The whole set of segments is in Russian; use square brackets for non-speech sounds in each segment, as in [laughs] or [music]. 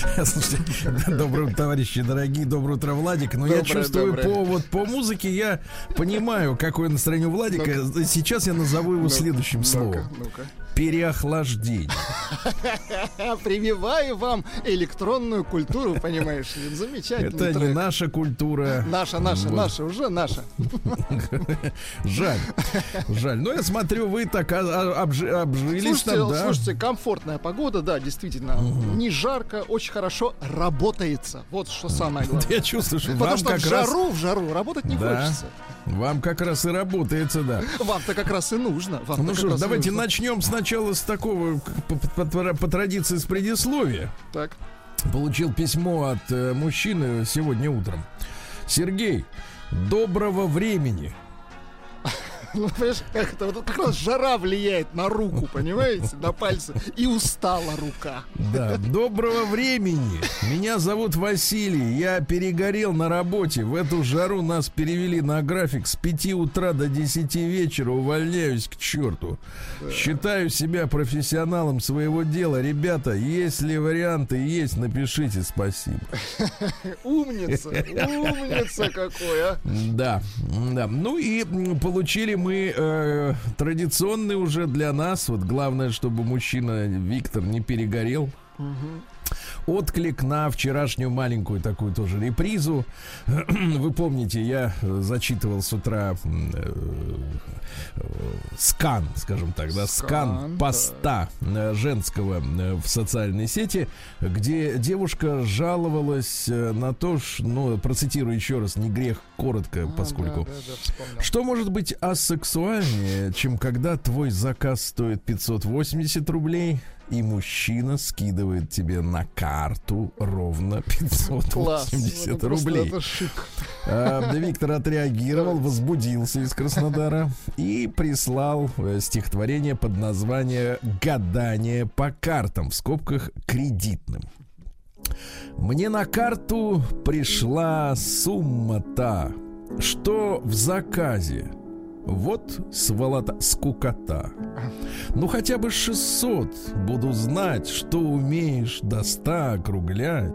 [laughs] Слушайте, доброе утро, товарищи дорогие, доброе утро, Владик. Но я чувствую доброе. по вот по музыке я понимаю, какое настроение у Владика. Сейчас я назову его следующим словом: Ну-ка. Переохлаждение. [laughs] Прививаю вам электронную культуру, понимаешь ли. Замечательный Это не наша культура. Наша, наша, Вот. наша, уже наша. [laughs] Жаль, жаль. Но я смотрю, вы так обжи- обжились Слушайте, там, да? слушайте, комфортная погода, да, действительно. Не жарко, очень хорошо работается. Вот что самое [laughs] главное. Я чувствую, что Потому вам что в раз жару, в жару работать не Да. хочется. вам как раз и работается, да. Вам-то как раз и нужно. Ну что ж, давайте начнем сначала с такого, по- по- по традиции, с предисловия. Так. Получил письмо от э, мужчины сегодня утром. Сергей, доброго времени. Ну, понимаешь, как это? Вот как раз жара влияет на руку, понимаете, на пальцы. И устала рука. Да, доброго времени. Меня зовут Василий. Я перегорел на работе. В эту жару нас перевели на график с 5 утра до 10 вечера. Увольняюсь к черту. Считаю себя профессионалом своего дела. Ребята, если варианты есть, напишите спасибо. [laughs] Умница, умница какой, а. Да, да. Ну и получили мы э, традиционный уже для нас. Вот главное, чтобы мужчина Виктор не перегорел. Отклик на вчерашнюю маленькую такую тоже репризу. [clears throat] Вы помните, я э, зачитывал с утра э, э, скан, скажем так, да, скан, Скан, поста э, женского в социальной сети, где девушка жаловалась на то, что, ну, процитирую еще раз, не грех, коротко, поскольку. Да, да, да. Что может быть асексуальнее, чем когда твой заказ стоит 580 рублей, и мужчина скидывает тебе на карту ровно [laughs] Класс. 580 Это просто рублей? Это шик. А, Виктор отреагировал, возбудился из Краснодара и прислал э, стихотворение под название «Гадание по картам» в скобках «кредитным». Мне на карту пришла сумма та, что в заказе. Вот сволота, скукота. Ну хотя бы 600 буду знать, что умеешь до 100 округлять.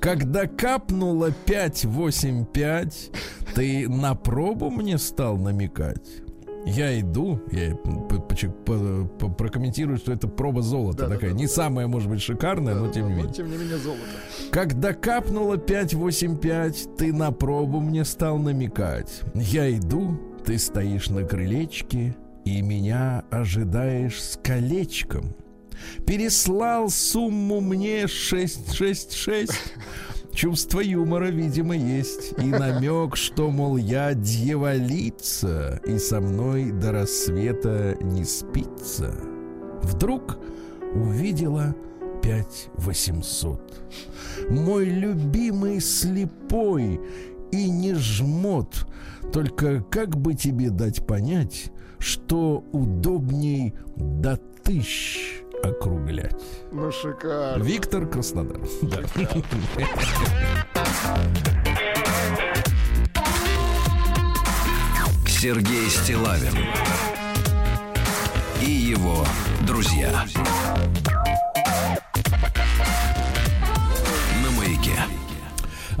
Когда капнуло 585, ты на пробу мне стал намекать. Я иду, я прокомментирую, что это проба золота Да-да-да. такая. Не самая, может быть, шикарная, но тем не Но, менее. тем не менее, золото. Когда капнуло 585, ты на пробу мне стал намекать. Я иду, ты стоишь на крылечке, и меня ожидаешь с колечком. Переслал сумму мне 666. Чувство юмора, видимо, есть. И намек, что, мол, я дьяволица, и со мной до рассвета не спится. Вдруг увидела пять восемьсот. Мой любимый слепой и не жмот. Только как бы тебе дать понять, что удобней до тысяч округлять? Ну, шикарно. Виктор Краснодар. Да. Сергей Стилавин и его друзья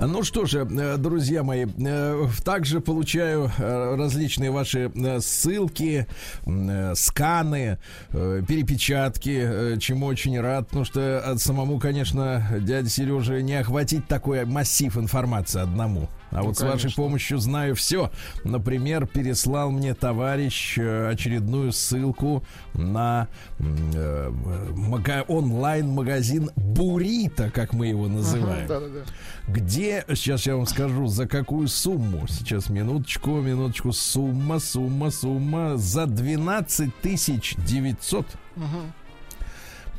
Ну что же, э, друзья мои, э, также получаю э, различные ваши ссылки, сканы, перепечатки, чему очень рад, потому что от самому, конечно, дядя Сережа не охватить такой массив информации одному. А вот с вашей конечно. помощью знаю все. Например, переслал мне товарищ э, очередную ссылку на э, мага- онлайн-магазин Бурита, как мы его называем Да-да-да. где, сейчас я вам скажу, за какую сумму. Сейчас, минуточку, минуточку. Сумма, сумма, сумма. За 12 тысяч 900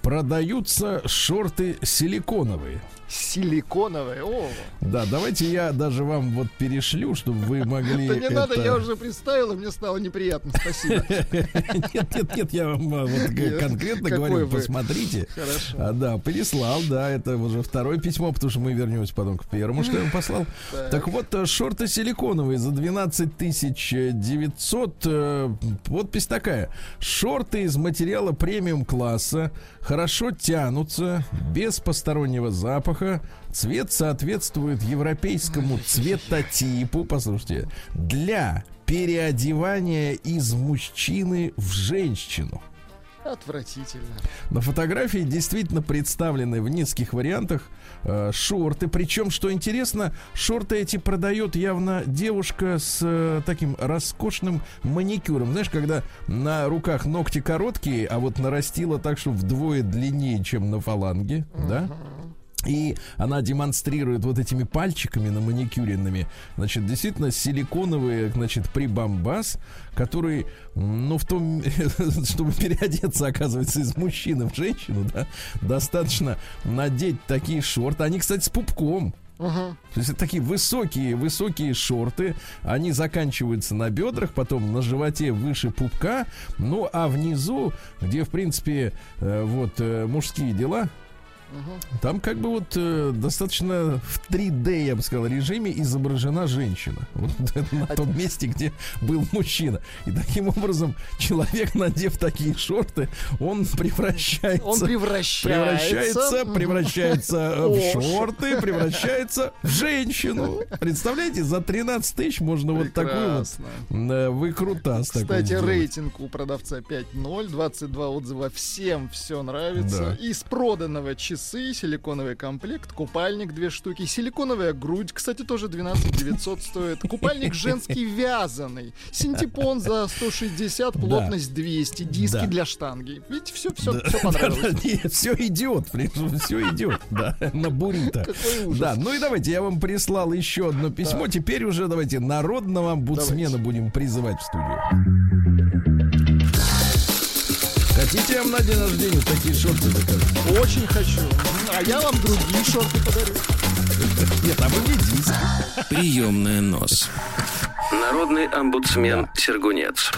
продаются шорты силиконовые. Силиконовые. О, Да, давайте я даже вам вот перешлю, чтобы вы [laughs] могли. да не надо, я уже представил, и мне стало неприятно. Спасибо. [laughs] Нет, нет, нет, я вам а, вот конкретно говорю, посмотрите. Хорошо. А, да, переслал, да, это уже второе письмо, потому что мы вернемся потом к первому, что я вам послал. Так. Вот, э, шорты силиконовые за 12 тысяч 900. э, Подпись такая. Шорты из материала премиум класса, хорошо тянутся, без постороннего запаха. Цвет соответствует европейскому цветотипу. Послушайте, для переодевания из мужчины в женщину. Отвратительно. На фотографии действительно представлены в нескольких вариантах э, шорты. Причем, что интересно, шорты эти продает явно девушка с э, таким роскошным маникюром. Знаешь, когда на руках ногти короткие, а вот нарастила так, что вдвое длиннее, чем на фаланге, да? И она демонстрирует вот этими пальчиками на маникюренными, значит, действительно силиконовые, значит, прибамбас, который, ну, в том, [laughs] чтобы переодеться, оказывается, из мужчины в женщину, да, достаточно надеть такие шорты. Они, кстати, с пупком. Мгм. То есть это такие высокие, высокие шорты. Они заканчиваются на бедрах, потом на животе выше пупка. Ну, а внизу, где, в принципе, э, вот э, мужские дела, Мгм. там как бы вот э, достаточно в 3D, я бы сказал, режиме изображена женщина. Вот [laughs] на том месте, где был мужчина. И таким образом человек, надев такие шорты, он превращается... Он превращается. Превращается, превращается э, в шорты, превращается в женщину. Представляете, за 13 тысяч можно вот такой вот э, выкрутас Кстати, рейтинг у продавца 5.0, 22 отзыва, всем все нравится. Из проданного часы, силиконовый комплект, купальник две штуки, силиконовая грудь, кстати, тоже 12 900 стоит. Купальник женский вязаный, синтепон за 160, плотность 200, диски для штанги. Видите, все, все, все понравилось. все идет, все идет, да, на ужас. Да, ну и давайте, я вам прислал еще одно письмо. Теперь уже давайте народного омбудсмена будем призывать в студию. Хотите, я вам на день рождения такие шорты закажу? Очень хочу. А я вам другие шорты подарю. Нет, а вы не диски. Приемная нос. Народный омбудсмен Сергунец.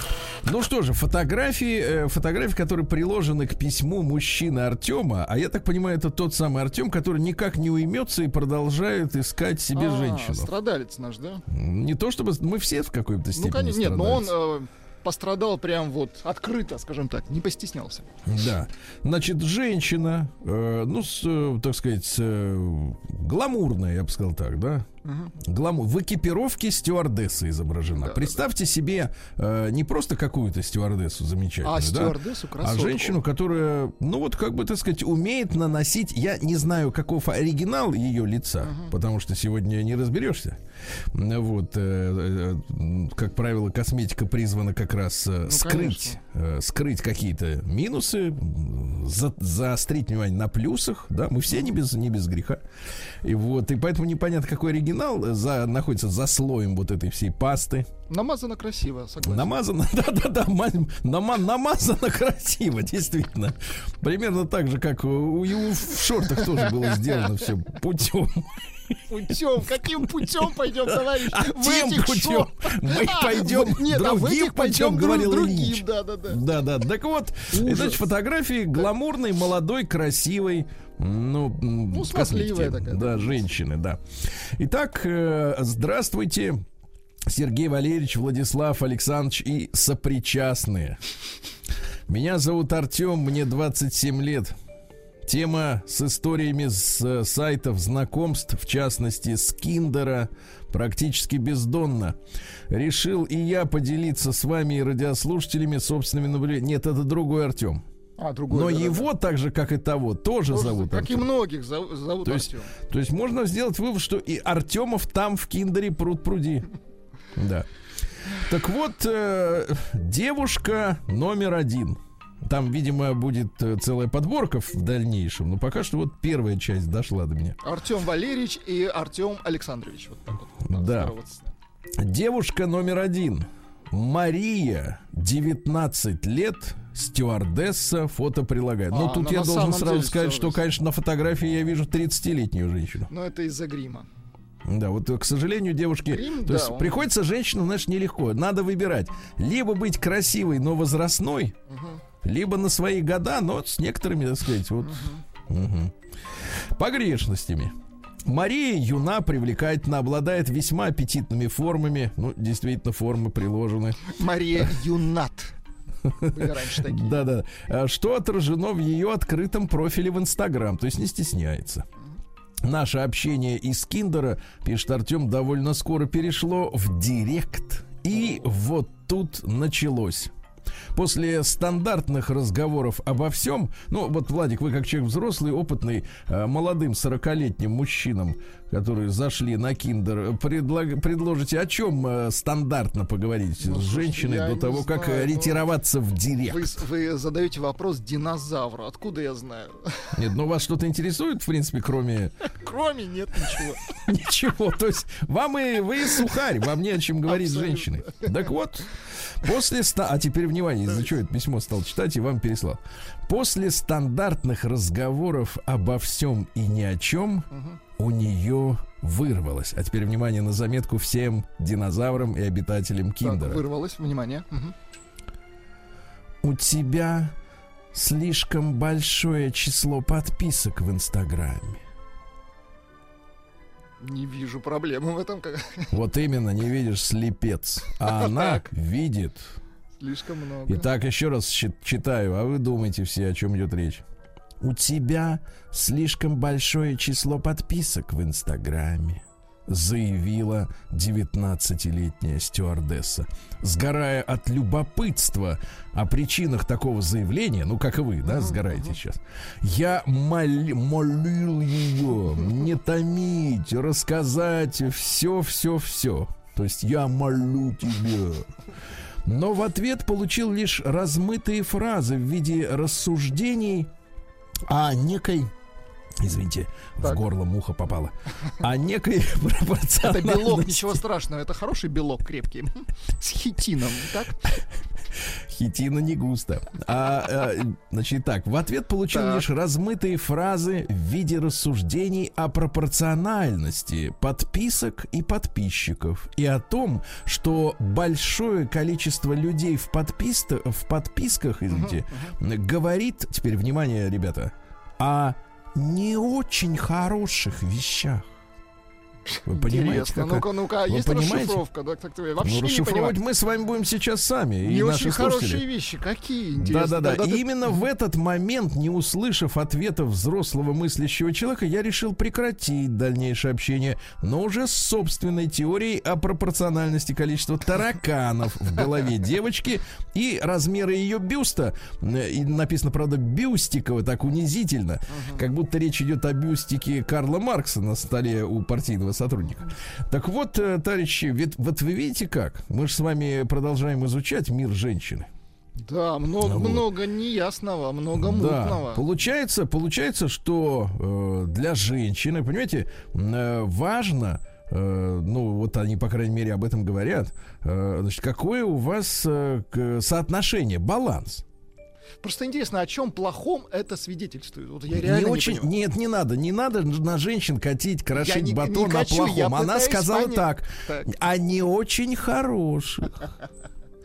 Ну что же, фотографии, э, фотографии, которые приложены к письму мужчины Артема, а я так понимаю, это тот самый Артем, который никак не уймется и продолжает искать себе А, женщину. Страдалец наш, да? Не то чтобы мы все в какой-то степени Ну, конечно, нет, но он э, пострадал прям вот открыто, скажем так, не постеснялся. Да. Значит, женщина, э, ну, с, э, так сказать, э, гламурная, я бы сказал так, да? Гламур. В экипировке стюардессы изображена. Да, Представьте себе э, не просто какую-то стюардессу замечательную, А да? стюардессу А красотку. женщину, которая, ну вот как бы, так сказать, умеет наносить, я не знаю, каков оригинал ее лица, потому что сегодня не разберешься. Вот, э, э, как правило, косметика призвана как раз э, скрыть, э, скрыть какие-то минусы, за- заострить внимание на плюсах, да, мы все не без, не без греха. И вот, и поэтому непонятно, какой оригинал э, за, находится за слоем вот этой всей пасты. Намазано красиво, согласен. Намазано, [laughs] да-да-да, ма- нама- намазано красиво, действительно. Примерно так же, как у, у- в шортах тоже было сделано все путем. Путем, каким путем пойдем, товарищ? А В тем этих путем шо- мы А, пойдем вот, Нет, а в другим этих пойдем путем, говорил другим, Ильич. да, да, да. Да-да, так вот, Ужас. значит, фотографии гламурной, молодой, красивой, ну, Ну, смазливая такая, Да, да. женщины, да. Итак, э, здравствуйте, Сергей Валерьевич, Владислав Александрович и сопричастные. Меня зовут Артем, мне 27 лет. Тема с историями с э, сайтов знакомств, в частности с Киндера, практически бездонна. Решил и я поделиться с вами и радиослушателями собственными наблюдениями. Нет, это другой Артем. А, другой. Но да, да, да. его, так же, как и того, тоже Тоже, зовут Как и многих зов- зовут То есть-. То есть можно сделать вывод, что и Артемов там в Киндере пруд пруди. [laughs] Да. Так вот, э, девушка номер один. Там, видимо, будет э, целая подборка в дальнейшем, но пока что вот первая часть дошла до меня. Артем Валерьевич и Артем Александрович. Вот так вот. Да. Девушка номер один. Мария, 19 лет, стюардесса, фото прилагает. Ну, А, тут ну, я должен сразу деле сказать, что, конечно, на фотографии я вижу 30-летнюю женщину. Но это из-за грима. Да, вот, к сожалению, девушки... Грим, то да, есть он- приходится женщинам, знаешь, нелегко. Надо выбирать. Либо быть красивой, но возрастной, либо на свои года, но с некоторыми, так сказать, вот... Мгм. Погрешностями. Мария Юна привлекательно обладает весьма аппетитными формами. Ну, действительно, формы приложены. Мария [laughs] Юнат. Да-да. А Что отражено в ее открытом профиле в Инстаграм, то есть не стесняется. Наше общение из Киндера, пишет Артем, довольно скоро перешло в Директ. И вот тут началось. После стандартных разговоров обо всем, ну вот, Владик, вы как человек взрослый, опытный, э, молодым 40-летним мужчинам, которые зашли на Киндер, предлаг- предложите о чем э, стандартно поговорить Ну, с женщиной до того, как знаю, э, ну, ретироваться в Директ? Вы, вы задаете вопрос динозавру. Откуда я знаю? [laughs] Нет, ну вас что-то интересует, в принципе, кроме [laughs] Кроме нет ничего. [laughs] ничего. То есть вам и вы сухарь, вам не о чем говорить с женщиной. Так вот, после ста... А теперь внимание, из-за чего это письмо стал читать и вам переслал. После стандартных разговоров обо всем и ни о чем у нее вырвалось. А теперь внимание на заметку всем динозаврам и обитателям Так, Киндера. вырвалось, внимание. У тебя слишком большое число подписок в Инстаграме. Не вижу проблемы в этом. [laughs] Вот именно, не видишь, слепец. А [laughs] она видит. Слишком много. Итак, еще раз читаю, а вы думаете все, о чем идет речь. У тебя слишком большое число подписок в Инстаграме, заявила 19-летняя стюардесса. Сгорая от любопытства о причинах такого заявления, ну, как и вы, да, сгораете сейчас, я моль- молил ее не томить, рассказать все-все-все. То есть я молю тебя. Но в ответ получил лишь размытые фразы в виде рассуждений о некой Извините, Так. в горло муха попала. О некой [laughs] Это белок, пропорциональности. ничего страшного. Это хороший белок крепкий. [laughs] С хитином, так? Хитина не густо. А, а, значит так, в ответ получил Так. лишь размытые фразы в виде рассуждений о пропорциональности подписок и подписчиков и о том, что большое количество людей в, подпис- в подписках, извините, говорит, теперь внимание, ребята, о не очень хороших вещах. Вы понимаете, Интересно. какая- Ну-ка, ну-ка, Вы есть понимаете? расшифровка? Так, так, так, вообще Ну, не расшифровывать понимаю. мы с вами будем сейчас сами. и Не наши очень слушатели. хорошие вещи. Какие? Интересно. Да-да-да. И ты- именно в этот момент, не услышав ответов взрослого мыслящего человека, я решил прекратить дальнейшее общение, но уже с собственной теорией о пропорциональности количества тараканов в голове девочки и размеры ее бюста. Э, И написано, правда, бюстиково, так унизительно, как будто речь идет о бюстике Карла Маркса на столе у партийного сотрудника. Так вот, э, товарищи, ведь, вот вы видите как? Мы же с вами продолжаем изучать мир женщины. Да, много, вот. много неясного, много Да, мутного. получается, получается, что э, для женщины, понимаете, э, важно, э, ну вот они, по крайней мере, об этом говорят, э, значит, какое у вас э, соотношение, баланс. Просто интересно, о чем плохом это свидетельствует? Вот я реально не не очень, понимаю. нет, не надо, не надо на женщин катить, крошить Я не- не батон на качу, я плохом. Она сказала понять. так, Так. а не очень хороших.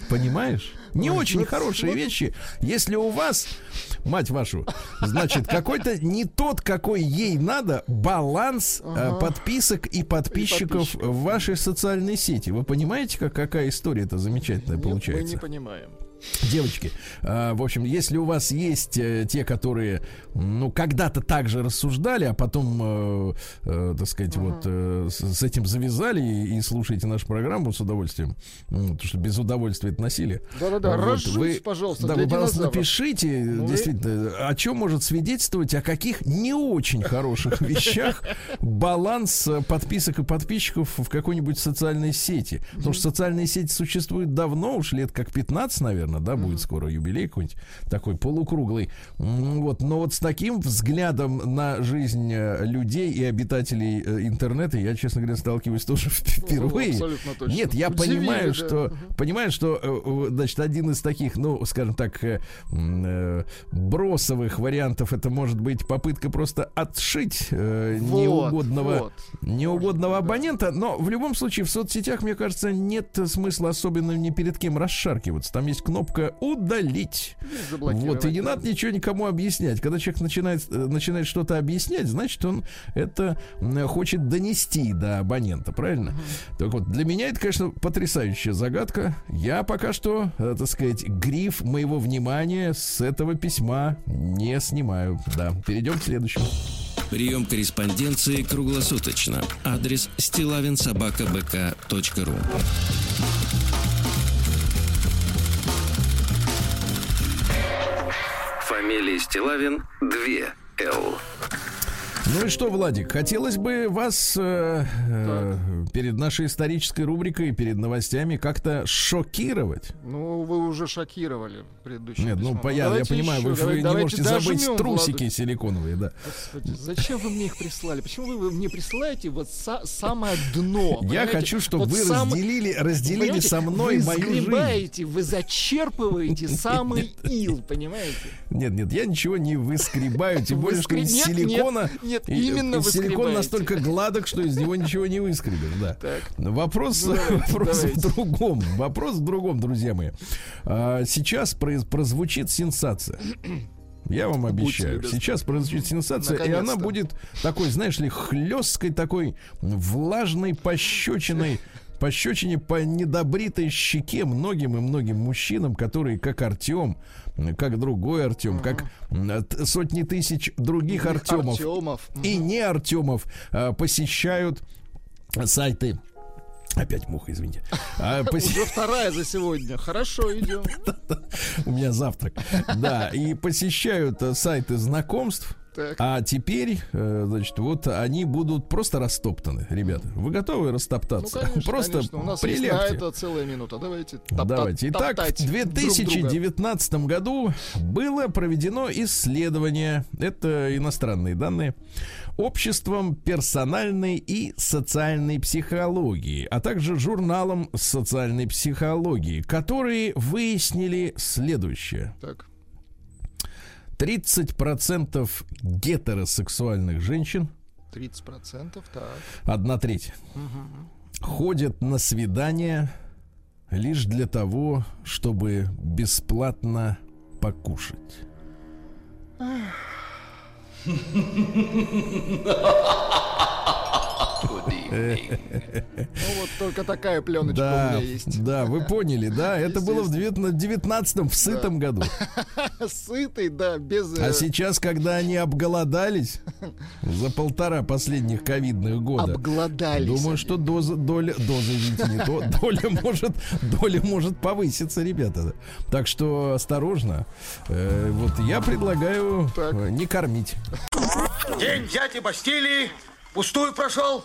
Понимаешь? Не Ой, очень ну, хорошие ну, вещи. Если у вас, мать вашу, значит, какой-то не тот, какой ей надо, баланс э, Ага. подписок и подписчиков, подписчиков. в вашей социальной сети. Вы понимаете, как, какая история-то замечательная Нет, мы получается? не понимаем. Девочки, а, в общем, если у вас есть э, те, которые, ну, когда-то так же рассуждали, а потом, э, э, так сказать, вот э, с, этим завязали и, и слушаете нашу программу с удовольствием, потому что без удовольствия это насилие. Да-да-да, Вот, разжусь, пожалуйста, да, вы, пожалуйста, динозавров. напишите, Ну и- действительно, о чем может свидетельствовать, о каких не очень хороших [laughs] вещах баланс э, подписок и подписчиков в какой-нибудь социальной сети. Потому что социальные сети существуют давно, уж лет как 15, наверное. Наверное, да, будет скоро юбилей какой-нибудь такой полукруглый. Вот, но вот с таким взглядом на жизнь э, людей и обитателей э, интернета я, честно говоря, сталкиваюсь тоже [laughs] впервые. Абсолютно точно. Нет, я Удивили, понимаю, да. что понимаю, что э, значит один из таких, ну, скажем так, бросовых вариантов это может быть попытка просто отшить Вот, неугодного вот. неугодного Может быть, да. абонента, но в любом случае в соцсетях, мне кажется, нет смысла особенно ни перед кем расшаркиваться. Там есть кнопка удалить. Или заблокировать, Вот, и не надо ничего никому объяснять. Когда человек начинает, э, начинает что-то объяснять, значит, он это хочет донести до абонента, правильно? Так вот, для меня это, конечно, потрясающая загадка. Я пока что, э, так сказать, гриф моего внимания с этого письма не снимаю. Да, перейдем к следующему. Прием корреспонденции круглосуточно. Адрес стилавинсобакабк.ру Фамилия Стилавин 2 Л. Ну и что, Владик, хотелось бы вас э, э, перед нашей исторической рубрикой, перед новостями как-то шокировать. Ну, вы уже шокировали предыдущее Нет, ну письмо. по- я, я понимаю, вы, еще, вы давай- не давайте можете забыть дожмем, трусики Владу. силиконовые, да. Господи, зачем вы мне их прислали? Почему вы мне присылаете вот са- самое дно? Я понимаете? хочу, чтобы Вот вы сам- разделили, разделили со мной вы мою жизнь. вы зачерпываете самый ил, понимаете? Нет, нет, я ничего не [laughs] выскребаю, тем более, что из Выскреб- нет, силикона... нет, и- именно и Силикон настолько гладок, что из него ничего не выскребешь, да. Так. Вопрос, Ну, давайте, [laughs] вопрос давайте. в другом. Вопрос в другом, друзья мои. А, сейчас произ- прозвучит сенсация. Я вам обещаю. Сейчас прозвучит сенсация, и она будет такой, знаешь ли, хлесткой такой влажной пощечиной пощечине по недобритой щеке многим и многим мужчинам, которые, как Артем, как другой Артем, как т- сотни тысяч других Артемов Артемов. и не Артемов а, посещают сайты. Опять муха, извините. А, [laughs] посе- Уже вторая за сегодня. Хорошо, идем. [laughs] У меня завтрак. Да, и посещают э, сайты знакомств. Так. А теперь, э, значит, вот они будут просто растоптаны, ребята. Вы готовы Ну, растоптаться? конечно, [laughs] просто конечно. У нас есть на это целая минута. Давайте топтать- Давайте. Итак, топтать в друг друга. 2019 году было проведено исследование, это иностранные данные, обществом персональной и социальной психологии, а также журналом социальной психологии, которые выяснили следующее. Так. 30% гетеросексуальных женщин, 30%, так. одна треть, ходят на свидания лишь для того, чтобы бесплатно покушать. [laughs] Ну вот только такая пленочка у Да, меня есть. да, вы поняли, да? Это было в 19 в сытом году. [laughs] Сытый, да, без... э, А сейчас, когда они обголодались за полтора последних ковидных года, Обглодались. Думаю, они. что доза, доля, доза, извините, не то, доля может, доля может повыситься, ребята. Так что осторожно. Э, вот я предлагаю Так. э, не кормить. День дяди Бастилии пустую прошел.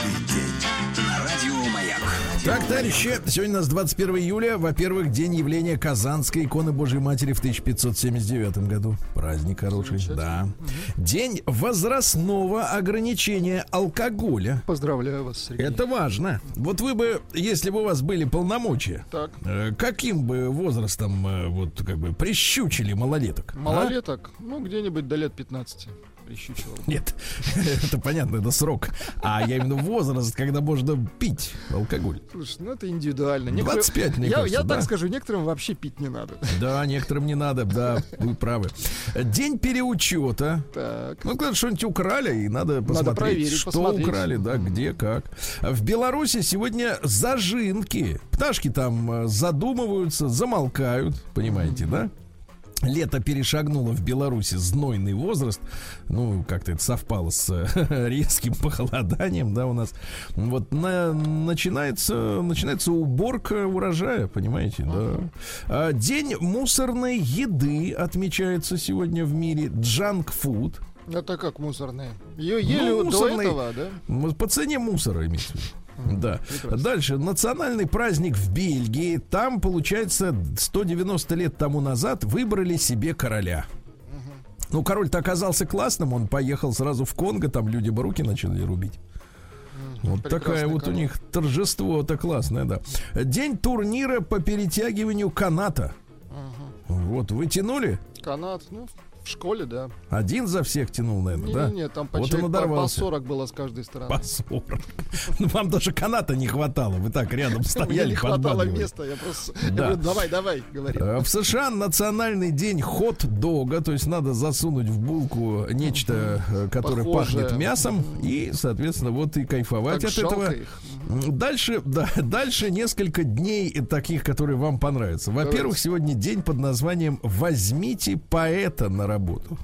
Так, товарищи, сегодня у нас 21 июля. Во-первых, день явления Казанской иконы Божьей Матери в 1579 году. Праздник хороший, да. День возрастного ограничения алкоголя. Поздравляю вас, Сергей. Это важно. Вот вы бы, если бы у вас были полномочия, Так. э, каким бы возрастом э, вот как бы прищучили малолеток? а? Малолеток, ну, где-нибудь до лет 15 прищучивал. Нет, [laughs] это понятно, это срок. А я именно возраст, когда можно пить алкоголь. Слушай, ну это индивидуально. 25, мне я, кажется, я да? так скажу, некоторым вообще пить не надо. Да, некоторым не надо, да, вы правы. День переучета. Так. Ну, когда что-нибудь украли, и надо посмотреть, проверить, что посмотреть. украли, да, где, как. В Беларуси сегодня зажинки. Пташки там э, задумываются, замолкают, понимаете, да? Лето перешагнуло в Беларуси знойный возраст. Ну, как-то это совпало с э, [laughs] резким похолоданием, да, у нас. Вот на- начинается, начинается уборка урожая, понимаете, да. А, День мусорной еды отмечается сегодня в мире. Джанк фуд. Это как мусорные? Ее ели Ну, вот до мусорные. этого, да? По цене мусора имеется в виду. Да. прекрасно. Дальше. Национальный праздник в Бельгии. Там, получается, 190 лет тому назад выбрали себе короля. Ну, король-то оказался классным, он поехал сразу в Конго, там люди бы руки начали рубить. Вот прекрасный такая вот у них торжество-то классное, да. День турнира по перетягиванию каната. Вот, вы тянули? Канат, ну, в школе, да. Один за всех тянул, наверное, да? Не-не-не, там по, Вот он по- по надорвался. 40 было с каждой стороны. По 40. [laughs] Ну, вам даже каната не хватало. Вы так рядом [laughs] стояли, не хватало места, я просто... Да. Я говорю, давай, давай, говори. Э, В США национальный день хот-дога, то есть надо засунуть в булку нечто, э, которое Похожее. пахнет мясом, и, соответственно, вот и кайфовать Так от этого. их. Дальше, да, [laughs] дальше несколько дней таких, которые вам понравятся. Во-первых, сегодня день под названием «Возьмите поэта на работу».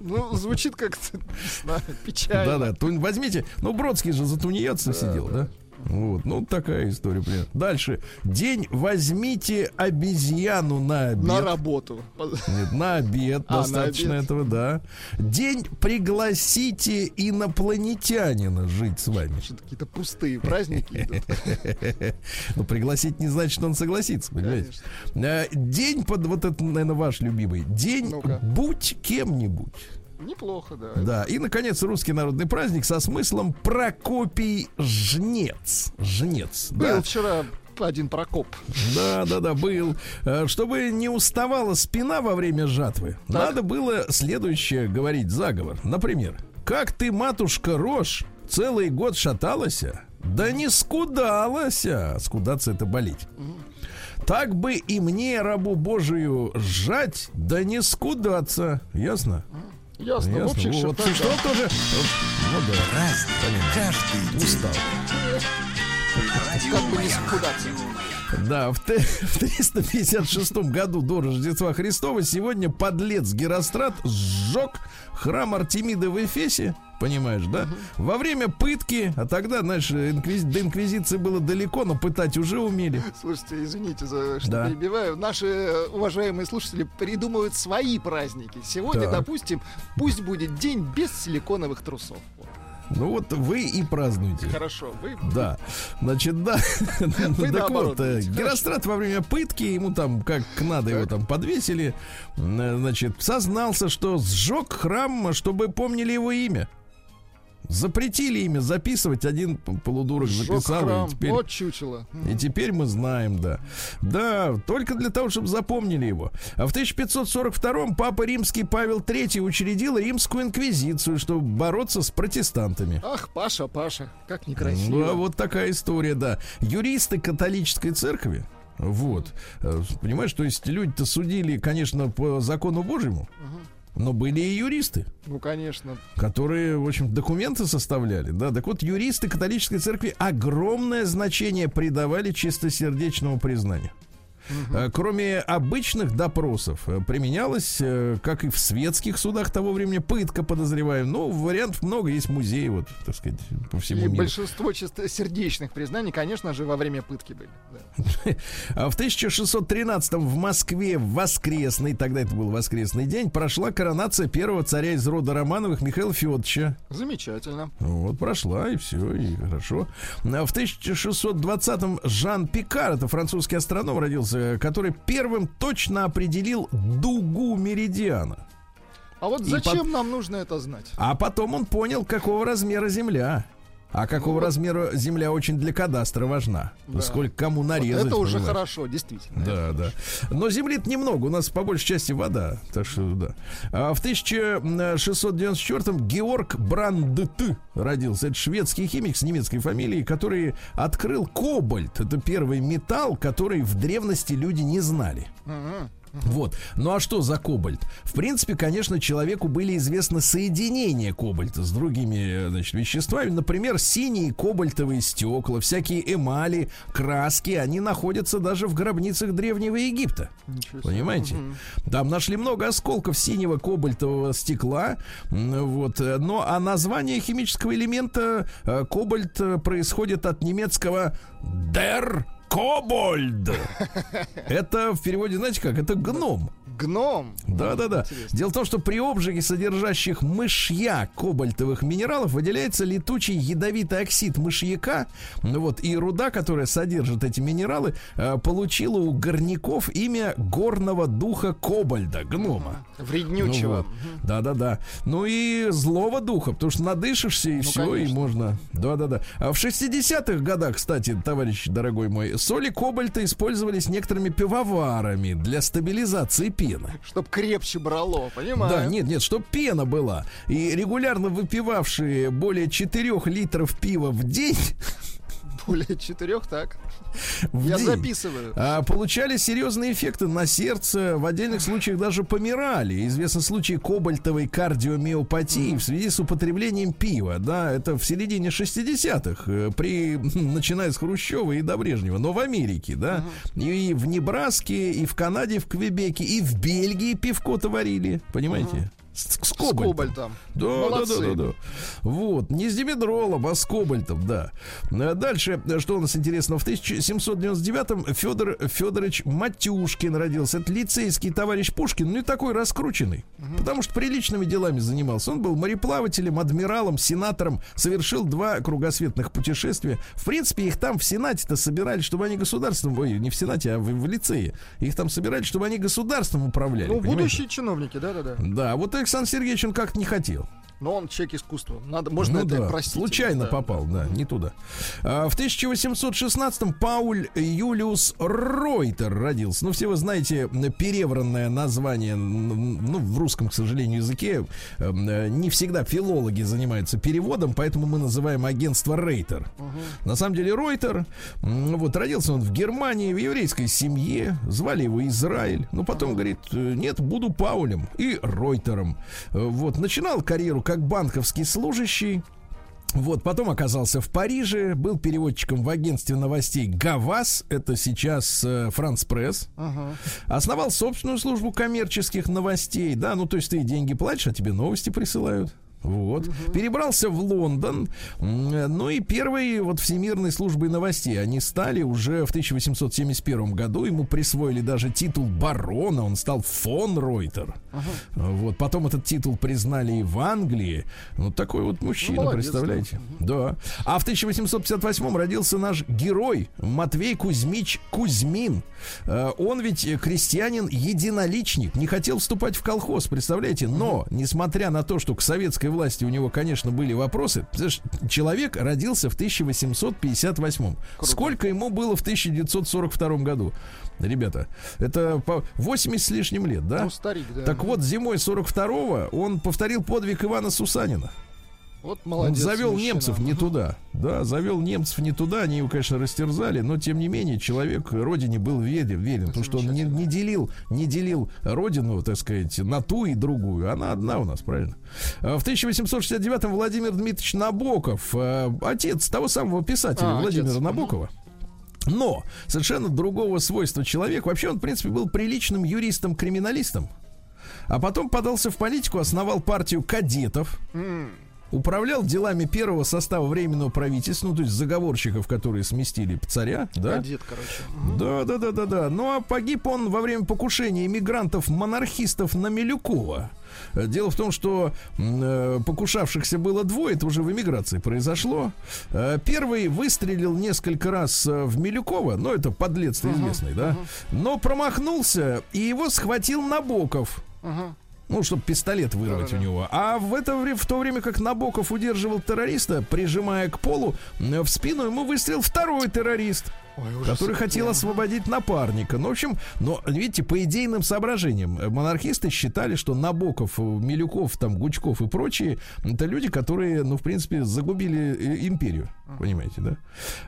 Ну, звучит как-то, не знаю, печально. Да-да, возьмите. Ну, Бродский же за тунеядца сидел, да? Вот, ну такая история, примерно. Дальше. День возьмите обезьяну на обед. На работу. Нет, на обед А, на достаточно обед. этого, да. День пригласите инопланетянина жить с вами. Какие-то пустые праздники идут. [laughs] Ну, пригласить не значит, что он согласится, понимаете? Э, День под вот это, наверное, ваш любимый. День будь кем-нибудь. Неплохо, да. Да, и, наконец, русский народный праздник со смыслом Прокопий Жнец. Жнец, Был да. вчера один Прокоп. Да, да, да, был. Э, Чтобы не уставала спина во время жатвы, надо было следующее говорить заговор. Например, как ты, матушка Рожь, целый год шаталась, да не скудалась. Скудаться это болеть. Так бы и мне, рабу Божию, сжать, да не скудаться. Ясно? Ясно, в Ясно. общих Вот чертах, что да. тоже. Ну да. Каждый Устал. Как бы не скудаться. Да, в, т- в 356 году до Рождества Христова сегодня подлец Герострат сжег храм Артемиды в Эфесе. Понимаешь, да? Во время пытки, а тогда, знаешь, инквиз- до инквизиции было далеко, но пытать уже умели. Слушайте, извините за что Да. перебиваю. Наши э, уважаемые слушатели придумывают свои праздники. Сегодня, Так. допустим, пусть будет день без силиконовых трусов. Вот. Ну вот вы и празднуете. Хорошо, вы Да, значит, да. [laughs] Вы так вот, э. Герострат во время пытки, ему там как надо его там подвесили, э, значит, сознался, что сжег храм, чтобы помнили его имя. Запретили имя записывать, один полудурок записал, и теперь... Вот чучело. И теперь мы знаем, да. Да, только для того, чтобы запомнили его. А в 1542-м Папа Римский Павел III учредил Римскую инквизицию, чтобы бороться с протестантами. Ах, Паша, Паша, как Ну, некрасиво. а вот такая история, да. Юристы католической церкви, вот, э, понимаешь, то есть люди-то судили, конечно, по закону Божьему, но были и юристы, Ну, конечно. которые, в общем, документы составляли, да. Так вот, юристы католической церкви огромное значение придавали чистосердечному признанию. Э, Кроме обычных допросов, э, применялась, э, как и в светских судах того времени, пытка, подозреваем. Ну, вариантов много, есть музеи, вот, так сказать, по всему И миру. большинство чистосердечных признаний, конечно же, во время пытки были. да. [laughs] А в 1613 в Москве в воскресный, тогда это был воскресный день, прошла коронация первого царя из рода Романовых Михаила Федоровича. Замечательно. Вот, прошла, и все, и хорошо. А в 1620-м Жан Пикар, это французский астроном, родился, который первым точно определил дугу меридиана. А вот И зачем под- нам нужно это знать? А потом он понял, какого размера Земля. А какого Ну, вот- размера Земля очень для кадастра важна. Да. Сколько кому Вот нарезать. это уже понимаешь? хорошо, действительно. Да, да. Но земли немного, у нас по большей части вода. Так что да. А в 1694-м Георг Брандт родился. Это шведский химик с немецкой фамилией, который открыл кобальт. Это первый металл, который в древности люди не знали. Мгм. Вот. Ну а что за кобальт? В принципе, конечно, человеку были известны соединения кобальта с другими э, значит, веществами. Например, синие кобальтовые стекла, всякие эмали, краски, они находятся даже в гробницах Древнего Египта. Понимаете? Мгм. Там нашли много осколков синего кобальтового стекла. Вот. э, Но а название химического элемента э, кобальт происходит от немецкого der Кобольд. [laughs] Это в переводе, знаете как? Это гном. Гном. Да, да, да. Интересно. Дело в том, что при обжиге содержащих мышьяк кобальтовых минералов выделяется летучий ядовитый оксид мышьяка. Ну Вот, и руда, которая содержит эти минералы, э, получила у горняков имя горного духа кобальда, гнома. Вреднючего. Ну вот. Ну и злого духа, потому что надышишься и все, и конечно. можно. Да, да, да. А в 60-х годах, кстати, товарищ дорогой мой, соли кобальта использовались некоторыми пивоварами для стабилизации пены. Чтоб крепче брало, понимаю. Да, нет, нет, чтоб пена была. И регулярно выпивавшие более 4 литров пива в день, [laughs] Более четырех, так. в Я день, записываю. а, получали серьезные эффекты на сердце, в отдельных случаях даже помирали. Известны случаи кобальтовой кардиомиопатии в связи с употреблением пива. Да, это в середине 60-х, э, при, [laughs] начиная с Хрущева и до Брежнева, но в Америке, да, и в Небраске, и в Канаде, в Квебеке, и в Бельгии пивко-то варили, понимаете? С, с С кобальтом. кобальтом. Да, да, Молодцы. да, да, да. Вот, не с димедролом, а с кобальтом, да. А Дальше, что у нас интересного? В 1799-м Федор Федорович Матюшкин родился. Это лицейский товарищ Пушкин, ну и такой раскрученный. Потому что приличными делами занимался. Он был мореплавателем, адмиралом, сенатором, совершил два кругосветных путешествия. В принципе, их там в Сенате-то собирали, чтобы они государством, ой, не в Сенате, а в, в лицее. Их там собирали, чтобы они государством управляли. Ну, понимаете? будущие чиновники, да-да-да. Да, вот Александр Сергеевич он как-то не хотел. Но он человек искусства. Надо, можно Ну это да, простить. случайно да. попал, да, не туда. А, в 1816-м Пауль Юлиус Ройтер родился. Ну, все вы знаете перевранное название, ну, в русском, к сожалению, языке. эм, э, Не всегда филологи занимаются переводом, поэтому мы называем агентство Рейтер. На самом деле Ройтер, вот, родился он в Германии, в еврейской семье, звали его Израиль. Но потом говорит, э, нет, буду Паулем и Ройтером. Э, Вот, начинал карьеру как банковский служащий. Вот, потом оказался в Париже, был переводчиком в агентстве новостей ГАВАС, это сейчас э, Франц Пресс. Ага. Основал собственную службу коммерческих новостей, да, ну то есть ты деньги платишь, а тебе новости присылают. Вот. Перебрался в Лондон. Ну и первой вот Всемирной службой новостей они стали уже в 1871 году. Ему присвоили даже титул барона. Он стал фон Ройтер. Вот. Потом этот титул признали и в Англии. Вот такой вот мужчина, молодец, представляете? Да. А в 1858 родился наш герой Матвей Кузьмич Кузьмин. Э, Он ведь крестьянин-единоличник, не хотел вступать в колхоз, представляете? Но, несмотря на то, что к советской власти у него, конечно, были вопросы, знаешь, человек родился в 1858. Сколько ему было в 1942 году? Ребята, это по 80 с лишним лет, да? Ну, старик, да. Так вот, зимой 42-го он повторил подвиг Ивана Сусанина. Вот Он молодец. завел мужчина. немцев не туда. Да, завел немцев не туда. Они его, конечно, растерзали, но тем не менее человек родине был верен, верен потому что он не, не делил, не делил родину, так сказать, на ту и другую. Она одна у нас, правильно? А В 1869-м Владимир Дмитриевич Набоков, э, отец того самого писателя А, Владимира отец. Набокова. Но совершенно другого свойства человек. Вообще он, в принципе, был приличным юристом-криминалистом. А потом подался в политику, основал партию кадетов. Управлял делами первого состава временного правительства, ну, то есть заговорщиков, которые сместили царя, да? Кадет, короче. Да, да, да, да, да. Ну а погиб он во время покушения иммигрантов-монархистов на Милюкова. Дело в том, что э, покушавшихся было двое, это уже в эмиграции произошло. Э, Первый выстрелил несколько раз э, в Милюкова, ну это подлец известный, да, но промахнулся, и его схватил Набоков. Ага. Ну, чтобы пистолет вырвать Да-да-да. у него. А в это время, в то время как Набоков удерживал террориста, прижимая к полу, м, в спину ему выстрелил второй террорист, Ой, который хотел освободить напарника. Ну, в общем, но, видите, по идейным соображениям, э, монархисты считали, что Набоков, э, Милюков, там, Гучков и прочие, это люди, которые, ну, в принципе, загубили э, империю. Понимаете, да?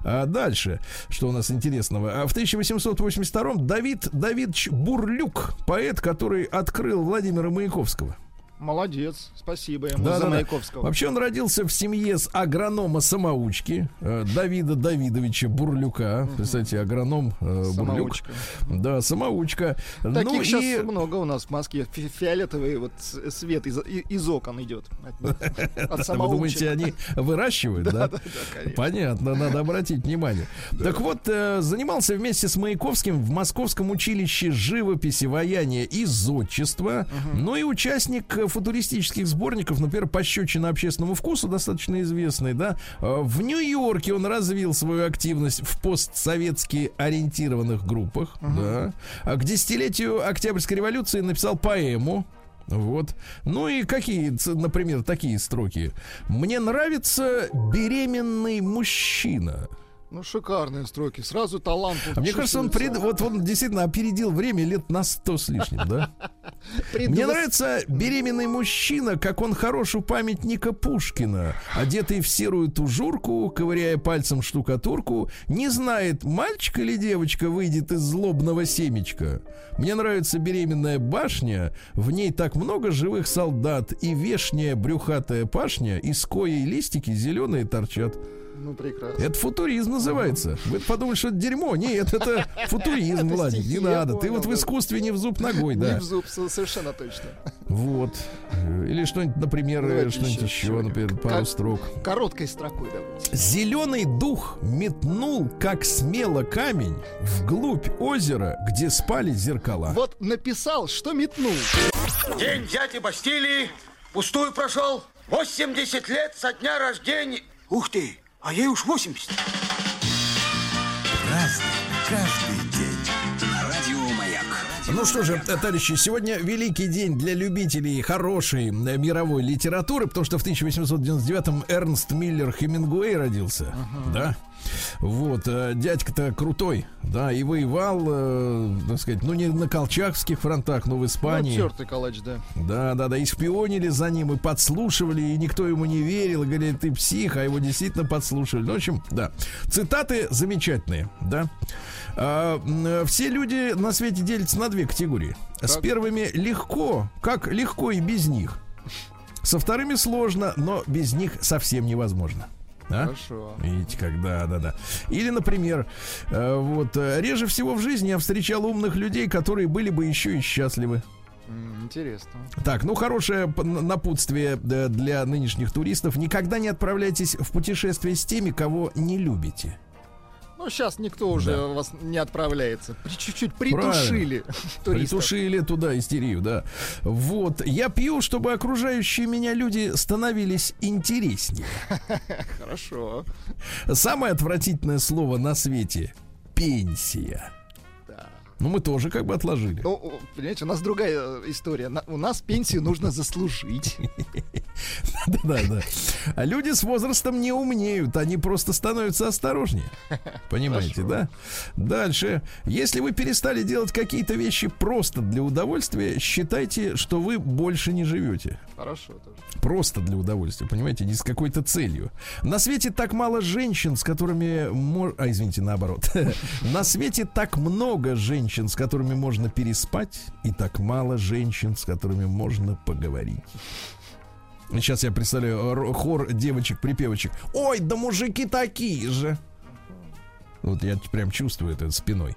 А дальше, что у нас интересного. А в 1882-м Давид Давидович Бурлюк, поэт, который открыл Владимира Маяковского. Молодец, спасибо ему Да, за да, да. Маяковского. Вообще он родился в семье с агронома-самоучки э, Давида Давидовича Бурлюка. Представьте, агроном э, Бурлюк. Самоучка. Да, самоучка. Таких ну сейчас и много у нас в Москве. Фи- Фиолетовый вот с- свет из, из окон идет. От, [laughs] вы думаете, они выращивают, да? [laughs] Понятно, надо обратить внимание. Так вот, э, занимался вместе с Маяковским в Московском училище живописи, ваяния и зодчества. Ну и участник э, футуристических сборников, например, «Пощечина общественному вкусу», достаточно известный, да. Э, В Нью-Йорке он развил свою активность в постсоветски ориентированных группах, да. А к десятилетию Октябрьской революции написал поэму, вот. Ну и какие, например, такие строки. Мне нравится беременный мужчина. Ну, шикарные строки. Сразу талант. А мне кажется, он пред- вот он действительно опередил время лет на сто с лишним, да? [laughs] Мне нравится беременный мужчина, как он хорош у памятника Пушкина, одетый в серую тужурку, ковыряя пальцем штукатурку, не знает, мальчик или девочка выйдет из злобного семечка. Мне нравится беременная башня, в ней так много живых солдат, и вешняя брюхатая пашня, из коей листики зеленые торчат. Ну, прекрасно. Это футуризм называется. Вы подумали, что это дерьмо. Нет, это футуризм, [laughs] Владик, не надо. Ты вот в искусстве не в зуб ногой, Не да. в зуб, со- совершенно точно. Вот. Или что-нибудь, например, Давайте что-нибудь еще например, пару строк. Короткой строкой давайте. Зеленый дух метнул, как смело камень, вглубь озера, где спали зеркала. Вот написал, что метнул. День дяди Бастилии пустую прошел. 80 лет со дня рождения. Ух ты, а ей уж 80. Каждый день. На радио Маяк. Ну что же, товарищи, сегодня великий день для любителей хорошей э, мировой литературы, потому что в 1899-м Эрнст Миллер Хемингуэй родился, да? Вот, э, дядька-то крутой, да, и воевал, э, так сказать, ну не на колчакских фронтах, но в Испании. Ну, тертый калач, да. Да, да, да, и шпионили за ним, и подслушивали, и никто ему не верил, говорили, ты псих, а его действительно подслушивали. Ну, в общем, да. Цитаты замечательные, да. А, м, все люди на свете делятся на две категории. С Так. первыми легко, как легко и без них. Со вторыми сложно, но без них совсем невозможно. А? Хорошо. Видите, как, да, да, да. Или, например, э, вот э, реже всего в жизни я встречал умных людей, которые были бы еще и счастливы. Интересно. Так, ну хорошее напутствие э, для нынешних туристов. Никогда не отправляйтесь в путешествие с теми, кого не любите. Ну, сейчас никто уже Да. вас не отправляется. Чуть-чуть притушили туристов. Притушили туда истерию, да. Вот. Я пью, чтобы окружающие меня люди становились интереснее. [laughs] Хорошо. Самое отвратительное слово на свете — пенсия. Ну, мы тоже как бы отложили. Ну, понимаете, у нас другая э, история. У нас пенсию нужно заслужить. [laughs] Да, да. А люди с возрастом не умнеют, они просто становятся осторожнее. [laughs] Понимаете, да? Дальше. Если вы перестали делать какие-то вещи просто для удовольствия, считайте, что вы больше не живете. Хорошо тоже. Просто для удовольствия, понимаете, не с какой-то целью. На свете так мало женщин, с которыми... А, извините, наоборот. [laughs] На свете так много женщин, с которыми можно переспать, и так мало женщин, с которыми можно поговорить. Сейчас я представляю р- хор девочек-припевочек. Ой, да мужики такие же. Вот я прям чувствую это спиной.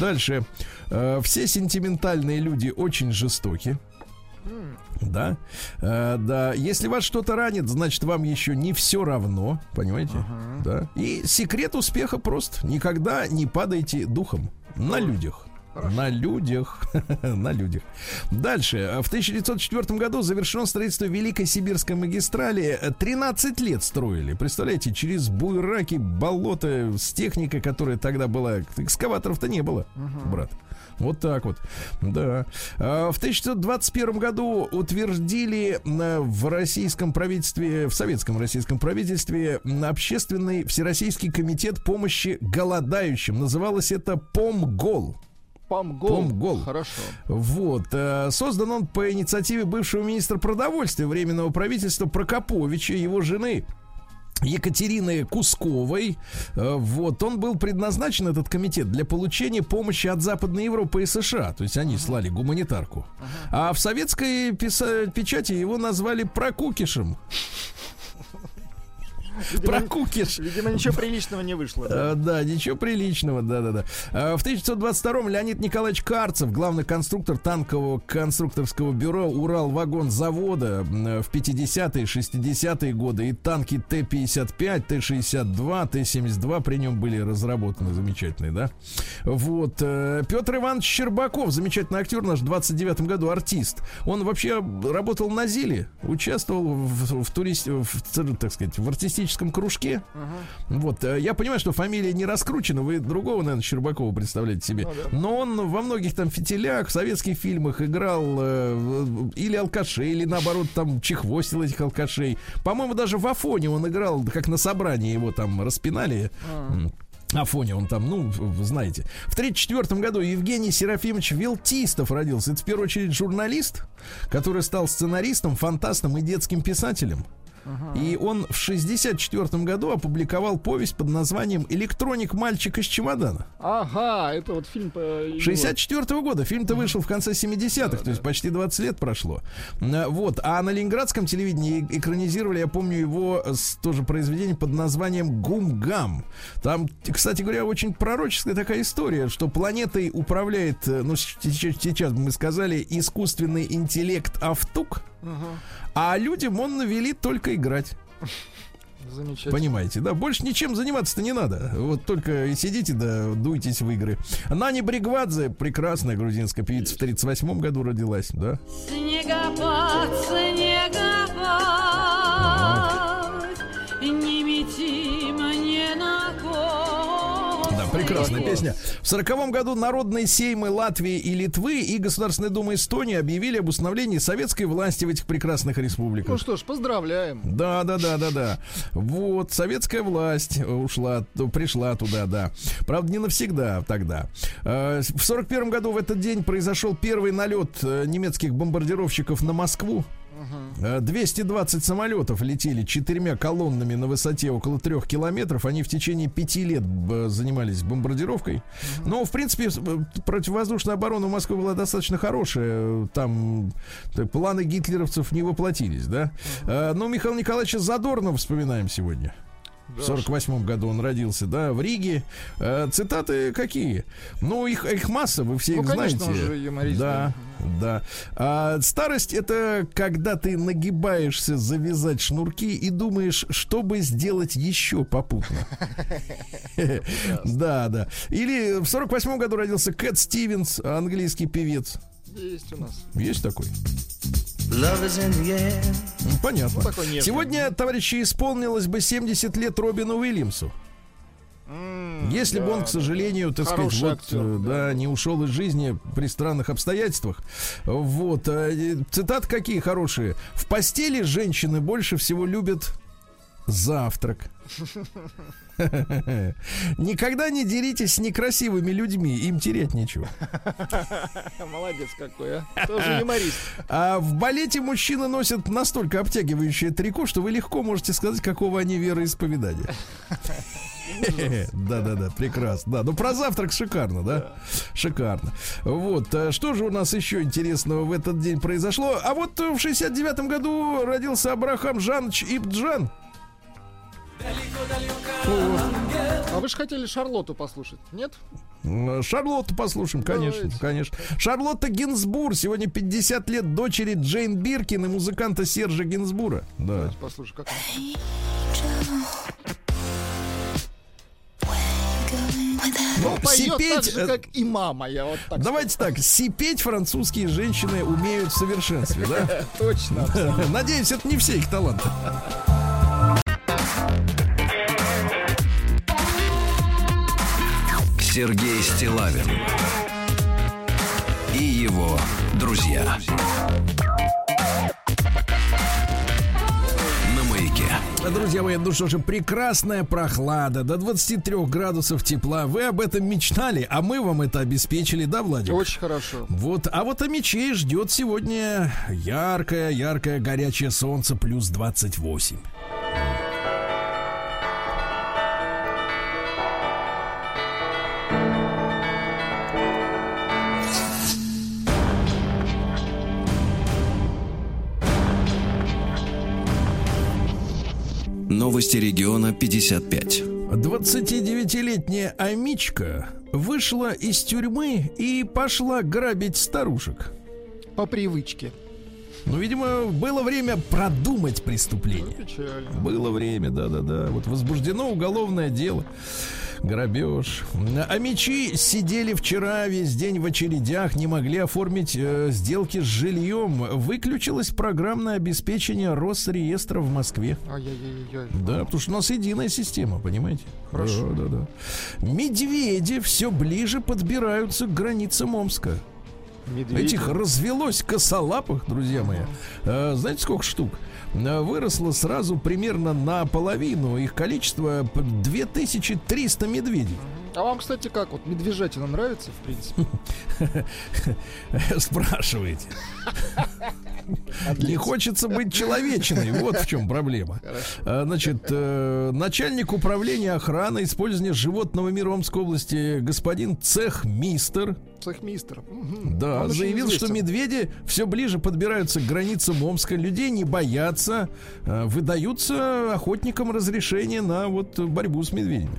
Дальше. Э, Все сентиментальные люди очень жестоки. Да, Э, да. Если вас что-то ранит, значит вам еще не все равно, понимаете? Да. И секрет успеха прост: никогда не падайте духом на людях. На [laughs] людях. на людях. Дальше. В 1904 году завершено строительство Великой Сибирской магистрали. 13 лет строили. Представляете, через буйраки, болото с техникой, которая тогда была. Экскаваторов-то не было, брат. Вот так вот. Да. А, В 1921 году утвердили в российском правительстве, в советском российском правительстве общественный всероссийский комитет помощи голодающим. Называлось это ПОМГОЛ. Помгол. Помгол. Хорошо. Вот. э, Создан он по инициативе бывшего министра продовольствия Временного правительства Прокоповича, его жены Екатерины Кусковой. Э, Вот, он был предназначен, этот комитет, для получения помощи от Западной Европы и США. То есть они слали гуманитарку. А в советской писа- печати его назвали прокукишем. Прокукиш. Видимо, ничего приличного не вышло. да? Э, Да, ничего приличного, да-да-да. Э, В 1922-м Леонид Николаевич Карцев, главный конструктор танкового конструкторского бюро Урал-вагон-завода э, в 50-е, 60-е годы. И танки Т-55, Т-62, Т-72 при нем были разработаны замечательные, да? Вот. Петр Иванович Щербаков, замечательный актер наш, в 29-м году артист. Он вообще работал на ЗИЛе, участвовал в, в турист, в, так сказать, в артистическом кружке. Вот, э, я понимаю, что фамилия не раскручена, вы другого, наверное, Щербакова представляете себе. Но он во многих там фитилях, в советских фильмах играл э, или алкашей, или наоборот там чехвостил этих алкашей. По-моему, даже в Афоне он играл, как на собрании его там распинали. М. Афоне он там, ну, вы знаете. В 1934 году Евгений Серафимович Вилтистов родился. Это в первую очередь журналист, который стал сценаристом, фантастом и детским писателем. И он в 64 году опубликовал повесть под названием «Электроник. Мальчик из чемодана». Ага, это вот фильм по... его- 64 года. Фильм-то вышел в конце 70-х, то есть почти 20 лет прошло. Э, Вот. А на ленинградском телевидении э- экранизировали, я помню, его с- тоже произведение под названием «Гум-гам». Там, кстати говоря, очень пророческая такая история, что планетой управляет, э, ну, сейчас мы сказали, искусственный интеллект Автук, а людям он велит только играть. Замечательно. Понимаете, да? Больше ничем заниматься-то не надо. Вот только и сидите да дуйтесь в игры. Нани Бригвадзе, прекрасная грузинская певица, в 38 году родилась, да? Снегопад, снегопад, прекрасная песня. В сороковом году народные сеймы Латвии и Литвы и Государственная Дума Эстонии объявили об установлении советской власти в этих прекрасных Ну республиках. что ж, поздравляем. Да, да, да, да, да. Вот, советская власть ушла, пришла туда, да. Правда, не навсегда тогда. Э, В сорок первом году в этот день произошел первый налет э, немецких бомбардировщиков на Москву. Э, 220 самолетов летели четырьмя колоннами на высоте около трех километров. Они в течение пяти лет занимались бомбардировкой. Но, в принципе, э, противовоздушная оборона в Москве была достаточно хорошая. Там э, планы гитлеровцев не воплотились, да? Э, Но Михаила Николаевича Задорнова вспоминаем сегодня. В сорок восьмом году он родился, да, в Риге. Э, цитаты какие? Ну, их, их масса, вы все Ну, их конечно, знаете. он же юморист, Да, да. А старость это когда ты нагибаешься завязать шнурки и думаешь, что бы сделать еще попутно. [laughs] [laughs] Да, да. Или в сорок восьмом году родился Кэт Стивенс, английский певец. Есть у нас. Есть такой? Ну, Понятно. Ну, такой. Сегодня, товарищи, исполнилось бы 70 лет Робину Уильямсу. М, Если бы да, он, к сожалению, так сказать, вот, актер, э, да, не ушел из жизни при странных обстоятельствах. Вот. э, Цитат какие хорошие. В постели женщины больше всего любят завтрак. [laughs] [laughs] Никогда не деритесь с некрасивыми людьми, им терять нечего. да. [laughs] Молодец какой, а. Тоже юморист. [laughs] А в балете мужчины носят настолько обтягивающее трико, что вы легко можете сказать, какого они вероисповедания. Да-да-да, прекрасно. Да, ну про завтрак шикарно, да? Шикарно. Вот, а что же у нас еще интересного в этот день произошло? А вот в 69-м году родился Абрахам Жанович Ибджан. А вы же хотели Шарлотту послушать, нет? Шарлотту послушаем, конечно, Давайте. конечно. Шарлотта Гинзбур, сегодня 50 лет дочери Джейн Биркин и музыканта Сержа Гинзбура. Да. Давайте послушаем, как он. Ну, Поет так сипеть, же, э, как и мама, я вот так Давайте так, сипеть французские женщины умеют в совершенстве, да? скажу. [laughs] Точно. Надеюсь, это не все их таланты. Сергей Стилавин и его друзья. На маяке. Друзья мои, ну что же, прекрасная прохлада, до 23 градусов тепла. Вы об этом мечтали, а мы вам это обеспечили, да, Владик? Очень хорошо. Вот, а вот о мечей ждет сегодня яркое, яркое, горячее солнце плюс 28. Новости региона 55. 29-летняя Амичка вышла из тюрьмы и пошла грабить старушек. По привычке. Ну, видимо, было время продумать преступление. Печально. Было время, да-да-да. Вот возбуждено уголовное дело. Грабеж. А мечи сидели вчера весь день в очередях, не могли оформить э, сделки с жильем. Выключилось программное обеспечение Росреестра в Москве. Ай-яй-яй-яй. Да, потому что у нас единая система, понимаете? Хорошо. Да, да, да. Медведи все ближе подбираются к границам Омска. Медведи. Этих развелось косолапых, друзья мои. Э, знаете, сколько штук? Э, Выросло сразу примерно наполовину их количество п- 2300 медведей. А вам, кстати, как? Вот медвежатина нравится, в принципе? [laughs] Спрашиваете. Не хочется быть человечиной. Вот в чем проблема. А, Значит, э, начальник управления охраны использования животного мира Омской области господин Цехмистер Цехмистер. Мгм. Да, Он заявил, что медведи все ближе подбираются к границам Омска. Людей не боятся. э, Выдаются охотникам разрешение на вот борьбу с медведями.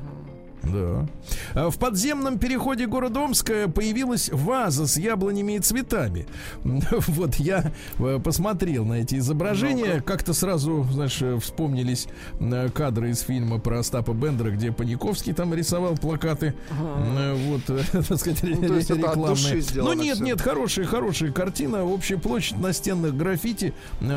Да. А В подземном переходе города Омска появилась ваза с яблонями и цветами. [laughs] Вот я э, посмотрел на эти изображения. Как-то сразу, знаешь, э, вспомнились э, кадры из фильма про Остапа Бендера, где Паниковский там рисовал плакаты. Э, Вот, [laughs] так сказать, Ну, рекламные. Ну нет, всё. нет, хорошая, хорошая картина. Общая площадь настенных граффити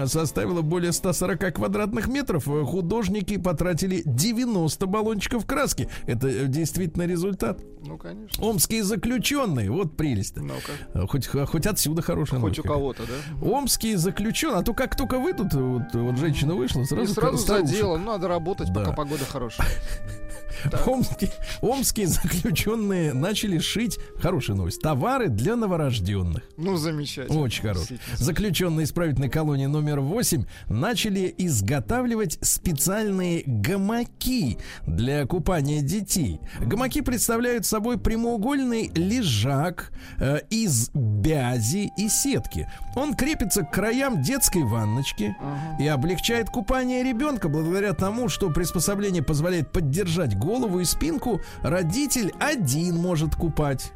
составила более 140 квадратных метров. Художники потратили 90 баллончиков краски. Это действительно результат. Ну, конечно. Омские заключенные, вот прелесть. Ну-ка. Э, Хоть, хоть отсюда хорошая Хоть у новость кого-то, да? Омские заключенные, а то как только выйдут, вот, вот женщина вышла, И сразу, сразу за дело. Ну, Надо работать, Да. пока погода хорошая. [laughs] Омские, омские заключенные начали шить, хорошая новость, товары для новорожденных. Ну, замечательно. Очень. Действительно. Заключенные исправительной колонии номер 8 начали изготавливать специальные гамаки для купания детей. Гамаки представляют собой прямоугольный лежак э, из бязи и сетки. Он крепится к краям детской ванночки и облегчает купание ребенка благодаря тому, что приспособление позволяет поддержать голову и спинку. Родитель один может купать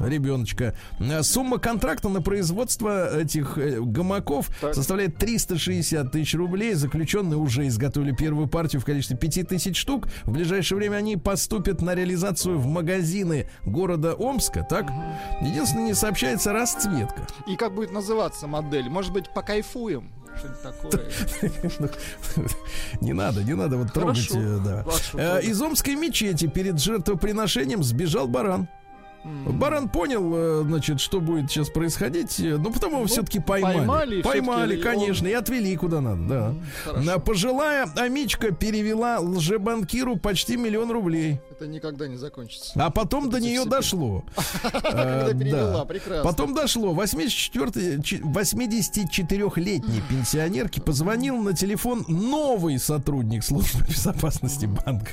ребеночка. Э, Сумма контракта на производство этих э, гамаков Так. составляет 360 тысяч рублей. Заключенные уже изготовили первую партию в количестве 5 тысяч штук. В ближайшее время они поступят на реализацию в магазины города Омска. Так? Единственное, не сообщается расцветка. И как будет называться модель? Может быть, покайфуем? Что-нибудь такое. [laughs] Не надо, не надо вот трогать. Э, Э. Из Омской мечети перед жертвоприношением сбежал баран. Баран понял, э, значит, что будет сейчас происходить, э, но потом его все-таки поймали. поймали, Поймали, всё-таки конечно, он- и отвели куда надо, да. хорошо. Пожилая амичка перевела лжебанкиру почти миллион рублей. Это никогда не закончится. А потом до нее себе. дошло. [laughs] Когда Э, перевела, прекрасно. Потом дошло. 84 чи- 84-летней пенсионерке позвонил на телефон новый сотрудник службы [laughs] безопасности банка.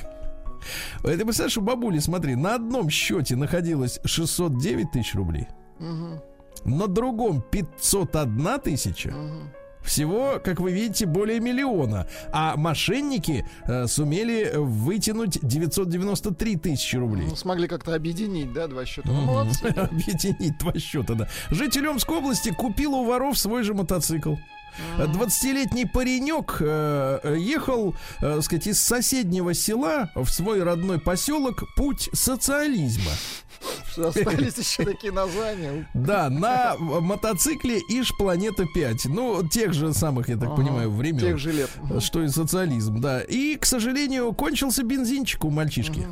Это представляешь, у бабули, смотри, на одном счете находилось 609 тысяч рублей, на другом 501 тысяча. Всего, как вы видите, более миллиона. А мошенники э, сумели вытянуть 993 тысячи рублей. Ну, смогли как-то объединить, да, два счета. Ну, молодцы. [laughs] Объединить два счета, да. Житель Омской области купил у воров свой же мотоцикл. 20-летний паренек э, ехал, э, так сказать, из соседнего села в свой родной поселок путь социализма. Остались еще такие названия. Да, на мотоцикле Иж Планета 5. Ну, тех же самых, я так Ага, понимаю, времен. Тех же лет. Что и социализм, да. И, к сожалению, кончился бензинчик у мальчишки.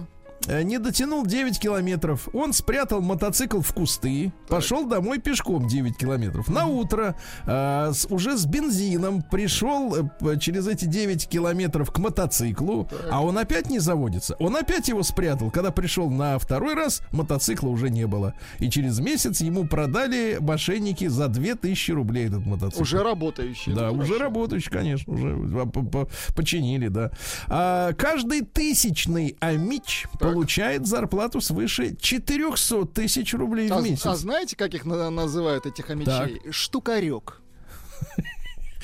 Не дотянул 9 километров. Он спрятал мотоцикл в кусты. Пошел домой пешком 9 километров. На утро э, с- уже с бензином пришел э, через эти 9 километров к мотоциклу. А он опять не заводится. Он опять его спрятал. Когда пришел на второй раз, мотоцикла уже не было. И через месяц ему продали мошенники за 2000 рублей этот мотоцикл. Уже работающие. Да, Ну, уже хорошо. работающий, конечно, уже а, по- по- починили, да. А, каждый тысячный амич получает зарплату свыше 400 тысяч рублей А, в месяц. а знаете, как их на- называют, этих хомячей? Штукарек.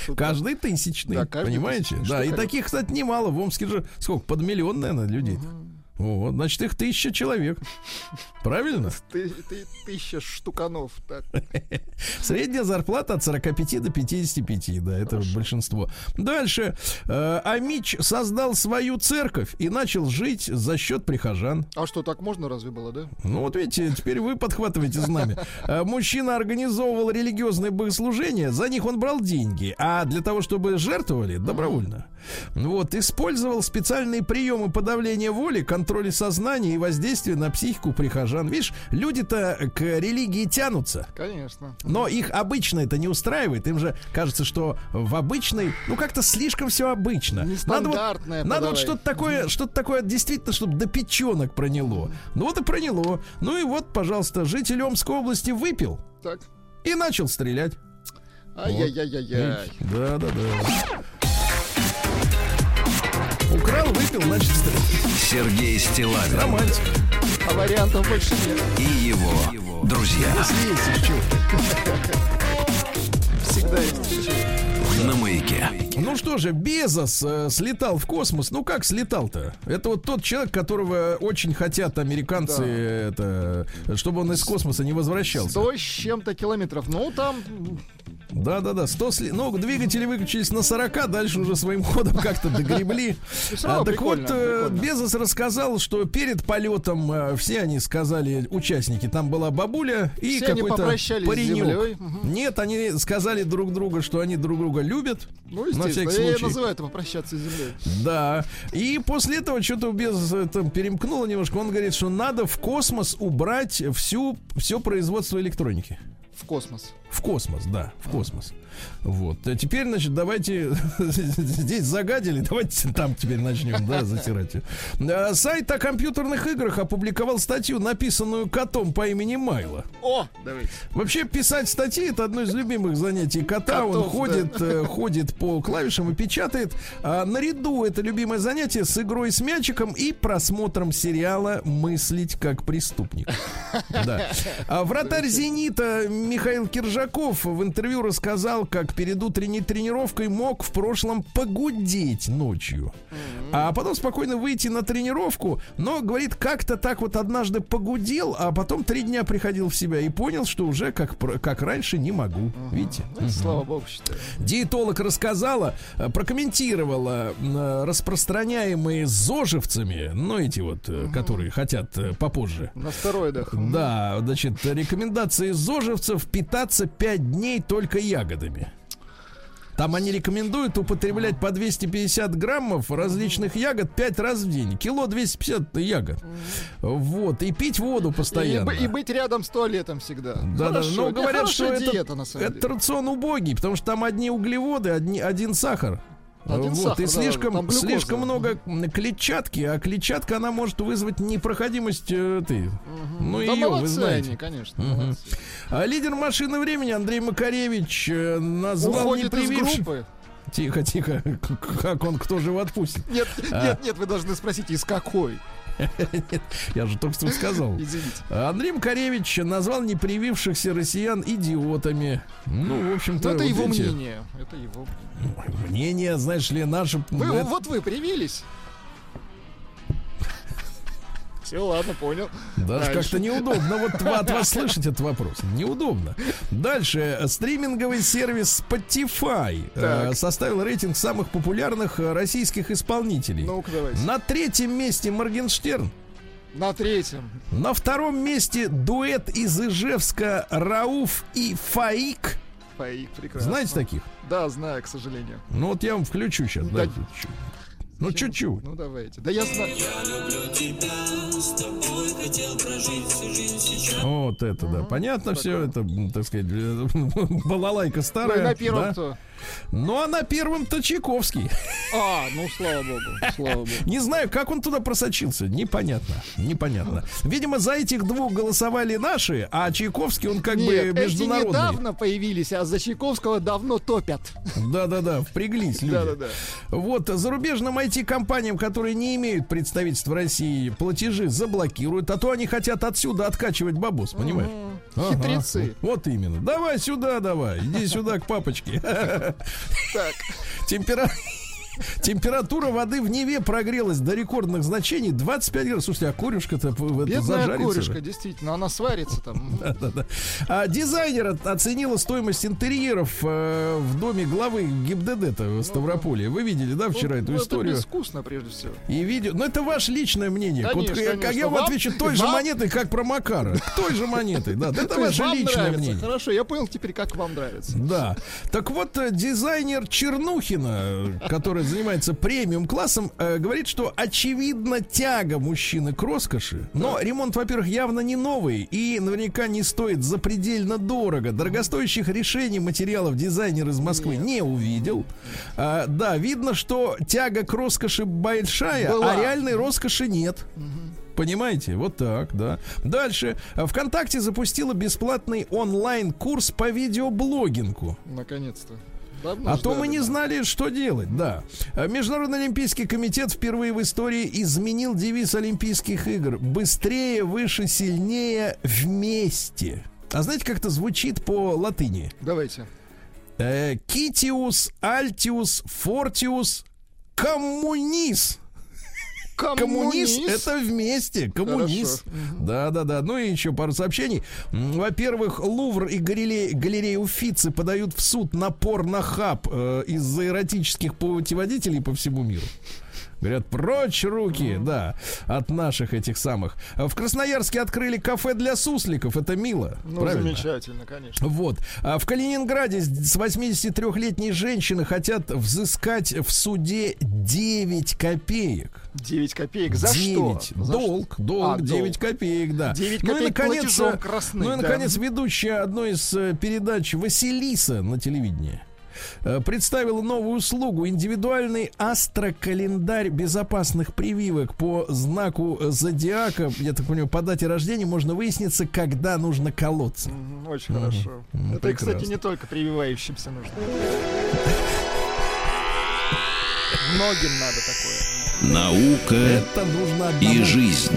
Тут [laughs] Каждый тысячный, Да, каждый понимаете? тысячный, Да, и таких, кстати, немало. В Омске же сколько? Под миллион, наверное, людей. Вот, значит, их тысяча человек. Правильно? [laughs] Ты, ты тысяча штуканов. Так. [laughs] Средняя зарплата от 45 до 55, да, это большинство. Дальше. Э, Амич создал свою церковь и начал жить за счет прихожан. А что, так можно разве было, да? Ну вот видите, теперь вы подхватываете знамя. Э, Мужчина организовывал религиозные богослужения, за них он брал деньги, а для того, чтобы жертвовали, добровольно. Вот, использовал специальные приемы подавления воли, контроля сознания и воздействия на психику прихожан. Видишь, люди-то к религии тянутся. Конечно. Но их обычно это не устраивает. Им же кажется, что в обычной, ну как-то слишком все обычно. Надо вот, надо вот что-то такое, что-то такое действительно, чтобы до печенок проняло. Ну вот и проняло. Ну и вот, пожалуйста, житель Омской области выпил Так. и начал стрелять. Ай-яй-яй-яй. Да, да, да. Украл, выпил, значит стрелять. Сергей Стилавин Романтик. А вариантов больше нет. и его друзья Если есть чего. Всегда есть. Ну, на маяке. Ну что же, Безос э, слетал в космос. Ну как слетал-то? Это вот тот человек, которого очень хотят американцы, Да. это, чтобы он из космоса не возвращался. Сто с чем-то километров. Ну, там Да-да-да, 100 сли... Ну, двигатели выключились на 40, дальше уже своим ходом как-то догребли. [laughs] равно А, так вот, прикольно, э, прикольно. Безос рассказал, что перед полетом э, все они сказали, участники, там была бабуля и Все они какой-то паренек. землей. Мгм. Нет, они сказали друг другу, что они друг друга любят. Ну, на всякий я случай. называю это попрощаться с землей. Да. И после этого что-то без там перемкнуло немножко. Он говорит, что надо в космос убрать всю все производство электроники. В космос. В космос, да, в космос. Вот. А теперь, значит, давайте [laughs] здесь загадили, давайте там теперь начнем, да, затирать. А, Сайт о компьютерных играх опубликовал статью, написанную котом по имени Майло. О, давайте. Вообще писать статьи это одно из любимых занятий кота. Он Котов, ходит, э, ходит по клавишам и печатает. А наряду это любимое занятие с игрой с мячиком и просмотром сериала «Мыслить как преступник». [laughs] Да. А вратарь «Зенита» Михаил Киржаков в интервью рассказал, как перед утренней тренировкой мог в прошлом погудеть ночью. А потом спокойно выйти на тренировку, но, говорит, как-то так вот однажды погудел, а потом три дня приходил в себя и понял, что уже как, как раньше не могу. Видите? Ну, Слава богу, считаю. Диетолог рассказала, э, прокомментировала э, распространяемые зожевцами, ну эти вот, э, которые хотят попозже. На стероидах. Да, значит, рекомендации зожевцев питаться 5 дней только ягодами. Там они рекомендуют употреблять по 250 граммов различных ягод 5 раз в день. Кило 250 ягод. Вот. И пить воду И, постоянно. бы- и быть рядом с туалетом всегда. Да, да, Хорошо, но это говорят, что хорошая это, диета, на самом это деле. рацион убогий, потому что там одни углеводы, одни, один сахар. Один вот, сахар, и да, слишком, глюкоза. слишком много клетчатки, а клетчатка она может вызвать непроходимость э, этой. Ну, да ее, вы знаете. они, конечно. Молодцы. А лидер машины времени Андрей Макаревич э, назвал Уходит группы. Тихо, тихо. Как он, кто же его отпустит? Нет, А. нет, нет, вы должны спросить, из какой. Нет, я же только что сказал. Извините. Андрей Макаревич назвал непривившихся россиян идиотами. Ну, в общем-то, Ну, это вот его видите, мнение. Это его мнение. Мнение, знаешь ли, наше... Вы, это- Вот вы привились. Все, ладно, понял. Даже как-то неудобно вот от вас [laughs] слышать этот вопрос. Неудобно. Дальше. Стриминговый сервис Spotify э, составил рейтинг самых популярных э, российских исполнителей. На третьем месте Моргенштерн. На третьем. На втором месте дуэт из Ижевска Рауф и Фаик. Фаик, прекрасно. Знаете таких? Да, знаю, к сожалению. Ну вот я вам включу сейчас. Да. Ну чуть-чуть. Ну, давайте. Да я знаю. Вот это, да. Понятно все, это, так сказать, [laughs] балалайка Ну, и старая. на первом да? кто? Ну, а на первом-то Чайковский. А, ну, слава богу. Слава богу. Не знаю, как он туда просочился. Непонятно. Непонятно. Видимо, за этих двух голосовали наши, а Чайковский, он как Нет, бы эти международный. недавно появились, а за Чайковского давно топят. Да-да-да, впряглись люди. Да-да-да. Вот, зарубежным IT-компаниям, которые не имеют представительства в России, платежи заблокируют. а то они хотят отсюда откачивать бабус, понимаешь? Ага. Хитрецы. Вот именно. Давай сюда, давай. Иди сюда к папочке. Так, Темпера- Температура воды в Неве прогрелась до рекордных значений 25 градусов. Слушайте, а корюшка-то это зажарится. корюшка, действительно, она сварится там. [laughs] А дизайнер оценила стоимость интерьеров э, в доме главы ГИБДД-то в Ставрополье. Вы видели, да, вчера Ну, эту это историю? безвкусно, прежде всего. И видео. Ну, это ваше личное мнение. Вот Конечно, как- я вам Вам- отвечу той же монетой, как про Макара. К той же монетой, да. Это [laughs] ваше личное нравится. мнение. Хорошо, я понял теперь, как вам нравится. Да. Так вот, э, дизайнер Чернухина, который занимается премиум классом, э, говорит, что очевидно тяга мужчины к роскоши. Но ремонт, во-первых, явно не новый и наверняка не стоит запредельно дорого. Дорогостоящих решений материалов дизайнер из Москвы не увидел. А, да, видно, что тяга к роскоши большая, Была. а реальной роскоши нет. Понимаете? Вот так, да. Дальше. ВКонтакте запустила бесплатный онлайн-курс по видеоблогингу. Наконец-то. Давно А то мы не да. знали, что делать, да. А Международный олимпийский комитет впервые в истории изменил девиз Олимпийских игр. Быстрее, выше, сильнее, вместе. А знаете, как это звучит по латыни? Давайте. Э, Китиус, Альтиус, Фортиус, Коммунис. Коммунис это вместе. Коммунис. Да, да, да. Ну и еще пару сообщений. Во-первых, Лувр и галерея, галерея Уфицы подают в суд на порнохаб э, из-за эротических путеводителей по всему миру. Говорят, прочь руки, да, от наших этих самых. А В Красноярске открыли кафе для сусликов. Это мило. Ну, правильно? замечательно, конечно. Вот. А в Калининграде с 83-летней женщины хотят взыскать в суде 9 копеек. 9 копеек. За 9. что? За Долг, долг, А, 9 долг. копеек, да. 9 ну и, копеек наконец, красным, ну и, да. наконец, ведущая одной из э, передач Василиса на телевидении представила новую услугу индивидуальный астрокалендарь безопасных прививок по знаку э, зодиака. Я так понимаю, по дате рождения можно выясниться, когда нужно колоться. Очень хорошо. М, Это, кстати, прекрасно. не только прививающимся нужно. [laughs] Многим надо такое. Наука Это нужно и жизнь.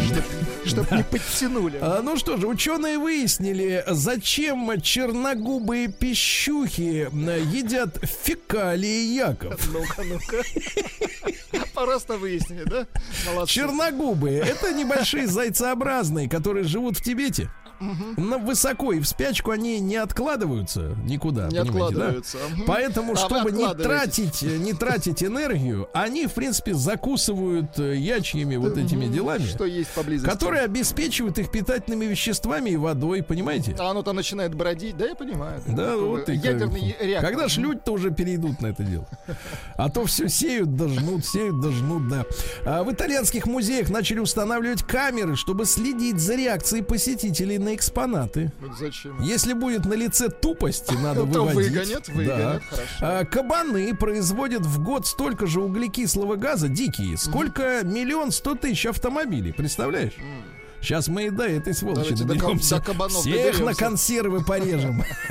Чтоб не подтянули. А, ну что же, ученые выяснили, зачем черногубые пищухи э, едят фекалии яков. Ну-ка, ну-ка. [laughs] Просто выяснили, да? Молодцы. Черногубые это небольшие [laughs] зайцеобразные, которые живут в Тибете. Но высоко и в спячку они не откладываются никуда. Не да? откладываются. Мгм. Поэтому, А чтобы не тратить, э, не тратить энергию, они, в принципе, закусывают э, ячьими вот этими делами, Что есть поблизости. которые обеспечивают их питательными веществами и водой, понимаете? А оно там начинает бродить, да, я понимаю. Да, вот и Ядерный реактор. Когда ж люди-то уже перейдут на это дело? [laughs] А то все сеют, дожнут, сеют, дожнут, да. А в итальянских музеях начали устанавливать камеры, чтобы следить за реакцией посетителей на экспонаты. Вот зачем? Если будет на лице тупости, [laughs] надо выводить. выгонят, выгонят, хорошо. А, кабаны производят в год столько же углекислого газа, дикие, сколько миллион сто тысяч автомобилей. Представляешь? Сейчас мы и до этой сволочи Давайте до доберемся. до кабанов Всех на доберемся. консервы порежем. [laughs]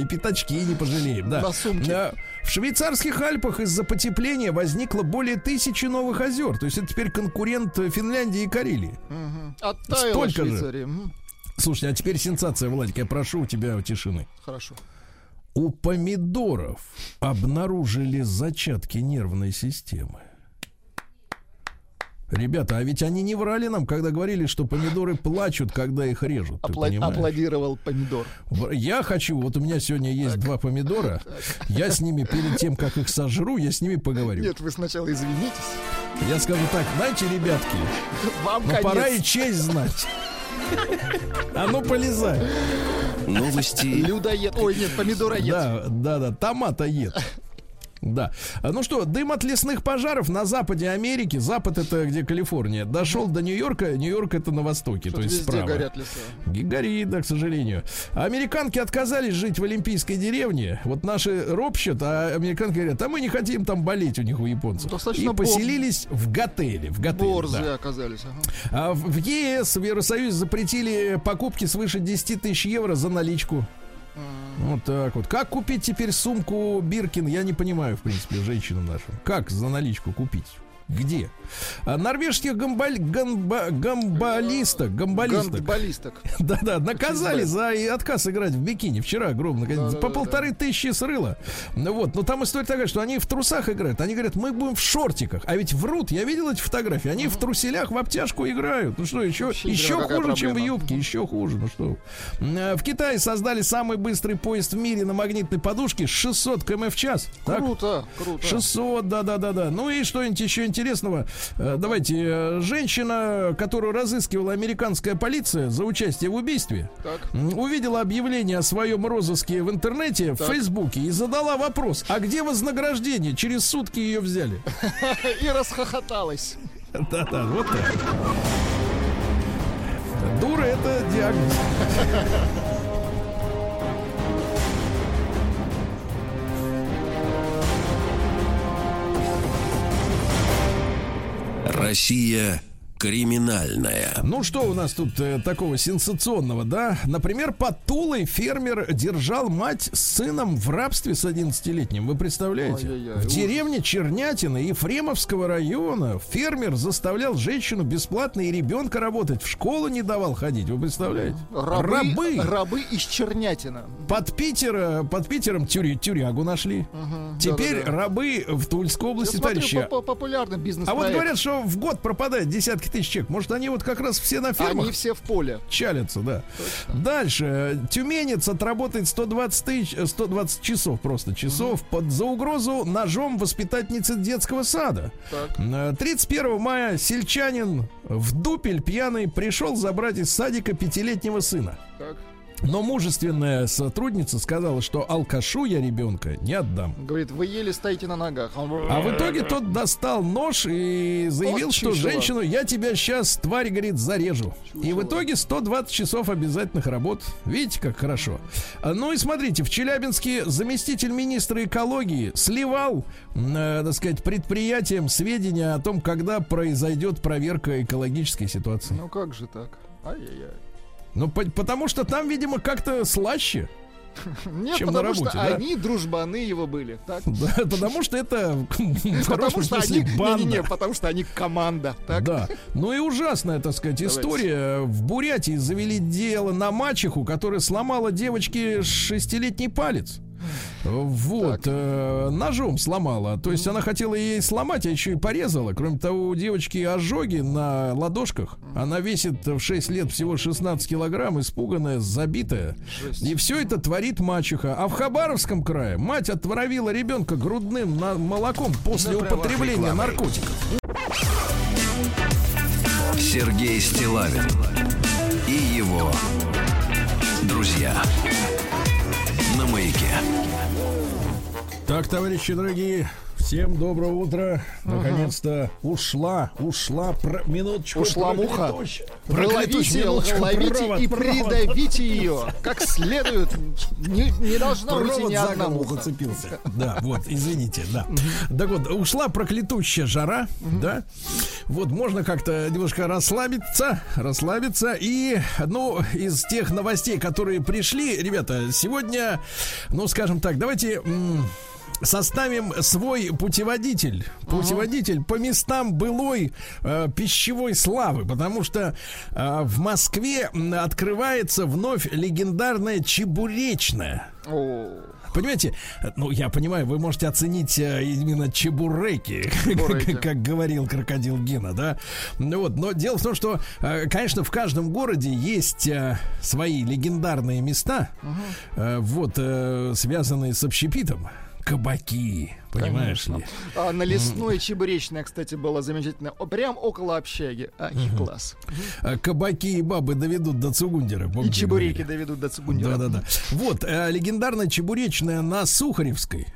И пятачки не пожалеем, да. На. В швейцарских Альпах из-за потепления возникло более тысячи новых озер. То есть это теперь конкурент Финляндии и Карелии. Оттаяла Столько же. Слушайте, а теперь сенсация, Владик, я прошу у тебя тишины. Хорошо. У помидоров обнаружили зачатки нервной системы. Ребята, а ведь они не врали нам, когда говорили, что помидоры плачут, когда их режут. Апла-? Аплодировал помидор. Я хочу, вот у меня сегодня есть два помидора, я с ними перед тем, как их сожру, я с ними поговорю. Нет, вы сначала извинитесь. Я скажу так, знаете, ребятки, Вам ну пора и честь знать. А ну полезай. Новости Людоед. Ой, нет, помидороед. Да, да, да, томатоед. Да. А, Ну что, дым от лесных пожаров на западе Америки, запад это где Калифорния, дошел до Нью-Йорка, Нью-Йорк это на востоке, Что-то то есть справа. горят леса. Горит, да, к сожалению. Американки отказались жить в олимпийской деревне. Вот наши ропщут, а американки говорят, а мы не хотим там болеть у них у японцев. Достаточно И поселились в готеле. В готеле Борзы да. оказались. ага. А в ЕС, в Евросоюзе запретили покупки свыше 10 тысяч евро за наличку. Вот так вот. Как купить теперь сумку Биркин, я не понимаю, в принципе, женщинам нашим. Как за наличку купить? Где? А, норвежских гамбаль, гамба, гамбалисток, гамбалисток. Гандболисток. [laughs] Да-да, наказали за отказ играть в бикини. Вчера огромно. Да-да-да-да. по полторы тысячи срыло. Ну вот, но там история такая, что они в трусах играют. Они говорят, мы будем в шортиках. А ведь врут. Я видел эти фотографии. Они в труселях в обтяжку играют. Ну что, еще, Вообще еще хуже, чем в юбке. Еще хуже. Ну что. Э, В Китае создали самый быстрый поезд в мире на магнитной подушке с 600 км в час. Так? Круто, круто. 600, да-да-да-да. Ну и что-нибудь еще интересного. Э, Давайте. э, Женщина, которую разыскивала американская полиция за участие в убийстве, Так. увидела объявление о своем розыске в интернете, в Так. Фейсбуке, и задала вопрос, а где вознаграждение? Через сутки ее взяли. [laughs] И расхохоталась. Да-да, вот так. Дура это диагноз. [laughs] Россия криминальная. Ну что у нас тут э, такого сенсационного, да? Например, под Тулой фермер держал мать с сыном в рабстве с 11-летним. Вы представляете? Ой-ой-ой, в ужас. деревне Чернятина Ефремовского района фермер заставлял женщину бесплатно и ребенка работать. В школу не давал ходить. Вы представляете? Рабы, рабы из Чернятина. Под, Питера, под Питером тюря- тюрягу нашли. Теперь да-да-да. рабы в Тульской Я области, смотрю, товарищи. по- по- популярный бизнес А вот говорят, что в год пропадает десятки тысяч человек. Может, они вот как раз все на фермах Они все в поле. чалятся, да. Дальше. Тюменец отработает 120 тысяч, э, 120 часов просто часов под, за угрозу ножом воспитательницы детского сада. Так. Э, 31 мая сельчанин в дупель пьяный пришел забрать из садика пятилетнего сына. Так. Но мужественная сотрудница сказала, что алкашу я ребенка не отдам. Говорит, вы еле стоите на ногах. А в итоге тот достал нож и заявил, Вот что чучело. женщину я тебя сейчас, тварь, говорит, зарежу. И в итоге 120 часов обязательных работ. Видите, как хорошо. А, Ну и смотрите, в Челябинске заместитель министра экологии сливал, э, так сказать, предприятиям сведения о том, когда произойдет проверка экологической ситуации. Ну как же так? Ай-яй-яй. Ну, по- потому что там, видимо, как-то слаще. [laughs] Нет, Чем на потому работе, что да? они дружбаны его были. Так? [laughs] Да, потому что это [laughs] Потому что они... банда. Не-не-не, потому что они команда. Так? Да. Ну и ужасная, так сказать, Давайте. история. В Бурятии завели дело на мачеху, которая сломала девочке шестилетний палец. Вот, э, ножом сломала. То есть она хотела ей сломать, а еще и порезала. Кроме того, у девочки ожоги на ладошках. Она весит в 6 лет всего 16 килограмм, испуганная, забитая. И все это творит мачеха. А в Хабаровском крае мать отравила ребенка грудным на- молоком после употребления наркотиков. Сергей Стилавин и его друзья Так, товарищи дорогие, всем доброго утра. Наконец-то ушла, ушла, про, минуточку. Ушла муха. Проклятущая, ловите, провод, и провод. придавите ее как следует. Не, не должна Провод ни за одна муха. зацепился. [laughs] Да, вот, извините, да. Так вот, ушла проклятущая жара, да. Вот, можно как-то немножко расслабиться, расслабиться. И, ну, из тех новостей, которые пришли, ребята, сегодня, ну, скажем так, давайте... м, Составим свой путеводитель, путеводитель по местам былой э, пищевой славы, потому что э, в Москве открывается вновь легендарная чебуречная. О, Понимаете, ну я понимаю, вы можете оценить э, именно чебуреки, Чебуреки. как, [laughs] как говорил крокодил Гена, да. Ну вот, но дело в том, что, э, конечно, в каждом городе есть э, свои легендарные места, э, вот связанные с общепитом, кабаки, понимаешь ли? а на лесной чебуречная, кстати, была замечательная. Прям около общаги. Ай, класс. Э, Кабаки и бабы доведут до Цугундера. И чебуреки говорили? доведут до Цугундера. Да, да, да. Вот, э, легендарная чебуречная на Сухаревской.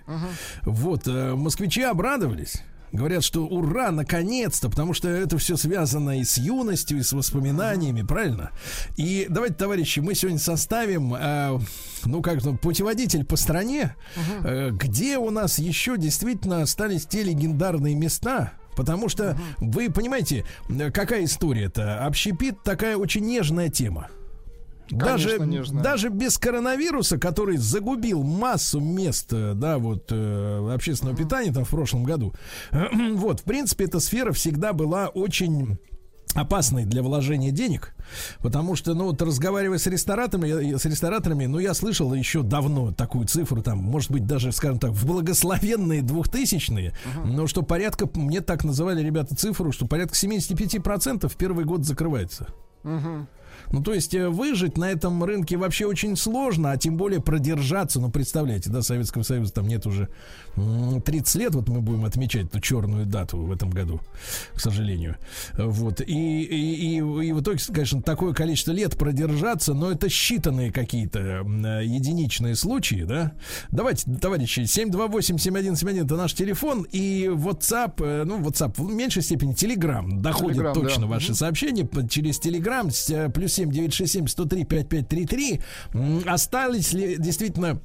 Вот, э, москвичи обрадовались. Говорят, что ура, наконец-то, потому что это все связано и с юностью, и с воспоминаниями, правильно? И давайте, товарищи, мы сегодня составим, э, ну как то путеводитель по стране, э, где у нас еще действительно остались те легендарные места, Потому что вы понимаете, э, какая история-то? Общепит такая очень нежная тема. Даже, нежная. даже без коронавируса, который загубил массу мест, э, да, вот, э, общественного питания там в прошлом году. [clears throat] Вот, в принципе, эта сфера всегда была очень опасной для вложения денег, потому что, ну, вот разговаривая с рестораторами, с рестораторами, ну, я слышал еще давно такую цифру, там, может быть, даже, скажем так, в благословенные двухтысячные, но что порядка, мне так называли ребята цифру, что порядка 75% в первый год закрывается. Ну, то есть э, выжить на этом рынке вообще очень сложно, а тем более продержаться. Ну, представляете, да, Советского Союза там нет уже м, 30 лет, вот мы будем отмечать эту черную дату в этом году, к сожалению. Вот. И, и, и, и в итоге, конечно, такое количество лет продержаться, но это считанные какие-то единичные случаи, да. Давайте, товарищи, 728-7171 это наш телефон, и WhatsApp, э, ну, WhatsApp в меньшей степени Telegram доходит Telegram, точно да. ваши сообщения через Telegram э, плюс 7 967 103 5533. М, Остались ли действительно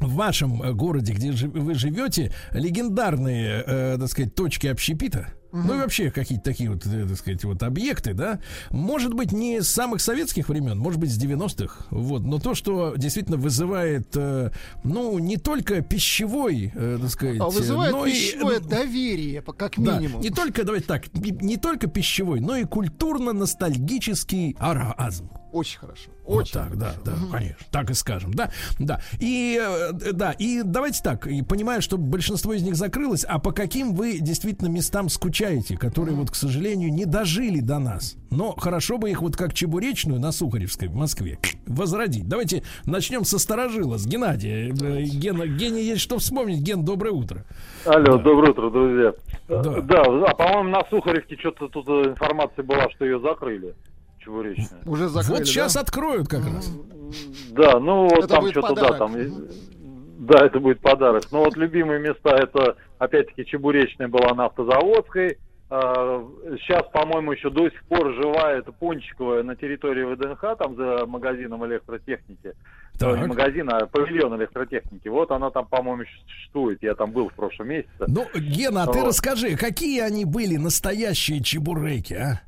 в вашем э, городе, где вы живете, легендарные, э, так сказать, точки общепита? Ну и вообще какие-то такие вот, э, так сказать, вот объекты, да? Может быть, не с самых советских времен, может быть, с 90-х. Вот. Но то, что действительно вызывает, э, ну, не только пищевой, э, так сказать, А вызывает но и, пищевое ну, доверие, как да, минимум. не только, давайте так, не, не только пищевой, но и культурно-ностальгический аразм. Очень хорошо. Вот Очень. так, да, да, конечно. Так и скажем, да, да. И э, да, и давайте так, и понимаю, что большинство из них закрылось, а по каким вы действительно местам скучаете, которые вот, к сожалению, не дожили до нас. Но хорошо бы их вот как чебуречную на Сухаревской в Москве возродить. Давайте начнем со сторожила, с Геннадия. Э, Гена, Гене есть что вспомнить. Ген, доброе утро. Алло, доброе утро, друзья. Да. Да, да, по-моему, на Сухаревке что-то тут информация была, что ее закрыли. Чебуречная. Уже закрыли, вот сейчас да? откроют как раз. Да, ну вот Это там что-то, да, там. Да, это будет подарок. Но вот любимые места, это, опять-таки, Чебуречная была на Автозаводской. А, Сейчас, по-моему, еще до сих пор живая это Пончиковая на территории ВДНХ, там за магазином электротехники. Так. Не магазин, а павильон электротехники. Вот она там, по-моему, еще существует. Я там был в прошлом месяце. Ну, Гена, а ты Вот. расскажи, какие они были настоящие чебуреки, а?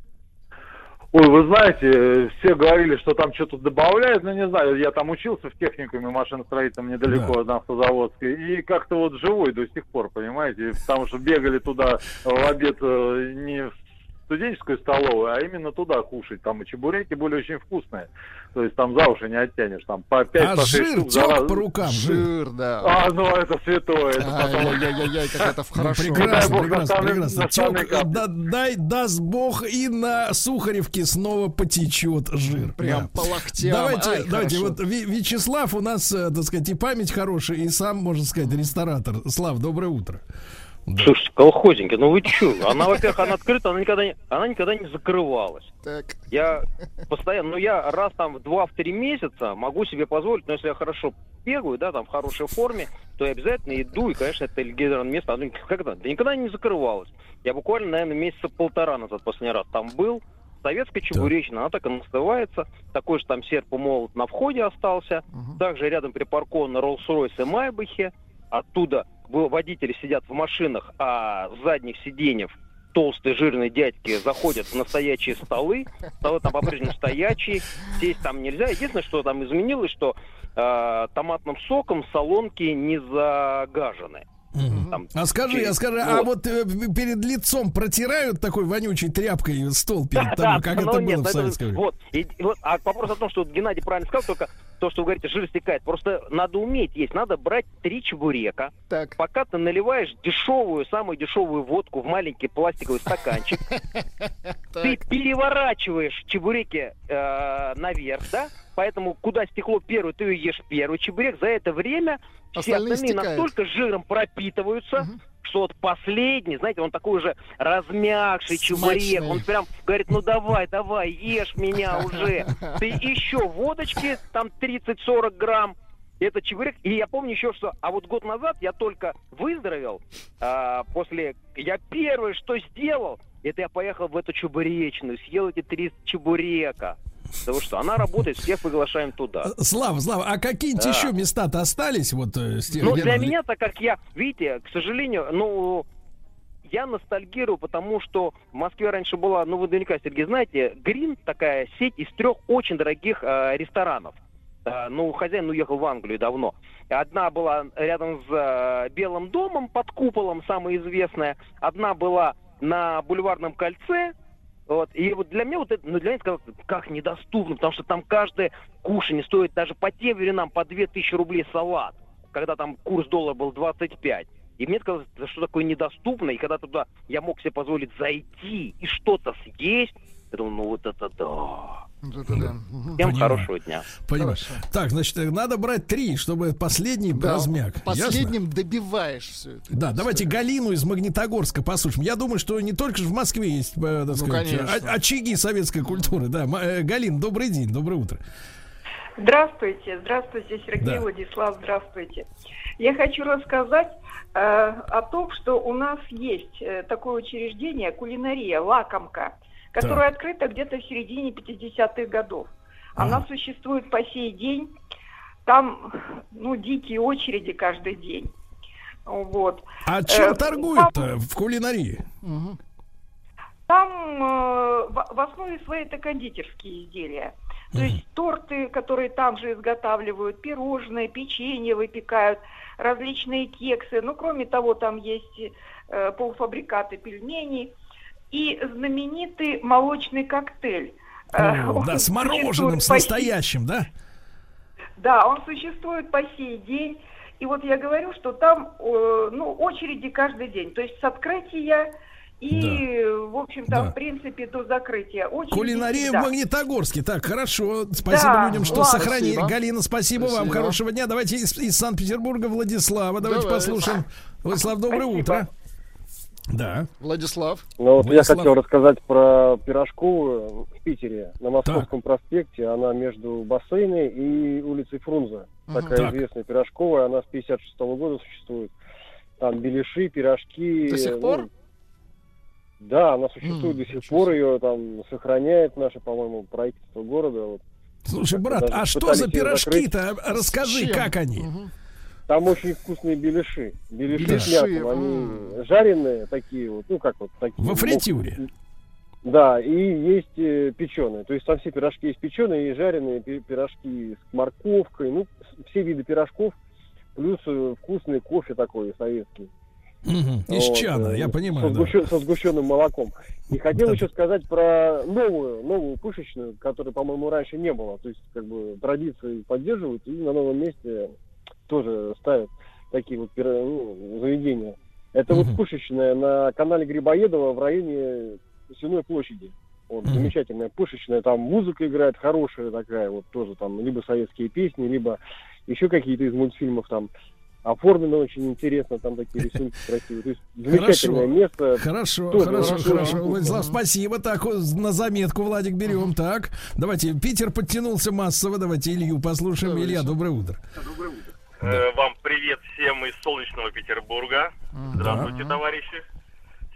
Ой, вы знаете, э, все говорили, что там что-то добавляют, но не знаю, я там учился в техникуме машиностроительном недалеко на автозаводской, и как-то вот живой до сих пор, понимаете, потому что бегали туда в обед э, не в студенческую столовую, а именно туда кушать, там и чебуреки были очень вкусные, то есть там за уши не оттянешь, там по 5 А по 6 жир штук за тек раз. по рукам, жир. Жир, да. А, ну это святое, это потом Ай-яй-яй-яй, как это Ну, хорошо. прекрасно, бог, прекрасно, прекрасно. Тек, да- дай, даст бог, и на Сухаревке снова потечет жир. Прям Да. по локтям. Давайте, Ай, давайте, хорошо. вот Вячеслав у нас, э, так сказать, и память хорошая, и сам, можно сказать, ресторатор. Слав, доброе утро. Да. Слушайте, колхозники, ну вы чё? Она, во-первых, она открыта, она никогда не, она никогда не закрывалась. Так. Я постоянно, ну я раз там в два-три месяца могу себе позволить, но если я хорошо бегаю, да, там в хорошей форме, то я обязательно иду, и, конечно, это легендарное место, оно никогда, да никогда не закрывалось. Я буквально, наверное, месяца полтора назад последний раз там был. Советская чебуречная, она так и называется. Такой же там серп и молот на входе остался. Также рядом припаркованы Роллс-Ройс и Майбахи. Оттуда водители сидят в машинах, а с задних сиденьев толстые жирные дядьки заходят в настоящие столы. Столы там по-прежнему стоячие. Сесть там нельзя. Единственное, что там изменилось, что э, томатным соком салонки не загажены. Там А скажи, а скажи, вот. а вот э, перед лицом протирают такой вонючей тряпкой стол перед тобой, как но это нет, было в советское время? Вот, а вопрос о том, что Геннадий правильно сказал, только то, что вы говорите, жир стекает. Просто надо уметь есть. Надо брать три чебурека. Так. Пока ты наливаешь дешевую, самую дешевую водку в маленький пластиковый стаканчик, [laughs] ты переворачиваешь чебуреки э, наверх, да? Поэтому куда стекло первое, ты ешь первый чебурек. За это время все Остальные остальные стекают. настолько жиром пропитываются, что вот последний, знаете, он такой уже размягший чебурек. Он прям говорит, ну давай, давай, ешь меня [laughs] уже. Ты еще водочки, там 30-40 грамм. Это чебурек. И я помню еще, что... А вот год назад я только выздоровел. а, после... Я первое, что сделал, это я поехал в эту чебуречную, съел эти три чебурека. Потому что она работает, всех приглашаем туда. Слава, Слава, а какие-нибудь Да. еще места-то остались вот э, с тех Ну, для меня, так как я, видите, к сожалению, ну, я ностальгирую, потому что в Москве раньше была, ну вы наверняка, Сергей, знаете, Грин такая сеть из трех очень дорогих э, ресторанов. Э, ну, хозяин уехал в Англию давно. Одна была рядом с э, Белым домом под куполом, самая известная. Одна была на Бульварном кольце. Вот. И вот для меня вот это, ну для меня это как, недоступно, потому что там каждое кушание стоит даже по тем временам по 2000 рублей салат, когда там курс доллара был 25. И мне казалось, что такое недоступно, и когда туда я мог себе позволить зайти и что-то съесть, я думаю, ну вот это да. Вот это да. Мгм. Всем Понимаю. хорошего дня. Понимаю. Хорошо. Так, значит, э, надо брать три, чтобы последний Да, размяк. Ясно? Последним добиваешь все это. Да, давайте Галину из Магнитогорска послушаем. Я думаю, что не только же в Москве есть, э, так сказать, конечно. очаги советской культуры. Да, э, Галин, добрый день, доброе утро. Здравствуйте, здравствуйте, Сергей Да. Владислав, здравствуйте. Я хочу рассказать э, о том, что у нас есть такое учреждение, кулинария, лакомка, которая открыта где-то в середине 50-х годов. Она существует по сей день. Там, ну, дикие очереди каждый день. Вот. А чем Э, торгуют-то в кулинарии? Мгм. Там э, в, в основе своей это кондитерские изделия. То есть торты, которые там же изготавливают, пирожные, печенье выпекают, различные кексы. Ну, кроме того, там есть э, полуфабрикаты, пельмени и знаменитый молочный коктейль. Э, О, он да, с мороженым, с настоящим, да? Да, он существует по сей день. И вот я говорю, что там, э, ну, очереди каждый день. То есть с открытия и, в общем-то, Да. в принципе, до закрытия. Очереди Кулинария в всегда. Магнитогорске. Так, хорошо. Спасибо Да, людям, что ладно. сохранили. Спасибо. Галина, спасибо, вам. Спасибо. Хорошего дня. Давайте из, из Санкт-Петербурга Владислава. Давайте Давай. послушаем. Владислав, доброе Спасибо. утро. Да. Владислав. Ну вот Владислав. я хотел рассказать про пирожковую в Питере на Московском проспекте. Она между бассейной и улицей Фрунзе. Мгм. Такая Так. известная пирожковая. Она с 56 года существует. Там беляши, пирожки. До сих ну, пор? Да, она существует М, до сих пор. Ее там сохраняет наше, по-моему, правительство города. Вот. Слушай, брат, а что за пирожки-то? Расскажи, Чем? как они? Мгм. Там очень вкусные беляши. Беляши, Беляши, с мясом. Они жареные такие вот. Ну, как вот такие. Во фритюре? Да, и есть э, печеные. То есть там все пирожки есть печеные и жареные пи- пирожки с морковкой. Ну, все виды пирожков. Плюс э, вкусный кофе такой советский. Из Вот, чана, э, я со, понимаю. да. сгущен- со сгущенным молоком. И хотел Да. еще сказать про новую, новую пышечную, которой, по-моему, раньше не было. То есть, как бы, традиции поддерживают и на новом месте тоже ставят такие вот ну, заведения. Это Мгм. вот пышечная на канале Грибоедова в районе Сеной площади. Вот, Мгм. замечательная пышечная, там музыка играет хорошая такая, вот тоже там либо советские песни, либо еще какие-то из мультфильмов там оформлено очень интересно, там такие рисунки красивые. То есть замечательное Хорошо. место. Хорошо, Тоже хорошо, хорошо. хорошо. Владислав, спасибо. Так, на заметку, Владик, берем. Так, давайте, Питер подтянулся массово. Давайте Илью послушаем. Давайте. Илья, доброе утро. Э, Вам привет всем из солнечного Петербурга. Здравствуйте, товарищи.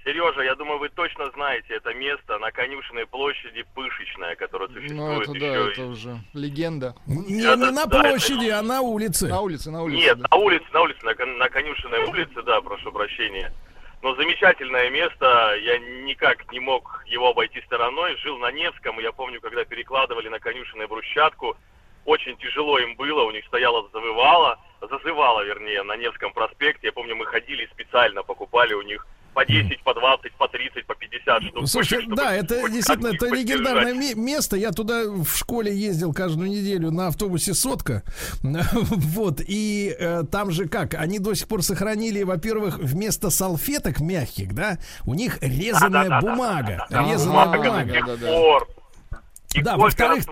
Сережа, я думаю, вы точно знаете это место на Конюшенной площади Пышечная, которое Ну, существует это да, еще... это уже легенда. Не, Да, не да, на да, площади, а на улице. На улице, на улице. Нет, да. на улице, на улице, на, Кон- на Конюшенной улице, да, прошу прощения. Но замечательное место, я никак не мог его обойти стороной. Жил на Невском, и я помню, когда перекладывали на Конюшенной брусчатку, очень тяжело им было, у них стояла завывала, зазывала, вернее, на Невском проспекте. Я помню, мы ходили специально, покупали у них по 10, по 20, по 30, по 50 штук. Слушай, чтобы да, это действительно это легендарное место. Я туда в школе ездил каждую неделю на автобусе сотка. [laughs] Вот. И э, там же как? Они до сих пор сохранили, во-первых, вместо салфеток мягких, да, у них резаная бумага. Резаная бумага, И Да, во-вторых-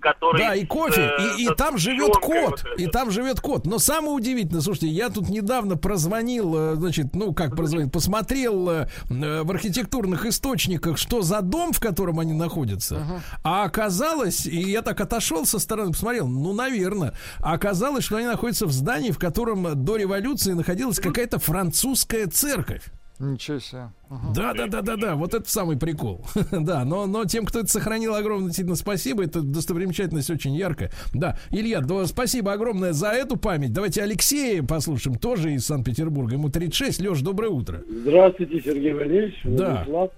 который... Да, и кофе, э, и, и там живет кот, вот и там живет кот. Но самое удивительное, слушайте, я тут недавно прозвонил, э, значит, ну как прозвонил, посмотрел э, э, в архитектурных источниках, что за дом, в котором они находятся. А оказалось, и я так отошел со стороны, посмотрел, ну, наверное, а оказалось, что они находятся в здании, в котором до революции находилась какая-то французская церковь. Ничего себе. Ага. Да, да, да, да, да, вот это самый прикол. [laughs] да, но, но тем, кто это сохранил, огромное действительно спасибо. Это достопримечательность очень яркая. Да, Илья, да, спасибо огромное за эту память. Давайте Алексея послушаем, тоже из Санкт-Петербурга. Ему 36. Леш, доброе утро. Здравствуйте, Сергей Валерьевич. Да. Владислав.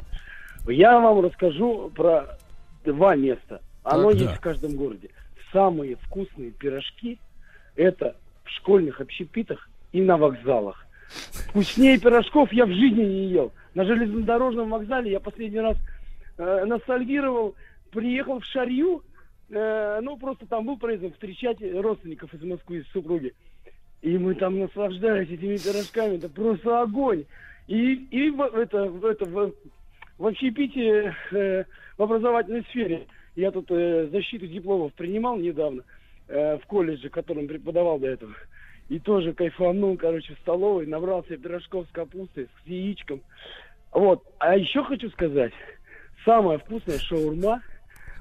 Я вам расскажу про два места. Оно Так, есть да. в каждом городе. Самые вкусные пирожки это в школьных общепитах и на вокзалах. Вкуснее пирожков я в жизни не ел. На железнодорожном вокзале я последний раз э, ностальгировал, приехал в Шарью, э, ну просто там был проездом встречать родственников из Москвы, из супруги. И мы там наслаждались этими пирожками, это просто огонь. И, и в, это, в, это, в, в общепите э, в образовательной сфере я тут э, защиту дипломов принимал недавно э, в колледже, которым преподавал до этого. И тоже кайфанул, короче, в столовой, набрал себе пирожков с капустой, с яичком. Вот. А еще хочу сказать, самая вкусная шаурма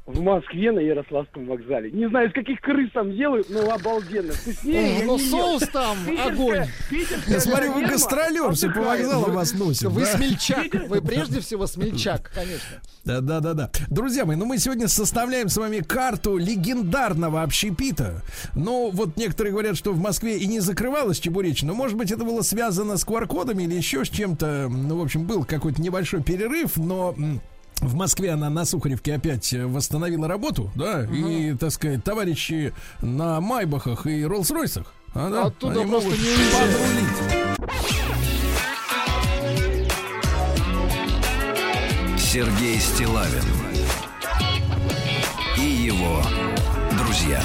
в Москве на Ярославском вокзале. Не знаю, из каких крыс там делают, но обалденно. Вкуснее я Ну, не ел. соус там, Питерская- огонь. питерская Я смотрю, вы гастролер, все по вокзалам вас носит. Вы да? смельчак. Вы прежде всего смельчак, конечно. Да, да, да, да. Друзья мои, ну мы сегодня составляем с вами карту легендарного общепита. Ну, вот некоторые говорят, что в Москве и не закрывалась чебуречная. Но, может быть, это было связано с QR-кодами или еще с чем-то. Ну, в общем, был какой-то небольшой перерыв, но... В Москве она на Сухаревке опять э, восстановила работу, да, и, так сказать, товарищи на Майбахах и Роллс-Ройсах, а, да, Оттуда они просто могут не подрулить. Сергей Стилавин друзья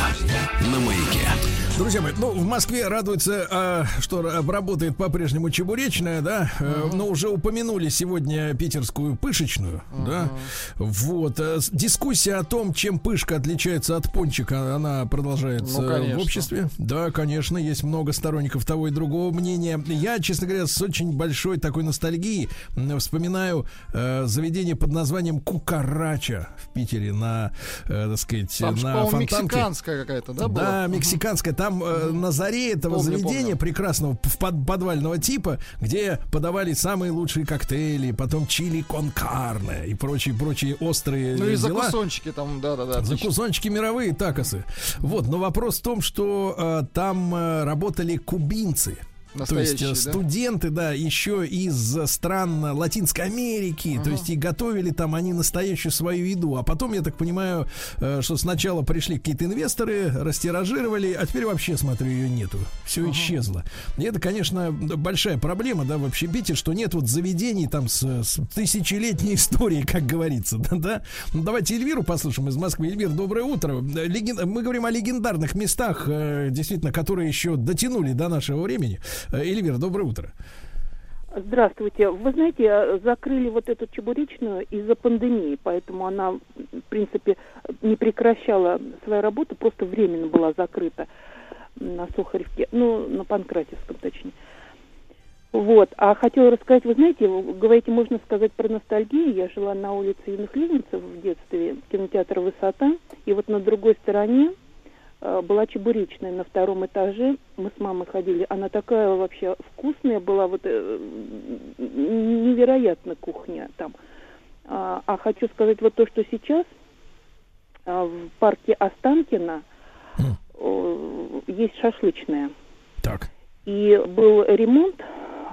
на маяке. Друзья мои, ну, в Москве радуется, а, что ра- работает по-прежнему чебуречная, да, э, но уже упомянули сегодня питерскую пышечную, да, вот, э, дискуссия о том, чем пышка отличается от пончика, она продолжается Ну, конечно. в обществе, да, конечно, есть много сторонников того и другого мнения, я, честно говоря, с очень большой такой ностальгией вспоминаю э, заведение под названием Кукарача в Питере на, э, так сказать, Там на Фонтанке. Мексиканская какая-то, да, была? Да, мексиканская. Там э, на заре этого Помню, заведения помню. прекрасного под- подвального типа, где подавали самые лучшие коктейли, потом чили кон карне и прочие прочие острые Ну и дела. закусончики там, да-да-да. Закусончики мировые, такосы. Вот, но вопрос в том, что э, там э, работали кубинцы. То есть э, Настоящие, да? студенты, да, еще из э, стран Латинской Америки, то есть и готовили там они настоящую свою еду. А потом, я так понимаю, э, что сначала пришли какие-то инвесторы, растиражировали, а теперь вообще, смотрю, ее нету. Все исчезло. И это, конечно, большая проблема, да, в общепите, что нет вот заведений там с, с тысячелетней историей, как говорится, [laughs] да, да. Ну, давайте Эльвиру послушаем из Москвы. Эльвир, доброе утро. Э, леген- Мы говорим о легендарных местах, э, действительно, которые еще дотянули до нашего времени. Э, Эльвира, доброе утро. Здравствуйте. Вы знаете, э, закрыли вот эту чебуречную из-за пандемии, поэтому она, в принципе, не прекращала свою работу, просто временно была закрыта на Сухаревке, ну, на Панкратевском, точнее. Вот. А хотела рассказать, вы знаете, вы говорите, можно сказать про ностальгию. Я жила на улице Юных Ливнецев в детстве, кинотеатр «Высота», и вот на другой стороне была чебуречная на втором этаже. Мы с мамой ходили. Она такая вообще вкусная была, вот э, невероятно кухня там. А, а хочу сказать вот то, что сейчас а, в парке Останкино э, есть шашлычная. Так. И был ремонт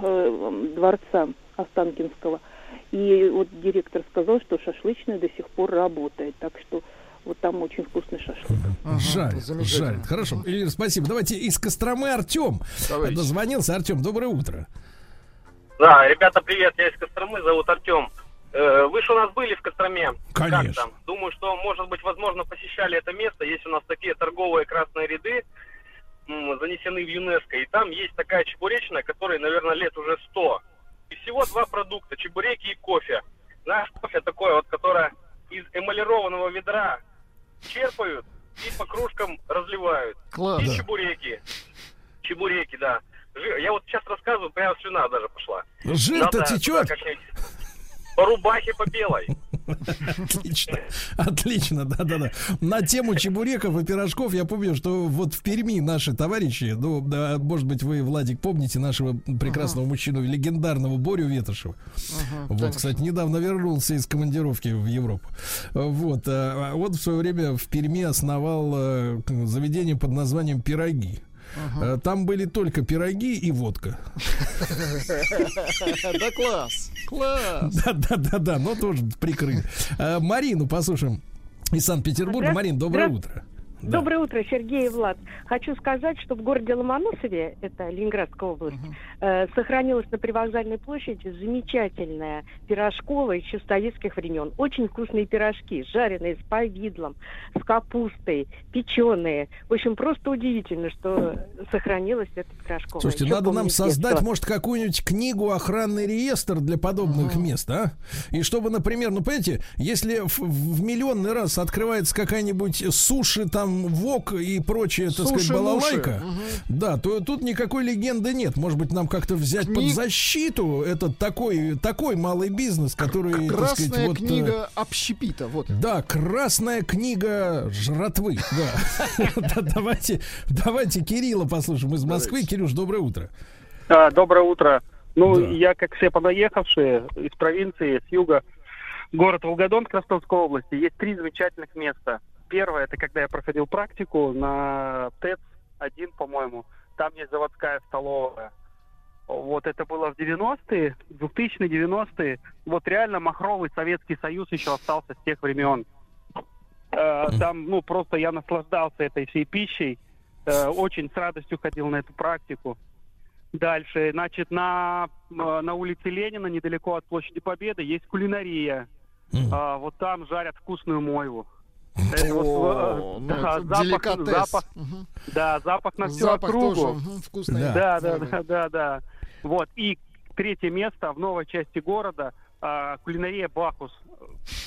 э, дворца Останкинского. И вот директор сказал, что шашлычная до сих пор работает. Так что вот там очень вкусный шашлык. Жарит, замечательно. жарит. Хорошо. Эльвира, спасибо. Давайте из Костромы Артем. Давайте. Дозвонился. Артем, доброе утро. Да, ребята, привет, я из Костромы, зовут Артем. Э, Вы же у нас были в Костроме? Конечно. Как там? Думаю, что, может быть, возможно, посещали это место. Есть у нас такие торговые красные ряды, занесены в ЮНЕСКО. И там есть такая чебуречная, которой, наверное, лет уже 100. И всего два продукта, чебуреки и кофе. Наш кофе такой вот, которое из эмалированного ведра черпают и по кружкам разливают. Класс. И Да. чебуреки. Чебуреки, да. Жи- Я вот сейчас рассказываю, прямо слюна даже пошла. Жир-то течет. как-нибудь По рубахе, по белой. Отлично, отлично, да-да-да. На тему чебуреков и пирожков я помню, что вот в Перми наши товарищи, ну, да, может быть, вы, Владик, помните нашего прекрасного мужчину, легендарного Борю Ветошева. Вот, кстати, недавно вернулся из командировки в Европу. Вот, а, вот в свое время в Перми основал э, заведение под названием «Пироги». Э, Там были только пироги и водка. Да класс, класс. Да, да, да, да, но тоже прикрыли. Э, Марину послушаем из Санкт-Петербурга. Марин, доброе утро. Да. Доброе утро, Сергей и Влад. Хочу сказать, что в городе Ломоносове, это Ленинградская область, э, сохранилась на привокзальной площади замечательная пирожкова еще с советских времен. Очень вкусные пирожки, жареные с повидлом, с капустой, печеные. В общем, просто удивительно, что сохранилась эта пирожкова. Слушайте, Еще надо нам создать, детства. может, какую-нибудь книгу охранный реестр для подобных мест, а? И чтобы, например, ну, понимаете, если в, в миллионный раз открывается какая-нибудь суши, там, вок и прочее, так сказать, Суши-муши. балалайка, Мгм. да, то тут никакой легенды нет. Может быть, нам как-то взять под Книг- защиту этот такой, такой малый бизнес, который, так Красная сказать, вот... э, книга общепита, вот. Да, красная книга жратвы. Да. [laughs] Да, Давайте, давайте Кирилла послушаем из Москвы. Кирюш, доброе утро. Доброе утро. Ну, Да. я, как все понаехавшие из провинции, с юга, город Волгодонск Ростовской области, есть три замечательных места. Первое, это когда я проходил практику на ТЭЦ-1, по-моему. Там есть заводская столовая. Вот это было в 90-е, 2000-е, 90-е. Вот реально махровый Советский Союз еще остался с тех времен. Э, Там, ну, просто я наслаждался этой всей пищей. Э, Очень с радостью ходил на эту практику. Дальше, значит, на, э, на улице Ленина, недалеко от площади Победы, есть кулинария. А, вот там жарят вкусную мойву. Это вот, О, [laughs] ну, да, запах, деликатес. запах, да, запах на всю Запах округу. тоже, вкусный. Да, Да. да, Да, да, да, да. Вот и третье место в новой части города а, кулинария Бахус.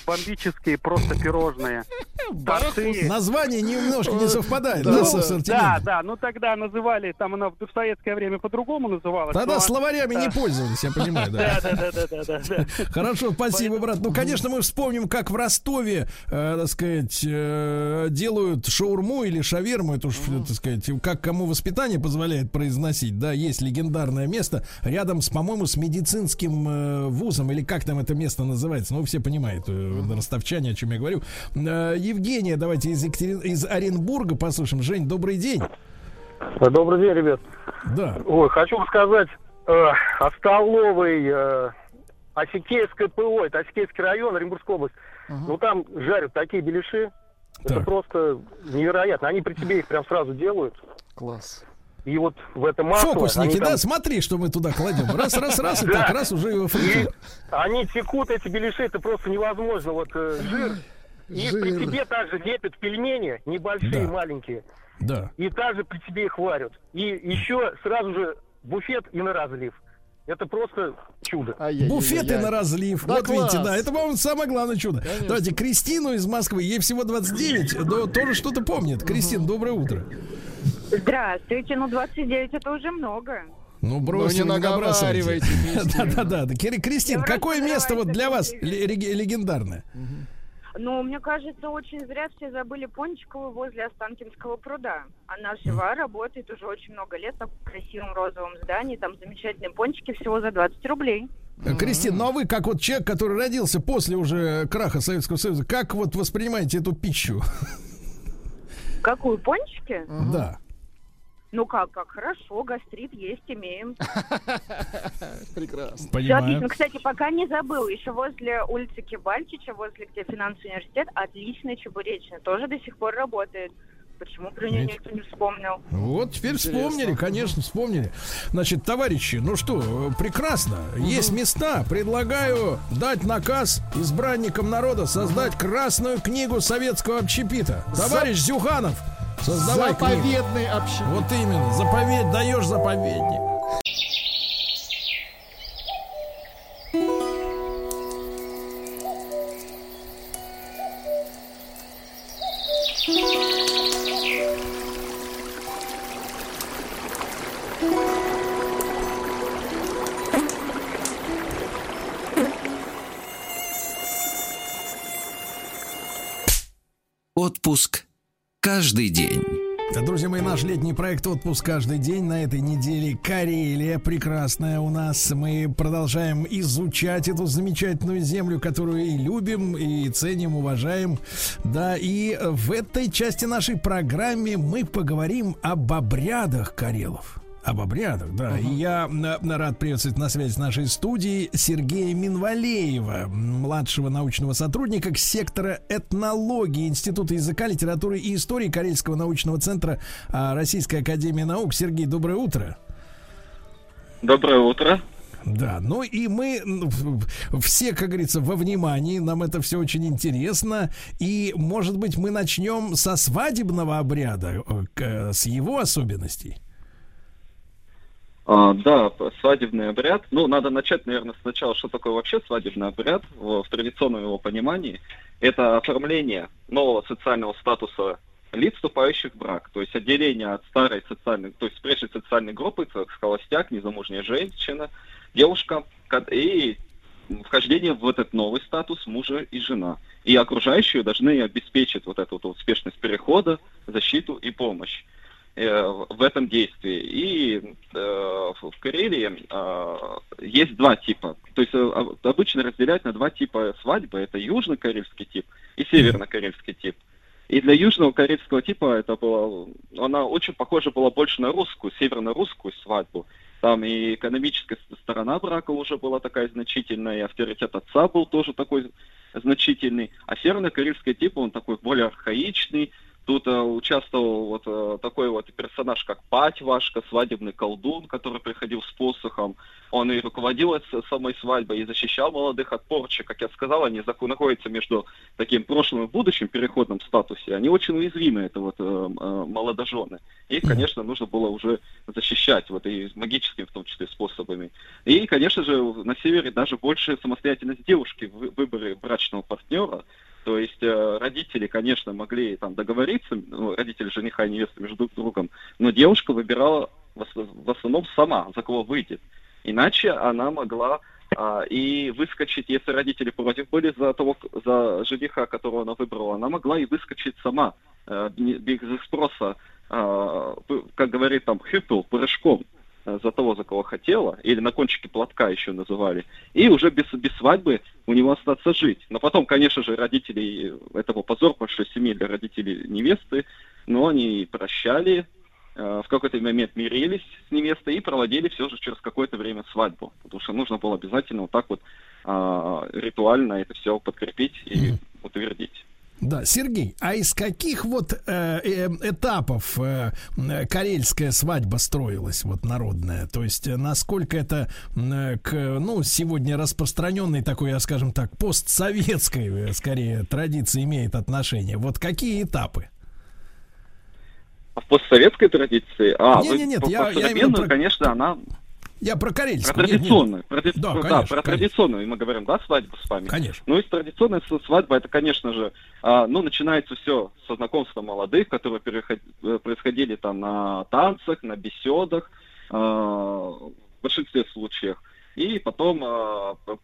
Бомбические просто пирожные. [laughs] Торты. Название немножко не совпадает, да? Да, да, ну тогда называли, там она в советское время по-другому называлась. Тогда но- словарями не пользовались, я понимаю, да. Да, да, да, да, да, да. Хорошо, спасибо, брат. Ну, конечно, мы вспомним, как в Ростове, э, так сказать, э, делают шаурму или шаверму, это уж, так сказать, как кому воспитание позволяет произносить, да, есть легендарное место рядом с, по-моему, с медицинским э, вузом, или как там это место называется, ну, все понимают, э, ростовчане, о чем я говорю. Э, Евгения, давайте из, Екатерин- из Оренбурга послушаем. Жень, добрый день. Добрый день, ребят. Да. Ой, хочу сказать э, о столовой э, Осетейское ПО, это Осетейский район, Оренбургская область. Ну там жарят такие беляши, это просто невероятно. Они при тебе их прям сразу делают. Класс. И вот в это масло... Фокусники, там- да, смотри, что мы туда кладем. Раз, раз, раз, и так, раз уже его они текут, эти беляши, это просто невозможно. Вот э, жир. И при тебе также лепят пельмени, небольшие, маленькие. Да. И также при тебе их варят. И еще сразу же буфет и на разлив. Это просто чудо. Буфеты на разлив. Да вот видите, класс. да, это, по-моему, самое главное чудо. Давайте Кристину из Москвы, ей всего 29, но тоже что-то помнит. Кристин, доброе утро. Здравствуйте, ну 29 это уже много. Ну, бросим, Ну, не набрасывайте. [laughs] Да-да-да. Кристин, какое место вот для вас легендарное? Ну, мне кажется, очень зря все забыли Пончикову возле Останкинского пруда. Она жива, работает уже очень много лет в красивом розовом здании. Там замечательные пончики всего за 20 рублей. Э, Кристин, ну а вы, как вот человек, который родился после уже краха Советского Союза, как вот воспринимаете эту пищу? Какую, пончики? Да. Ну как, как, хорошо, гастрит есть, имеем. [laughs] Прекрасно. Все отлично. Кстати, пока не забыл, еще возле улицы Кибальчича, возле где финансовый университет, отличная чебуречная, тоже до сих пор работает. Почему про нее никто не вспомнил? Вот теперь вспомнили, конечно, вспомнили. Значит, товарищи, ну что, прекрасно. Есть места. Предлагаю дать наказ избранникам народа создать красную книгу советского общепита. Товарищ Зюханов, Создавай Заповедный книгу. Вот именно. Заповедь даешь заповедник. Отпуск каждый день. Друзья мои, наш летний проект «Отпуск каждый день» на этой неделе Карелия прекрасная у нас. Мы продолжаем изучать эту замечательную землю, которую и любим, и ценим, уважаем. Да, и в этой части нашей программы мы поговорим об обрядах карелов. Об обрядах, да. И я рад приветствовать на связи с нашей студией Сергея Минвалеева, младшего научного сотрудника сектора этнологии Института языка, литературы и истории Карельского научного центра а, Российской Академии Наук. Сергей, доброе утро. Доброе утро. Да, ну и мы все, как говорится, во внимании, нам это все очень интересно. И, может быть, мы начнем со свадебного обряда, э, к- с его особенностей. А, да, свадебный обряд. Ну, надо начать, наверное, сначала, что такое вообще свадебный обряд в, в традиционном его понимании. Это оформление нового социального статуса лиц, вступающих в брак. То есть отделение от старой социальной, то есть прежней социальной группы, как холостяк, незамужняя женщина, девушка, ка- и вхождение в этот новый статус мужа и жена. И окружающие должны обеспечить вот эту вот успешность перехода, защиту и помощь в этом действии. И э, в Карелии э, есть два типа. То есть э, об- обычно разделять на два типа свадьбы. Это южно-карельский тип и северно-карельский тип. И для южного карельского типа это было, она очень похожа была больше на русскую, северно-русскую свадьбу. Там и экономическая сторона брака уже была такая значительная, и авторитет отца был тоже такой значительный. А северно-карельский тип, он такой более архаичный, Тут э, участвовал вот э, такой вот персонаж, как Патьвашка, свадебный колдун, который приходил с посохом. Он и руководил самой свадьбой, и защищал молодых от порчи. Как я сказал, они находятся между таким прошлым и будущим переходном статусе. Они очень уязвимы, это вот э, э, молодожены. Их, конечно, нужно было уже защищать, вот и магическими в том числе способами. И, конечно же, на севере даже больше самостоятельность девушки в вы- выборе брачного партнера. То есть э, родители, конечно, могли там договориться, ну, родители жениха и невесты между друг другом, но девушка выбирала в, ос- в основном сама, за кого выйдет. Иначе она могла а, и выскочить, если родители против были за того, за жениха, которого она выбрала, она могла и выскочить сама, э, без спроса, п- как говорит там Хюппел, пырожком э, за того, за кого хотела, или на кончике платка еще называли, и уже без, без свадьбы у него остаться жить. Но потом, конечно же, родители, это был позор большой семьи для родителей невесты, но они прощали, э, в какой-то момент мирились с невестой и проводили все же через какое-то время свадьбу, потому что нужно было обязательно вот так вот а, ритуально это все подкрепить и утвердить. Да, Сергей, а из каких вот э, э, этапов э, карельская свадьба строилась, вот народная? То есть э, насколько это э, к, ну, сегодня распространенной такой, я скажем так, постсоветской, э, скорее, традиции имеет отношение? Вот какие этапы? А в постсоветской традиции, а, Не, вы не, нет, про- я- я именно конечно, она Я про Про карельскую. нет, нет. традиционную. про тради- Да, про- конечно, про конечно. традиционную мы говорим, да, свадьбу с вами? Конечно. Ну, из традиционной с- свадьбы, это, конечно же, а, ну, начинается все со знакомства молодых, которые переход- э, происходили там на танцах, на беседах, а, в большинстве случаев. И потом а, п-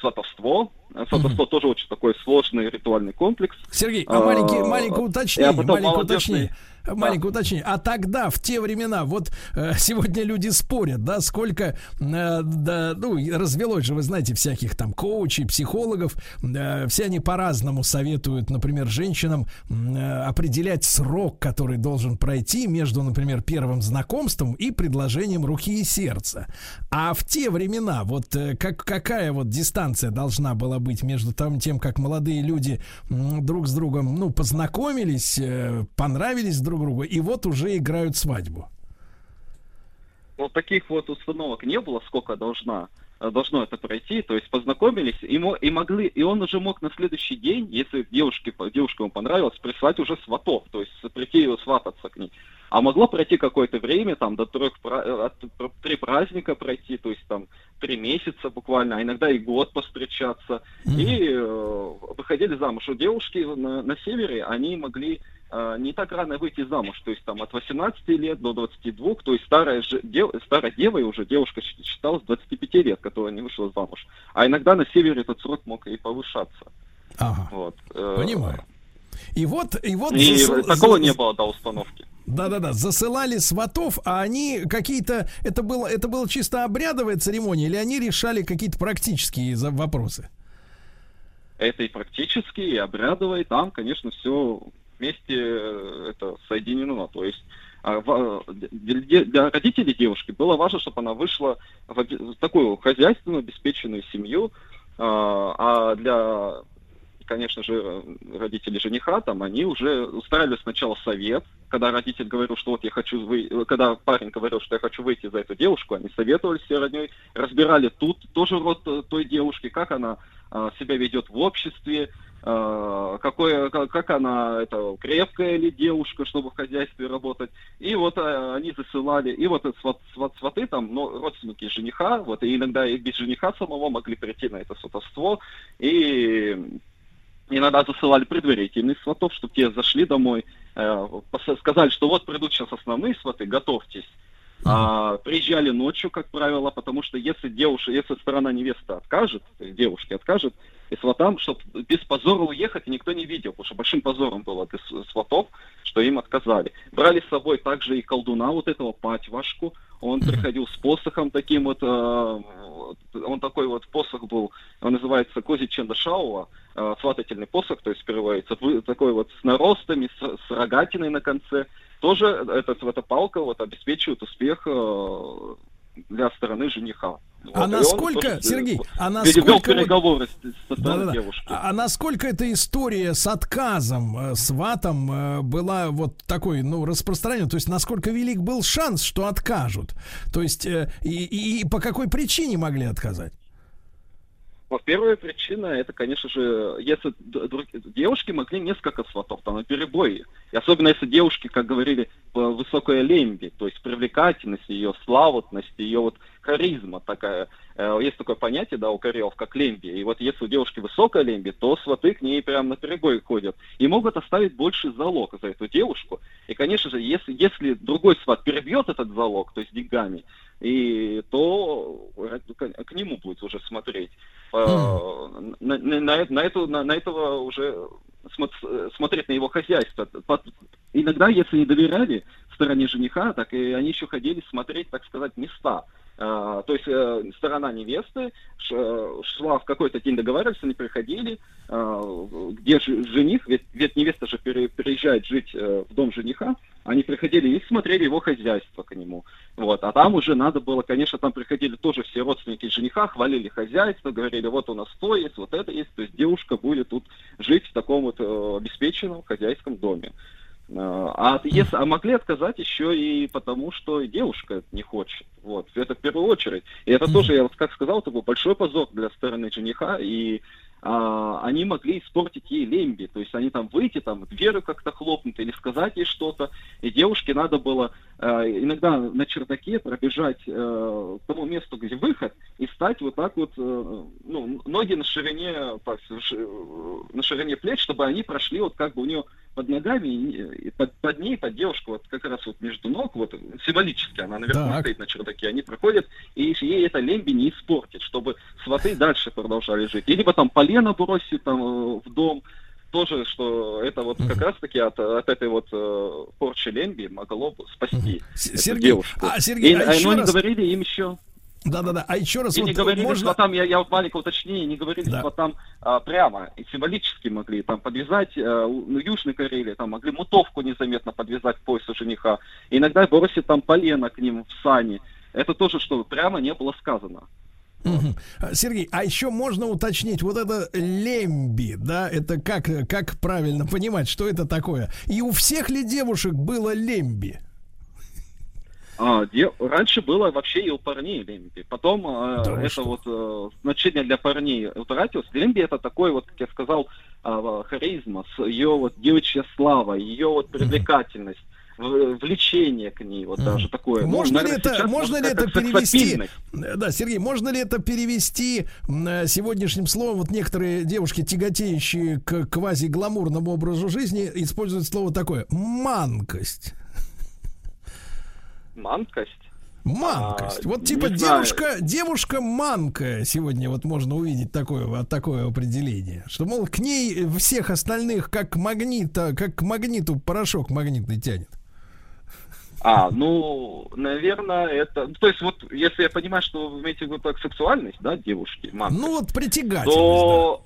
сватовство. А Сватовство тоже очень такой сложный ритуальный комплекс. Сергей, а маленький, маленькое и уточнение, а потом маленькое молодежный- уточнение. Маленькое уточнение. А тогда, в те времена, вот э, [laughs] сегодня люди спорят, да, сколько, э, да, ну, развелось же, вы знаете, всяких там коучей, психологов, э, все они по-разному советуют, например, женщинам э, определять срок, который должен пройти между, например, первым знакомством и предложением руки и сердца. А в те времена, вот э, как, какая вот дистанция должна была быть между там, тем, как молодые люди друг с другом, ну, познакомились, э, понравились друг другу, и вот уже играют свадьбу. вот таких вот установок не было, сколько должна должно это пройти, то есть познакомились и, мо- и могли, и он уже мог на следующий день, если девушке, девушка ему понравилась, прислать уже сватов, то есть прийти ее свататься к ней. А могло пройти какое-то время, там, до трех, от- три праздника пройти, то есть там три месяца буквально, а иногда и год постречаться. И э, выходили замуж. У девушки на, на севере, они могли не так рано выйти замуж, то есть там от 18 лет до 22, то есть старая, же, дев, старой девой уже девушка считалась 25 лет, которая не вышла замуж. А иногда на севере этот срок мог и повышаться. Ага. Вот. э, Понимаю. И вот, и вот И засыл- такого не было до установки. Да-да-да, засылали сватов, а они какие-то... Это было, это было чисто обрядовая церемония, или они решали какие-то практические вопросы? Это и практически, и обрядово, и там, конечно, все вместе э, это соединено. То есть а, для, родителей девушки было важно, чтобы она вышла в, такую хозяйственную, обеспеченную семью, а а для, конечно же, родителей жениха, там, они уже устраивали сначала совет, когда родитель говорил, что вот я хочу, вы... когда парень говорил, что я хочу выйти за эту девушку, они советовались с родней, разбирали тут тоже род э, той девушки, как она а, себя ведет в обществе, какое, как, она, это крепкая ли девушка, чтобы в хозяйстве работать. И вот а, они засылали, и вот сват, сват- сваты там, ну, родственники жениха, вот, и иногда и без жениха самого могли прийти на это сватовство, и иногда засылали предварительных сватов, чтобы те зашли домой, э, сказали, что вот придут сейчас основные сваты, готовьтесь. А, приезжали ночью, как правило, потому что если девушка, если сторона невесты откажет, то есть девушке откажет, и сватам, чтобы без позора уехать, и никто не видел, потому что большим позором было для сватов, что им отказали. Брали с собой также и колдуна вот этого патьвашку, он приходил с посохом таким вот, э, он такой вот посох был, он называется Кози Чендашауа, э, сватательный посох, то есть переводится, такой вот с наростами, с, с рогатиной на конце. Тоже этот, эта палка вот обеспечивает успех э, для стороны жениха. Вот, и А он насколько, тоже, Сергей, э, а насколько... переговоры с, со стороны Да-да-да. девушки. А а насколько эта история с отказом, э, сватом э, была вот такой, ну, распространена? То есть, насколько велик был шанс, что откажут? То есть, и, и- и по какой причине могли отказать? Вот первая причина, это, конечно же, если девушки могли несколько сватов, там, на перебой. И особенно если девушки, как говорили, по высокой лемби, то есть привлекательность, ее славутность, ее вот харизма такая. Э, Есть такое понятие, да, у карелов, как лемби. И вот если у девушки высокая лемби, то сваты к ней прям на перебой ходят. И могут оставить больше залог за эту девушку. И, конечно же, если, если другой сват перебьет этот залог, то есть деньгами, и то к, к нему будет уже смотреть. Э, На, на- на эту- на- на этого уже смо- смотреть на его хозяйство. Иногда, если не доверяли стороне жениха, так и они еще ходили смотреть, так сказать, места. А, то есть э, сторона невесты э, шла в какой-то день договаривались, они приходили, а, где же жених, ведь, невеста же пере- переезжает жить э, в дом жениха, они приходили и смотрели его хозяйство к нему. Вот. А там уже надо было, конечно, там приходили тоже все родственники жениха, хвалили хозяйство, говорили, вот у нас то есть, вот это есть, то есть девушка будет тут жить в таком вот обеспеченном хозяйском доме. А, А, если, а могли отказать еще и потому, что девушка не хочет. Вот, это в первую очередь. И это тоже, я вот как сказал, был большой позор для стороны жениха, и а, они могли испортить ей лемби. То есть они там выйти, там дверью как-то хлопнут или сказать ей что-то. И девушке надо было э, иногда на чердаке пробежать э, к тому месту, где выход, и стать вот так вот, э, ну, ноги на ширине, так, э, на ширине плеч, чтобы они прошли вот как бы у нее под ногами, под, под ней, под девушку, вот как раз вот между ног, вот символически она наверху Так. стоит на чердаке, они проходят, и ей это лемби не испортит, чтобы сваты дальше продолжали жить. И либо там полено бросить там э, в дом, тоже, что это вот как раз-таки от, от этой вот э, порчи лемби могло бы спасти Сергей, девушку. а, Сергей, и, а еще ну, они раз- говорили им еще... Да-да-да, а еще раз И вот не говорили можно... сватам, я, я вот маленькое уточнение, не говорили сватам а, прямо, и символически могли там подвязать, э, у- ну, Южной Карелии, там могли мутовку незаметно подвязать к поясу жениха, и иногда бросить там полено к ним в сани. Это тоже, что прямо не было сказано. А, Сергей, а еще можно уточнить, вот это лемби, да, это как, как правильно понимать, что это такое? И у всех ли девушек было лемби? А, де- Раньше было вообще и у парней лемби. Потом э, это вот э, значение для парней утратилось. Лемби это такой вот, как я сказал, э, харизма, с- ее вот девичья слава, ее вот привлекательность, в- влечение к ней, вот даже такое. Ну, Можно ли наверное, это, можно ли это перевести? Да, Сергей, можно ли это перевести э, сегодняшним словом? Вот некоторые девушки, тяготеющие к квази-гламурному образу жизни, используют слово такое манкость. Манкость. Манкость. А, вот типа не знаю. девушка, девушка манка сегодня вот можно увидеть такое, такое определение. Что, мол, к ней всех остальных как магнита, как к магниту порошок магнитный тянет. А, ну, наверное, это... То есть вот, если я понимаю, что вы имеете в виду так сексуальность, да, девушки, манка, Ну вот притягательность, то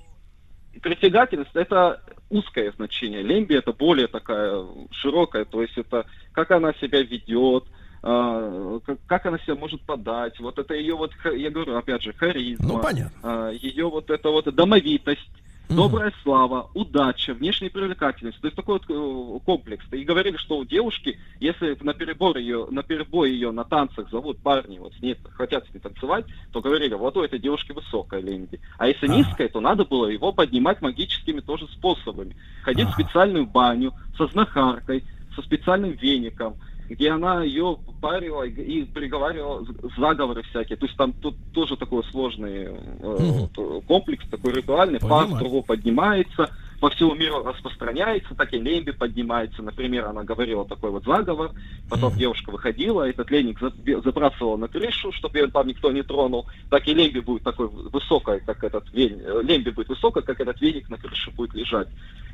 притягательность это узкое значение. Лемби это более такая широкая, то есть это как она себя ведет, как, как она себя может подать, вот это ее вот, я говорю, опять же, харизма, Ну, понятно. а, ее вот это вот домовитость, добрая слава, удача, внешняя привлекательность, то есть такой вот э, комплекс. И говорили, что у девушки, если на перебор ее, на перебой ее на танцах зовут парни, вот с ней хотят с ней танцевать, то говорили, вот у этой девушки высокая лемби. А если низкая, то надо было его поднимать магическими тоже способами. Ходить в специальную баню со знахаркой, со специальным веником, где она ее парила и- приговаривала заговоры всякие. То есть там тут тоже такой сложный э, вот, комплекс, такой ритуальный. Пар кругом поднимается, по всему миру распространяется, так и лемби поднимается. Например, она говорила такой вот заговор, потом девушка выходила, этот леник забрасывала на крышу, чтобы ее там никто не тронул. Так и лемби будет такой высокой, как этот веник, э, лемби будет высокой, как этот веник на крыше будет лежать.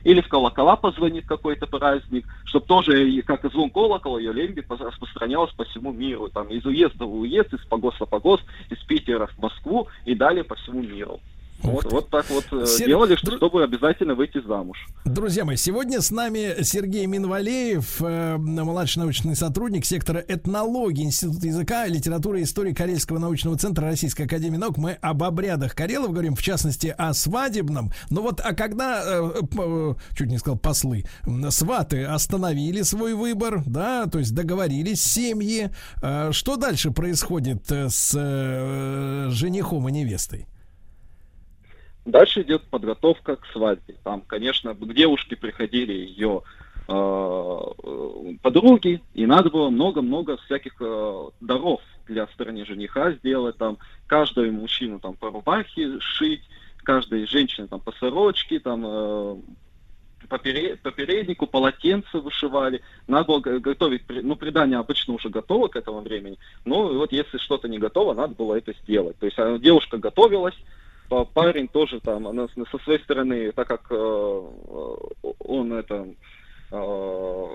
Или в колокола позвонит какой-то праздник, чтобы тоже, как и звон колокола, ее лемби распространялась по всему миру. Там из уезда в уезд, из погоста в погост, из Питера в Москву и далее по всему миру. Вот, вот так вот э, Сер- делали, что- чтобы обязательно выйти замуж. Друзья мои, сегодня с нами Сергей Минвалеев, э, младший научный сотрудник сектора этнологии Института языка, литературы и истории Карельского научного центра Российской Академии Наук. Мы об обрядах Карелов говорим, в частности, о свадебном. Ну вот, а когда, э, э, чуть не сказал послы, сваты остановили свой выбор, да, то есть договорились семьи, э, что дальше происходит э, с женихом и невестой? Дальше идет подготовка к свадьбе. Там, конечно, к девушке приходили ее э, э, подруги, и надо было много-много всяких э, даров для стороны жениха сделать. Там каждому мужчину там по рубахе шить, каждой женщине там по сорочке, там э, по, пере- по переднику, полотенце вышивали. Надо было готовить, ну, предание обычно уже готово к этому времени, но вот если что-то не готово, надо было это сделать. То есть а, девушка готовилась, парень тоже там, со своей стороны, так как э, э, он это э,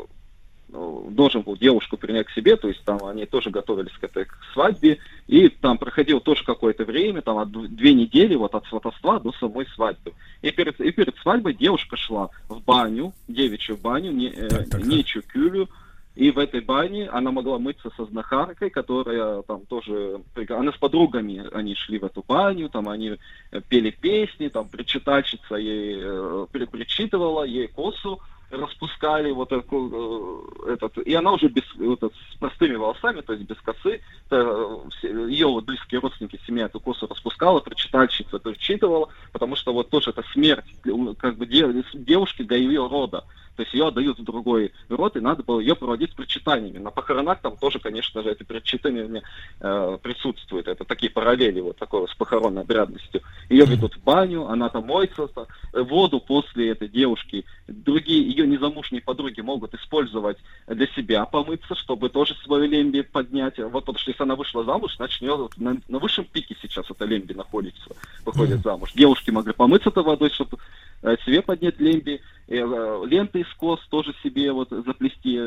должен был девушку принять к себе, то есть там они тоже готовились к этой к свадьбе, и там проходило тоже какое-то время, там от дв- две недели вот от сватовства до самой свадьбы. И перед, и перед свадьбой девушка шла в баню, девичью баню, не, э, нечью кюлю, и в этой бане она могла мыться со знахаркой, которая там тоже... Она с подругами, они шли в эту баню, там они э, пели песни, там причитальщица ей э, при- причитывала, ей косу распускали вот такой, э, этот, и она уже без, вот, с простыми волосами, то есть без косы, ее вот близкие родственники, семья эту косу распускала, причитальщица причитывала, потому что вот тоже это смерть, э, как бы де- девушки для ее рода. То есть ее отдают в другой род, и надо было ее проводить с причитаниями. На похоронах там тоже, конечно же, эти причитания э, присутствуют. Это такие параллели вот такой вот с похоронной обрядностью. Ее ведут в баню, она там моется, э, воду после этой девушки. Другие ее незамужние подруги могут использовать для себя помыться, чтобы тоже свою лемби поднять. Вот потому что если она вышла замуж, значит у нее вот на, на высшем пике сейчас эта лемби находится, выходит замуж. Девушки могли помыться этой водой, чтобы э, себе поднять лемби, э, э, ленты из кос тоже себе вот заплести.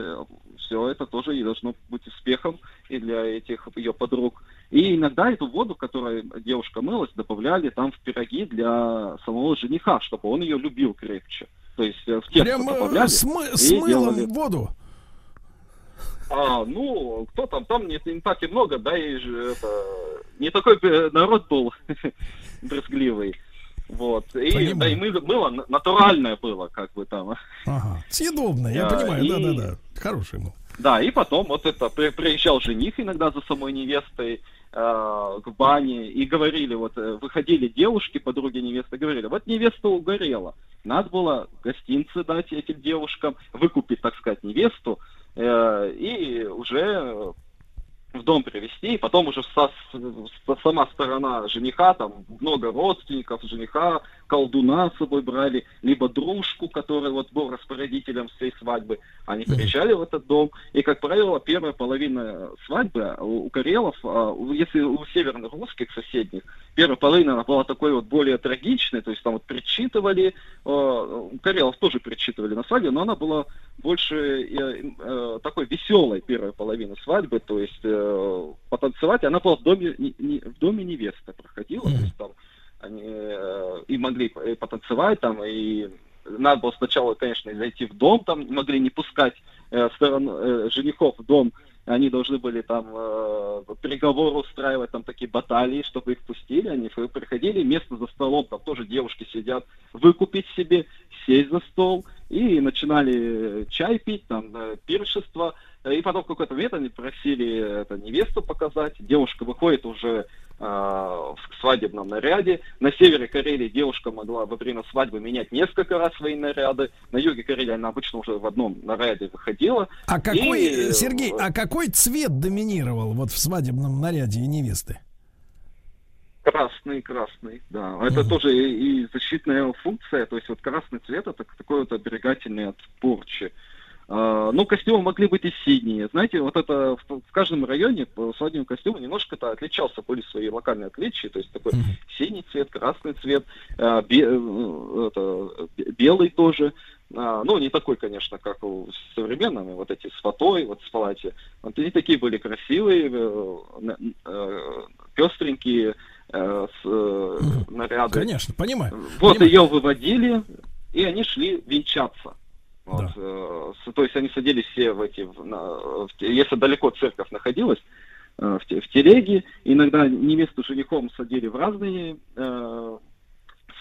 Все это тоже и должно быть успехом и для этих ее подруг. И иногда эту воду, которой девушка мылась, добавляли там в пироги для самого жениха, чтобы он ее любил крепче. То есть э, в тесто Прям э, добавляли с, мы- с мылом делали. в воду. А, ну, кто там, там не, не так и много, да, и же это, не такой э, народ был [laughs] брезгливый. Вот. И, Понимаю. да, и мы- мыло на- натуральное было, как бы там. Ага. Съедобное, я Да, понимаю, и- да-да-да. Хороший мыл. Да, и потом вот это при- приезжал жених иногда за самой невестой э, к бане и говорили, вот э, выходили девушки, подруги невесты, говорили, вот невеста угорела, надо было гостинцы дать этим девушкам, выкупить, так сказать, невесту э, и уже в дом привезти, и потом уже со- с- сама сторона жениха, там много родственников жениха, колдуна с собой брали, либо дружку, который вот был распорядителем всей свадьбы. Они приезжали в этот дом, и, как правило, первая половина свадьбы у у карелов, а, если у северных русских соседних, первая половина она была такой вот более трагичной, то есть там вот причитывали, у карелов тоже причитывали на свадьбе, но она была больше э, э, такой веселой первой половины свадьбы, то есть э, потанцевать, она была в доме, в доме невесты проходила, то есть там они э, и могли и потанцевать там, и надо было сначала, конечно, зайти в дом, там могли не пускать э, сторон, э, женихов в дом, они должны были там э, переговоры устраивать, там такие баталии, чтобы их пустили, они приходили, место за столом, там тоже девушки сидят, выкупить себе, сесть за стол, и начинали чай пить, там, э, пиршество, Э, и потом в какой-то момент они просили это, невесту показать, девушка выходит уже э, в свадебном наряде. На севере Карелии девушка могла во время свадьбы менять несколько раз свои наряды. На юге Карелии она обычно уже в одном наряде выходила. А какой, И, э, Сергей, э, а какой цвет доминировал вот в свадебном наряде невесты? Красный, красный, да. Это тоже и, и защитная функция, то есть вот красный цвет это такой вот оберегательный от порчи. А, ну, костюмы могли быть и синие. Знаете, вот это в, в каждом районе по свадебному костюму немножко это отличался, были свои локальные отличия, то есть такой синий цвет, красный цвет, а, бе- э, это, бе- белый тоже. А, ну, не такой, конечно, как у современными, вот эти с фатой, вот с платья. Вот они такие были красивые, э, э, пестренькие, э, с э, наряды. Конечно, понимаю. Вот Понимаю. ее выводили, и они шли венчаться. Вот, э, с- то есть они садились все в эти, в- на- в если далеко церковь находилась, э, в, в телеге, иногда невесту женихом садили в разные э,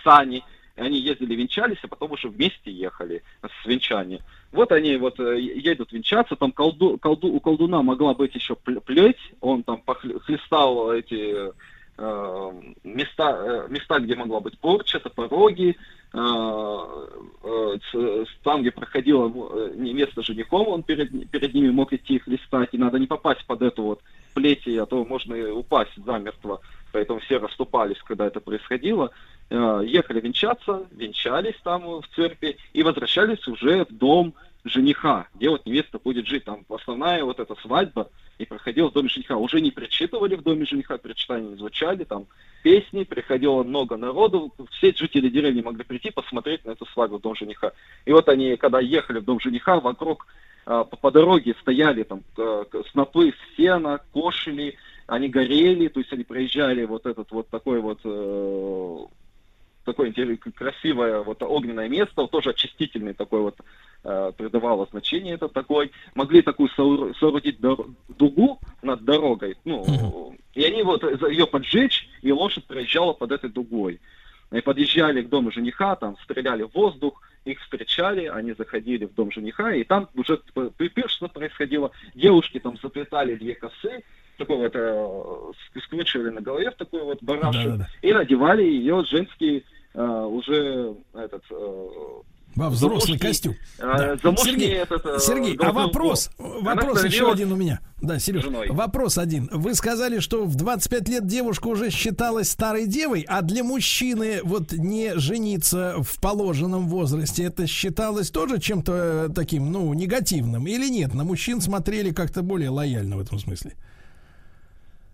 сани, и они ездили венчались, а потом уже вместе ехали с венчания. Вот они вот едут венчаться, там колду, колду, у колдуна могла быть еще пл- плеть, он там похле- хлестал эти места, э, места, где могла быть порча, это пороги, э, э, там, где проходила э, невеста с женихом, он перед, перед ними мог идти их листать, и надо не попасть под эту вот плеть, а то можно и упасть замертво, поэтому все расступались, когда это происходило. Э, Ехали венчаться, венчались там в церкви и возвращались уже в дом жениха, где вот невеста будет жить. Там основная вот эта свадьба и проходила в доме жениха. Уже не причитывали в доме жениха, причитания не звучали, там песни, приходило много народу, все жители деревни могли прийти посмотреть на эту свадьбу в дом жениха. И вот они, когда ехали в дом жениха, вокруг а, по, по дороге стояли там к- снопы сена, кошели, они горели, то есть они проезжали вот этот вот такой вот э, такое красивое вот огненное место, тоже очистительный такой вот э, придавало значение это такой. Могли такую соор- соорудить дор- дугу над дорогой, ну, и они вот ее поджечь, и лошадь проезжала под этой дугой. И подъезжали к дому жениха, там стреляли в воздух, их встречали, они заходили в дом жениха, и там уже пиршество происходило. Девушки там заплетали две косы, такой вот э, ск- скручивали на голове в такой вот барашек, Да-да-да. и надевали ее женский э, уже этот э, Во взрослый замужний, костюм. э, Да. Сергей, этот, э, Сергей, а вопрос, убор. вопрос Она еще один у меня. Да, Сереж, женой. вопрос один. Вы сказали, что в 25 лет девушка уже считалась старой девой, а для мужчины вот не жениться в положенном возрасте, это считалось тоже чем-то э, таким, ну, негативным или нет? На мужчин смотрели как-то более лояльно в этом смысле.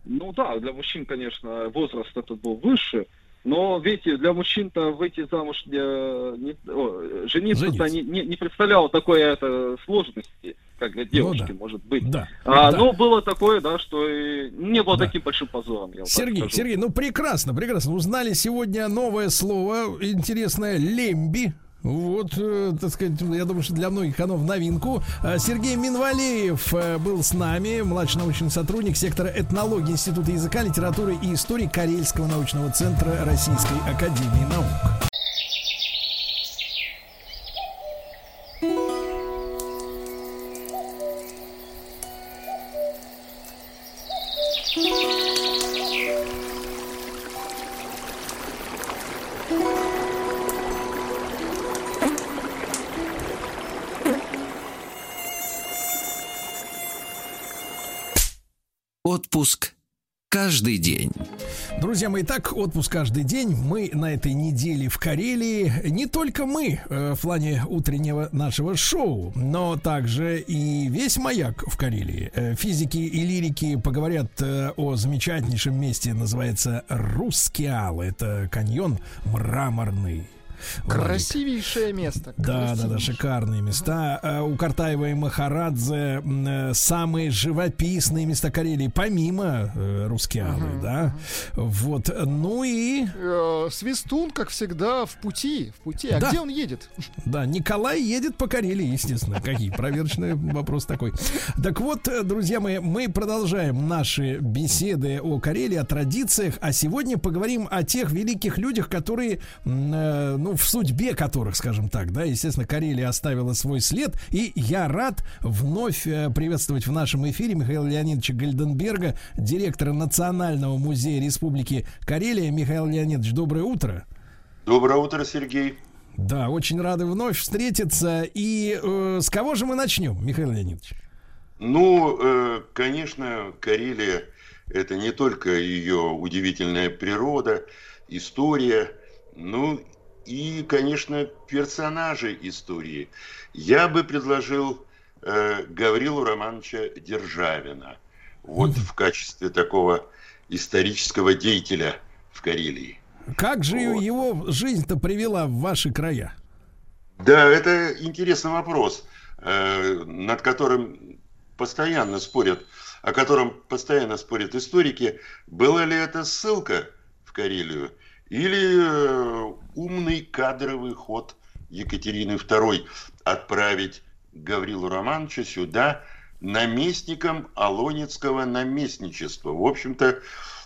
Ну да, для мужчин, конечно, возраст этот был выше, но, видите, для мужчин-то выйти замуж, не, не- о, жениться-то не, не, не представляло такой это, сложности, как для девушки, может быть. Да. А, Да. Но было такое, да, что и не было таким большим позором, я вам так Сергей, скажу. Сергей, ну прекрасно, прекрасно. Узнали сегодня новое слово интересное лемби. Вот, э, так сказать, я думаю, что для многих оно в новинку. А, Сергей Минвалеев э, был с нами, младший научный сотрудник сектора этнологии Института языка, литературы и истории Карельского научного центра Российской Академии Наук. Каждый день. Друзья мои, так отпуск каждый день. Мы на этой неделе в Карелии. Не только мы э, в плане утреннего нашего шоу, но также и весь маяк в Карелии. Э, физики и лирики поговорят э, о замечательнейшем месте, называется Рускеал. Это каньон мраморный. Красивейшее место. Да, да, да, шикарные места. А У Картаева и Махарадзе э, самые живописные места Карелии, помимо э, Рускеалы, да. Вот, ну и... Э, Свистун, как всегда, в пути. В пути. А где он едет? Да, Николай едет по Карелии, естественно. Какие? Проверочный вопрос такой. Так вот, друзья мои, мы продолжаем наши беседы о Карелии, о традициях, а сегодня поговорим о тех великих людях, которые, ну, в судьбе которых, скажем так, да, естественно, Карелия оставила свой след. И я рад вновь э, приветствовать в нашем эфире Михаила Леонидовича Гальденберга, директора Национального музея Республики Карелия. Михаил Леонидович, доброе утро. Доброе утро, Сергей. Да, очень рады вновь встретиться. И э, с кого же мы начнем, Михаил Леонидович? Ну, э, конечно, Карелия – это не только ее удивительная природа, история, ну и, конечно, персонажи истории. Я бы предложил э, Гаврилу Романовича Державина вот в качестве такого исторического деятеля в Карелии. Как же его жизнь-то привела в ваши края? Да, это интересный вопрос, э, над которым постоянно спорят, о котором постоянно спорят историки. Была ли это ссылка в Карелию или э, умный кадровый ход Екатерины II отправить Гаврилу Романовича сюда наместником Алонецкого наместничества. В общем-то,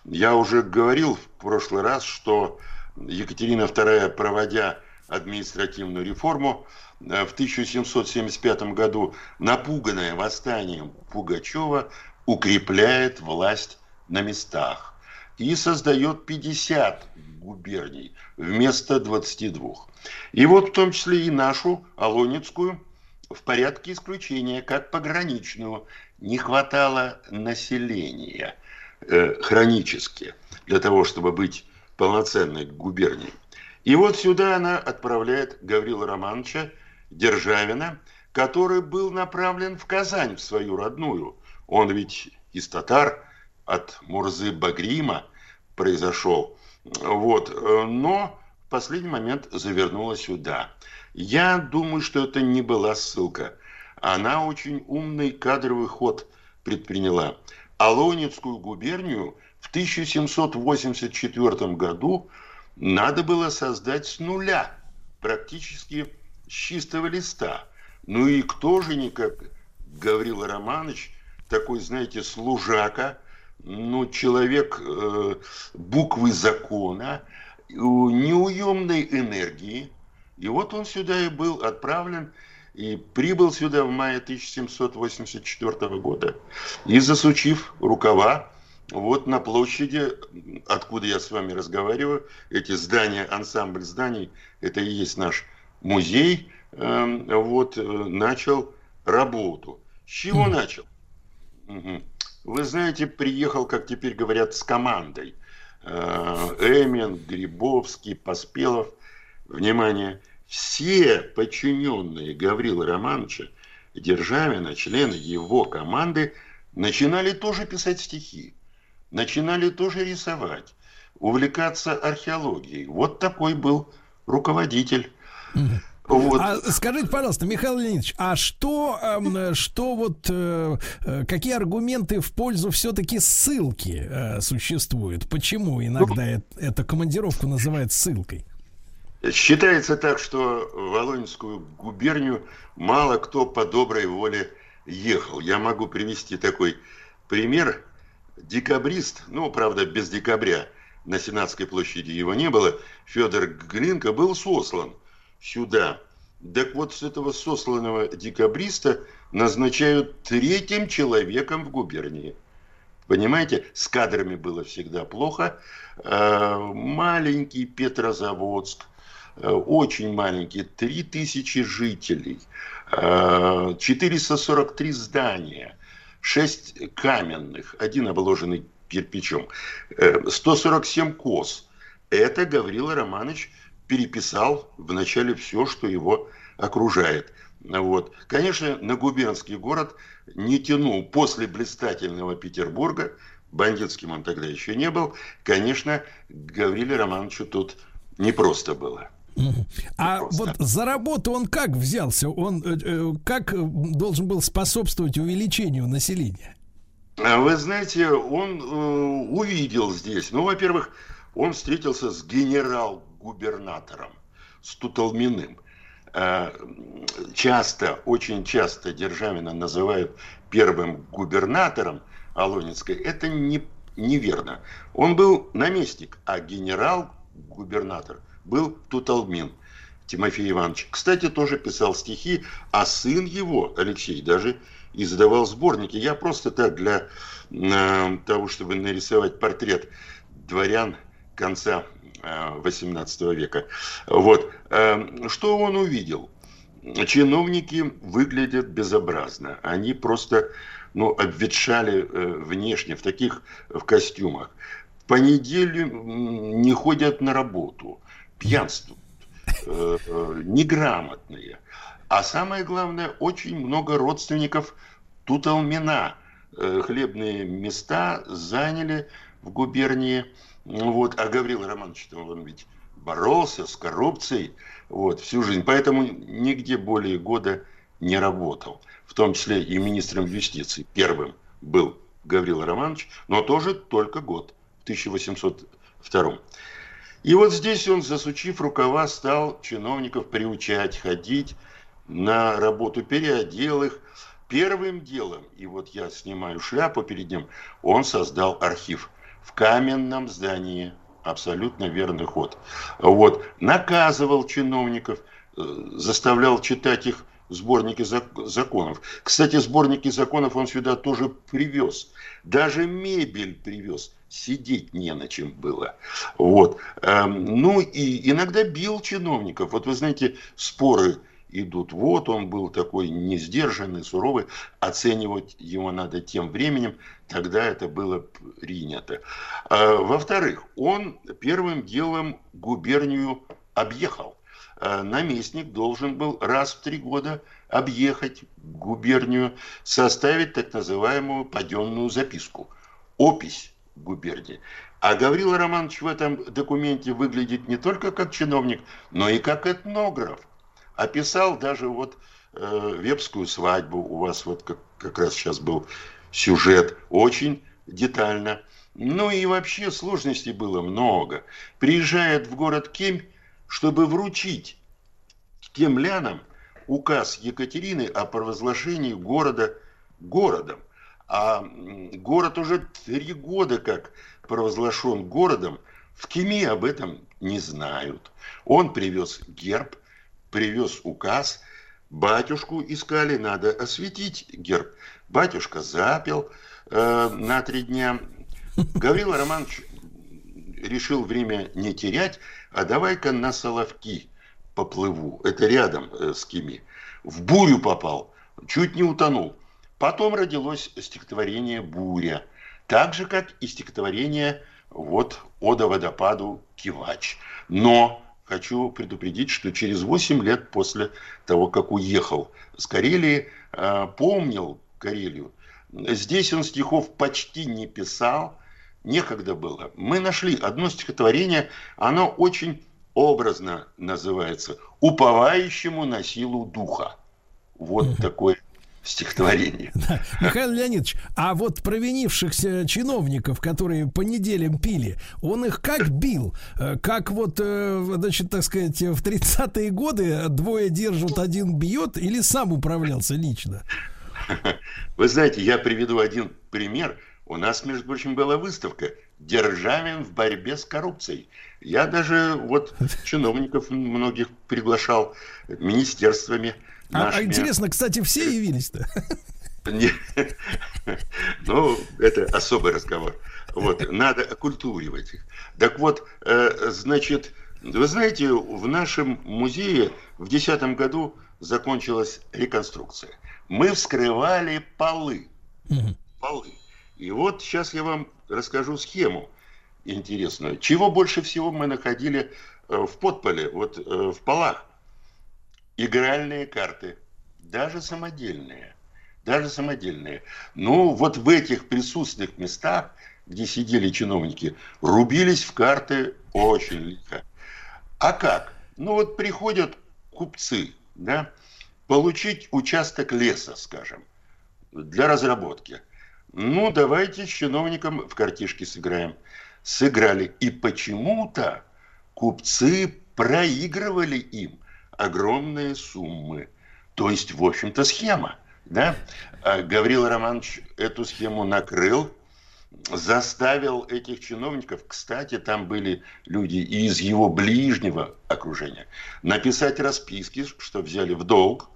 я уже говорил в прошлый раз, что Екатерина II, проводя административную реформу, э, в 1775 году, напуганная восстанием Пугачева, укрепляет власть на местах и создает 50 губерний вместо 22. И вот в том числе и нашу, Алонецкую, в порядке исключения, как пограничную, не хватало населения э, хронически для того, чтобы быть полноценной губернией. И вот сюда она отправляет Гаврила Романовича Державина, который был направлен в Казань, в свою родную. Он ведь из татар, от Мурзы Багрима произошел. Вот. э, Но в последний момент завернула сюда. Я думаю, что это не была ссылка. Она очень умный кадровый ход предприняла. Алонецкую губернию в 1784 году надо было создать с нуля, практически с чистого листа. Ну и кто же не как Гаврила Романович, такой, знаете, служака, ну, человек э, буквы закона, э, неуемной энергии. И вот он сюда и был отправлен, и прибыл сюда в мае 1784 года. И засучив рукава, вот на площади, откуда я с вами разговариваю, эти здания, ансамбль зданий, это и есть наш музей, э, вот, начал работу. С чего начал? Мгм. Вы знаете, приехал, как теперь говорят, с командой. Э, Эмин, Грибовский, Поспелов. Внимание, все подчиненные Гаврила Романовича Державина, члены его команды, начинали тоже писать стихи, начинали тоже рисовать, увлекаться археологией. Вот такой был руководитель. Вот. А скажите, пожалуйста, Михаил Леонидович, а что, эм, что вот, э, э, какие аргументы в пользу все-таки ссылки э, существуют? Почему иногда э- эту командировку называют ссылкой? Считается так, что в Волынскую губернию мало кто по доброй воле ехал. Я могу привести такой пример. Декабрист, ну, правда, без декабря, на Сенатской площади его не было, Федор Глинка был сослан сюда. Так вот, с этого сосланного декабриста назначают третьим человеком в губернии. Понимаете, с кадрами было всегда плохо. Э, Маленький Петрозаводск, э, очень маленький, 3000 жителей, э, 443 здания, 6 каменных, один обложенный кирпичом. Э, 147 коз. Это Гаврила Романович переписал вначале все, что его окружает. Вот. Конечно, на губернский город не тянул после блистательного Петербурга, бандитским он тогда еще не был, конечно, Гавриле Романовичу тут непросто было. А вот за работу он как взялся? Он э, э, как должен был способствовать увеличению населения? А Вы знаете, он э, увидел здесь, ну, во-первых, он встретился с генерал-губернатором, с Туталминым. Э, часто, очень часто Державина называют первым губернатором Алонинской. Это не, неверно. Он был наместник, а генерал-губернатор был Туталмин. Тимофей Иванович. Кстати, тоже писал стихи, а сын его, Алексей, даже издавал сборники. Я просто так для э, того, чтобы нарисовать портрет дворян конца 18 э, века. Вот. Э, что он увидел? Чиновники выглядят безобразно. Они просто ну, обветшали э, внешне в таких в костюмах. По неделе не ходят на работу, пьянствуют, неграмотные. А самое главное, очень много родственников Туталмина. Хлебные места заняли в губернии вот. А Гаврил Романович, он ведь боролся с коррупцией вот, всю жизнь. Поэтому нигде более года не работал. В том числе и министром юстиции. Первым был Гаврил Романович, но тоже только год, в 1802. И вот здесь он, засучив рукава, стал чиновников приучать ходить на работу, переодел их. Первым делом, и вот я снимаю шляпу перед ним, он создал архив в каменном здании. Абсолютно верный ход. Вот. Наказывал чиновников, э, заставлял читать их сборники законов. Кстати, сборники законов он сюда тоже привез. Даже мебель привез. Сидеть не на чем было. Вот. Эм, ну и иногда бил чиновников. Вот вы знаете, споры идут. Вот он был такой несдержанный, суровый. Оценивать его надо тем временем, тогда это было принято. А, во-вторых, он первым делом губернию объехал. А, наместник должен был раз в три года объехать губернию, составить так называемую паденную записку, опись губернии. А Гаврила Романович в этом документе выглядит не только как чиновник, но и как этнограф описал даже вот э, вепскую свадьбу. У вас вот как, как раз сейчас был сюжет очень детально. Ну и вообще сложностей было много. Приезжает в город Кемь, чтобы вручить кемлянам указ Екатерины о провозглашении города городом. А город уже три года как провозглашен городом, в Кеме об этом не знают. Он привез герб, привез указ, батюшку искали, надо осветить герб. Батюшка запил э, на три дня. Гаврила Романович решил время не терять, а давай-ка на Соловки поплыву. Это рядом э, с Кими. В бурю попал, чуть не утонул. Потом родилось стихотворение «Буря», так же, как и стихотворение вот «Ода водопаду Кивач». Но хочу предупредить, что через 8 лет после того, как уехал с Карелии, э, помнил Карелию. Здесь он стихов почти не писал, некогда было. Мы нашли одно стихотворение, оно очень образно называется «Уповающему на силу духа». Вот такое стихотворение. Да. Михаил Леонидович, а вот провинившихся чиновников, которые по неделям пили, он их как бил? Э, как вот, э, значит, так сказать, в 30-е годы двое держат, один бьет или сам управлялся лично? Вы знаете, я приведу один пример. У нас, между прочим, была выставка «Державин в борьбе с коррупцией». Я даже вот чиновников многих приглашал министерствами – а, а интересно, кстати, все явились-то? [laughs] Ну, это особый разговор. Вот, надо окультуривать их. Так вот, э, значит, вы знаете, в нашем музее в 2010 году закончилась реконструкция. Мы вскрывали полы. Полы. И вот сейчас я вам расскажу схему интересную. Чего больше всего мы находили э, в подполе, вот э, в полах? Игральные карты, даже самодельные. Даже самодельные. Ну, вот в этих присутственных местах, где сидели чиновники, рубились в карты очень лихо. А как? Ну, вот приходят купцы, да, получить участок леса, скажем, для разработки. Ну, давайте с чиновником в картишки сыграем. Сыграли. И почему-то купцы проигрывали им огромные суммы. То есть, в общем-то, схема. Да? А Гаврил Романович эту схему накрыл, заставил этих чиновников, кстати, там были люди из его ближнего окружения, написать расписки, что взяли в долг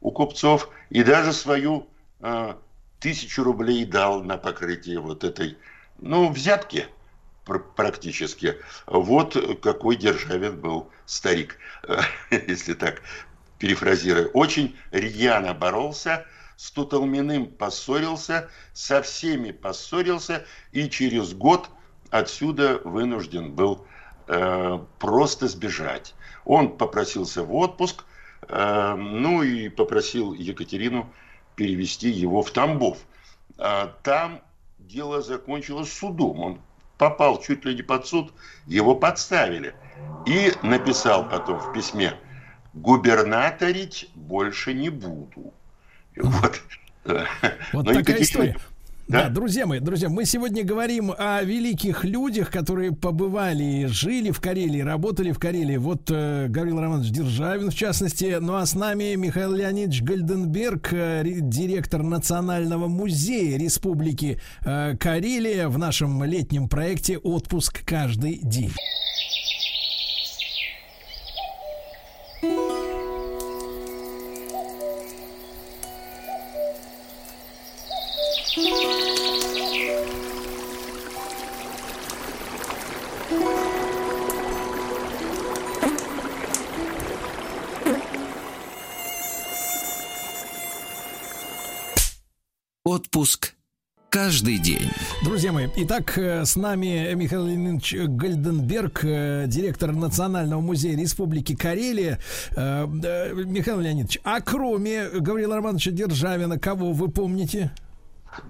у купцов, и даже свою э, тысячу рублей дал на покрытие вот этой, ну, взятки практически. Вот какой Державин был старик, [laughs] если так перефразируя. Очень рьяно боролся, с Туталминым поссорился, со всеми поссорился и через год отсюда вынужден был э, просто сбежать. Он попросился в отпуск, э, ну и попросил Екатерину перевести его в Тамбов. А там дело закончилось судом. Он попал чуть ли не под суд, его подставили. И написал потом в письме, губернаторить больше не буду. Вот, вот такая Екатерина... история. Да? да, друзья мои, друзья, мы сегодня говорим о великих людях, которые побывали, жили в Карелии, работали в Карелии. Вот э, Гаврил Романович Державин, в частности. Ну а с нами Михаил Леонидович Гальденберг, э, директор Национального музея Республики э, Карелия в нашем летнем проекте «Отпуск каждый день». Отпуск каждый день. Друзья мои, итак, э, с нами Михаил Леонидович Гальденберг, э, директор Национального музея Республики Карелия. Э, Михаил Леонидович, а кроме Гаврила Романовича Державина, кого вы помните?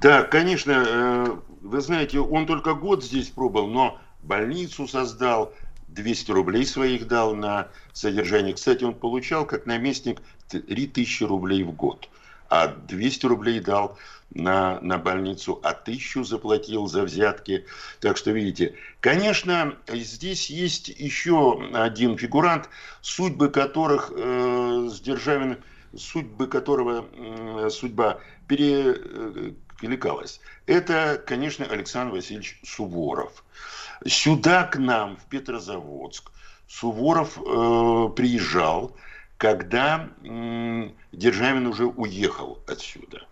Да, конечно, вы знаете, он только год здесь пробыл, но больницу создал, 200 рублей своих дал на содержание. Кстати, он получал как наместник 3000 рублей в год, а 200 рублей дал на, на больницу, а тысячу заплатил за взятки. Так что, видите, конечно, здесь есть еще один фигурант, судьбы которых э, с Державиным, судьбы которого э, судьба перекликалась. Это, конечно, Александр Васильевич Суворов. Сюда к нам, в Петрозаводск, Суворов э, приезжал, когда э, Державин уже уехал отсюда.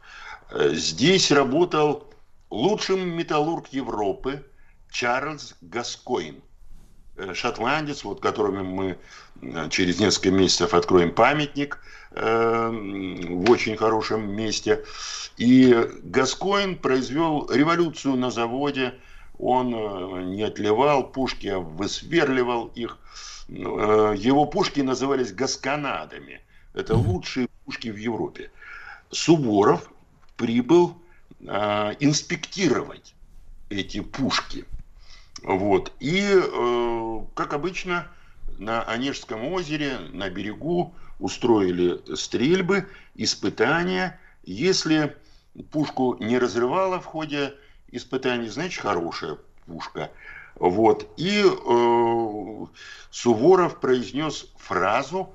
Э, здесь работал лучший металлург Европы Чарльз Гаскоин. Э, шотландец, вот которому мы э, через несколько месяцев откроем памятник в очень хорошем месте. И Гаскоин произвел революцию на заводе. Он не отливал пушки, а высверливал их. Его пушки назывались гасканадами. Это лучшие пушки в Европе. Суворов прибыл э, инспектировать эти пушки. Вот. И, э, как обычно, на Онежском озере, на берегу устроили стрельбы, испытания. Если пушку не разрывало в ходе испытаний, значит, хорошая пушка. Вот. И э, Суворов произнес фразу,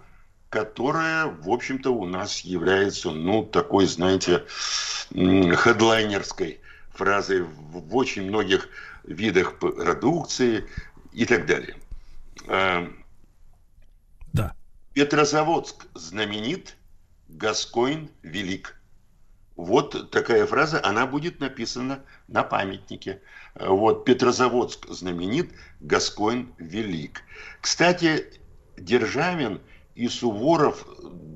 которая, в общем-то, у нас является, ну, такой, знаете, хедлайнерской фразой в очень многих видах продукции и так далее. А, да. Петрозаводск знаменит, Гаскоин велик. Вот такая фраза, она будет написана на памятнике. Вот Петрозаводск знаменит, Гаскоин велик. Кстати, Державин – и Суворов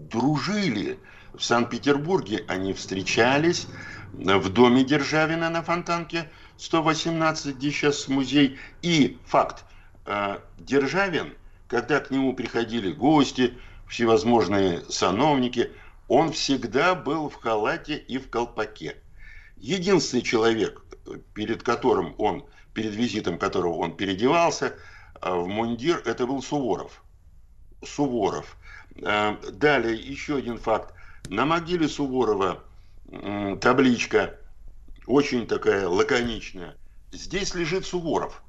дружили. В Санкт-Петербурге они встречались, в доме Державина на Фонтанке 118, где сейчас музей. И факт, э, Державин, когда к нему приходили гости, всевозможные сановники, он всегда был в халате и в колпаке. Единственный человек, перед которым он, перед визитом которого он переодевался э, в мундир, это был Суворов. Суворов. Э, далее еще один факт. На могиле Суворова табличка очень такая лаконичная. Здесь лежит Суворов.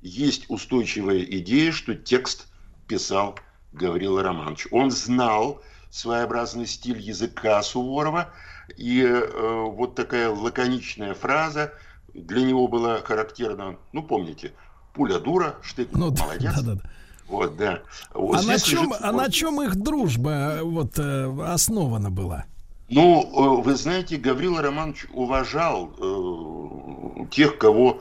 Есть устойчивая идея, что текст писал Гаврила Романович. Он знал своеобразный стиль языка Суворова, и э, вот такая лаконичная фраза для него была характерна, ну, помните, пуля дура, штык, ну, молодец. Да, да, да. Вот, да. Вот а, на чем, лежит... а на чем их дружба вот, э, основана была? Ну, э, вы знаете, Гаврила Романович уважал э, тех, кого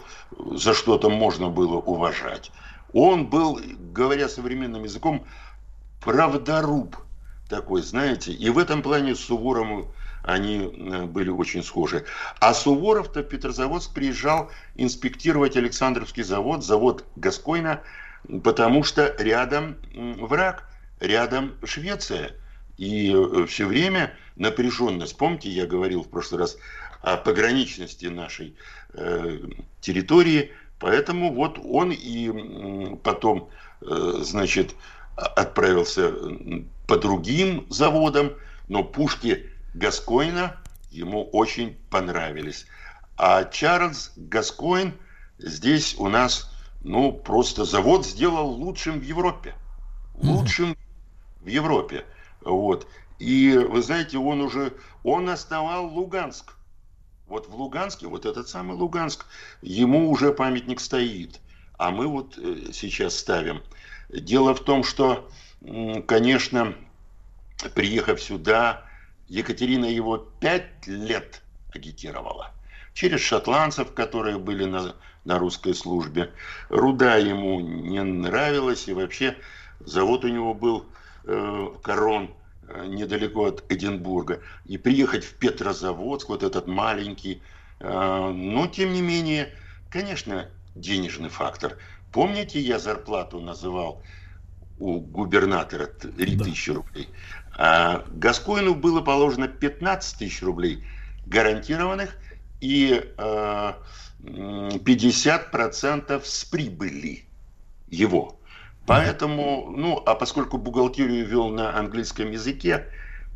за что-то можно было уважать. Он был, говоря современным языком, правдоруб такой, знаете. И в этом плане с Суворовым они э, были очень схожи. А Суворов-то в Петрозаводск приезжал инспектировать Александровский завод, завод Гаскойна, потому что рядом враг, рядом Швеция. И э, все время напряженность, помните, я говорил в прошлый раз о пограничности нашей э, территории, поэтому вот он и потом, э, значит, отправился по другим заводам, но пушки Гаскоина ему очень понравились. А Чарльз Гаскоин здесь у нас, ну, просто завод сделал лучшим в Европе. Лучшим в Европе. Вот. И вы знаете, он уже, он основал Луганск. Вот в Луганске, вот этот самый Луганск, ему уже памятник стоит. А мы вот э, сейчас ставим. Дело в том, что, конечно, приехав сюда, Екатерина его пять лет агитировала. Через шотландцев, которые были на, на русской службе. Руда ему не нравилась, и вообще завод у него был э, Корон Э, недалеко от Эдинбурга, и приехать в Петрозаводск, вот этот маленький, э, но тем не менее, конечно, денежный фактор. Помните, я зарплату называл у губернатора 3000 да. рублей? А Гаскоину было положено 15 тысяч рублей гарантированных и 50% э, с прибыли его. Поэтому, ну, а поскольку бухгалтерию вел на английском языке,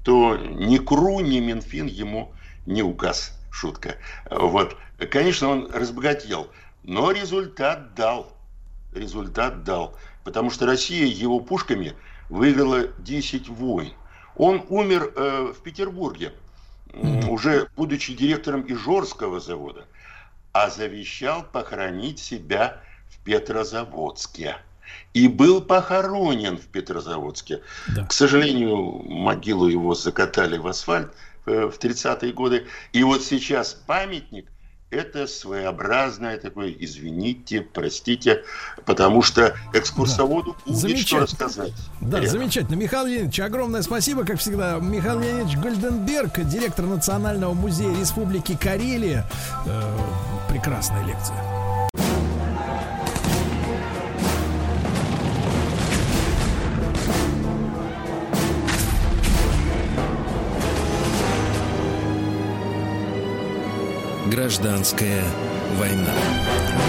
то ни КРУ, ни Минфин ему не указ. Шутка. Вот. Конечно, он разбогател, но результат дал. Результат дал. Потому что Россия его пушками выиграла 10 войн. Он умер э, в Петербурге, уже будучи директором Ижорского завода, а завещал похоронить себя в Петрозаводске и был похоронен в Петрозаводске. Да. К сожалению, могилу его закатали в асфальт э, в 30-е годы. И вот сейчас памятник это своеобразное такое, извините, простите, потому что экскурсоводу да. будет что рассказать. Да, рядом. замечательно. Михаил Леонидович, огромное спасибо, как всегда. Михаил Леонидович Гольденберг, директор Национального музея Республики Карелия. Э, прекрасная лекция. Гражданская война.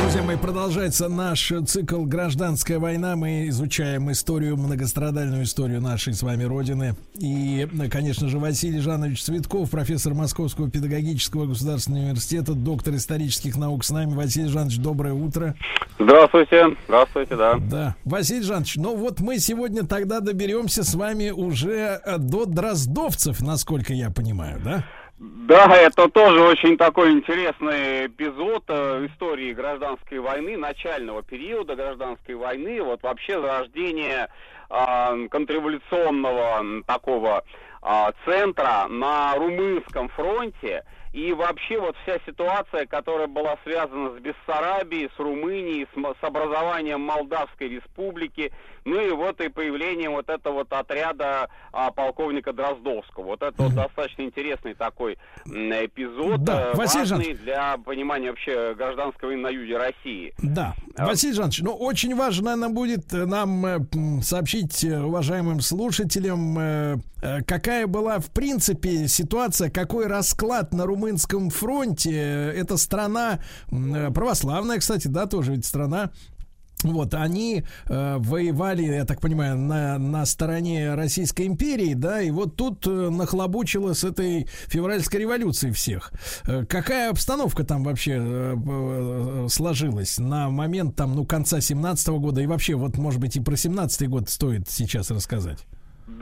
Друзья мои, продолжается наш цикл «Гражданская война». Мы изучаем историю, многострадальную историю нашей с вами Родины. И, конечно же, Василий Жанович Цветков, профессор Московского педагогического государственного университета, доктор исторических наук с нами. Василий Жанович, доброе утро. Здравствуйте, здравствуйте, да. Да. Василий Жанович, ну вот мы сегодня тогда доберемся с вами уже до дроздовцев, насколько я понимаю, да? Да, это тоже очень такой интересный эпизод э, истории гражданской войны, начального периода гражданской войны, вот вообще зарождение э, контрреволюционного такого э, центра на румынском фронте. И вообще вот вся ситуация, которая была связана с Бессарабией, с Румынией, с, с образованием Молдавской республики, ну и вот и появлением вот этого вот отряда а, полковника Дроздовского. Вот это вот достаточно интересный такой эпизод, Да, э, Василий важный Жанович. для понимания вообще гражданской войны на юге России. Да, Василий Жанович, ну очень важно нам будет э, нам э, сообщить уважаемым слушателям, какая была в принципе ситуация, какой расклад на румынском фронте. Э, Это страна э, православная, кстати, да, тоже ведь страна. Вот, они э, воевали, я так понимаю, на, на стороне Российской империи, да, и вот тут э, нахлобучило с этой февральской революции всех. Э, какая обстановка там вообще э, э, сложилась на момент там, ну, конца 17 года и вообще, вот, может быть, и про 17 год стоит сейчас рассказать?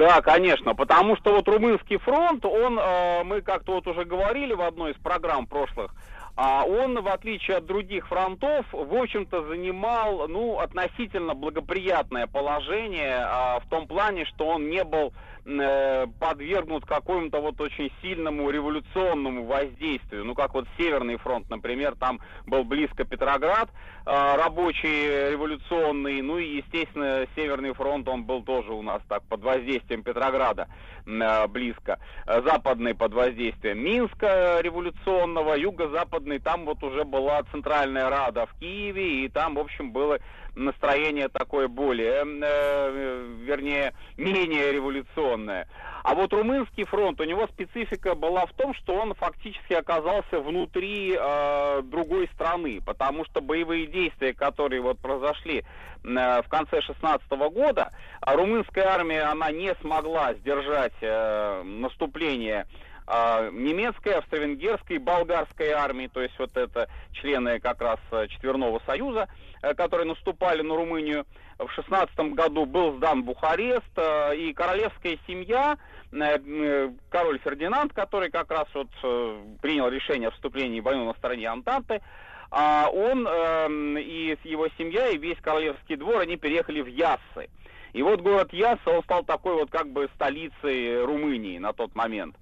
Да, конечно, потому что вот румынский фронт, он, э, мы как-то вот уже говорили в одной из программ прошлых, а он, в отличие от других фронтов, в общем-то занимал, ну, относительно благоприятное положение а, в том плане, что он не был э, подвергнут какому-то вот очень сильному революционному воздействию. Ну, как вот Северный фронт, например, там был близко Петроград, э, рабочий революционный, ну и, естественно, Северный фронт, он был тоже у нас так под воздействием Петрограда э, близко. Западный под воздействием Минска революционного, юго-западный, там вот уже была Центральная Рада в Киеве, и там, в общем, было настроение такое более, э, вернее, менее революционное. А вот румынский фронт, у него специфика была в том, что он фактически оказался внутри э, другой страны, потому что боевые действия, которые вот произошли э, в конце 16 года, а румынская армия, она не смогла сдержать э, наступление немецкой, австро-венгерской, болгарской армии, то есть вот это члены как раз э, Четверного Союза, э, которые наступали на Румынию. В 16 году был сдан Бухарест, э, и королевская семья, король Фердинанд, который как раз вот принял решение о вступлении в войну на стороне Антанты, а он и его семья, и весь королевский двор, они переехали в Яссы. И вот город Ясса, он стал такой вот как бы столицей Румынии на тот момент.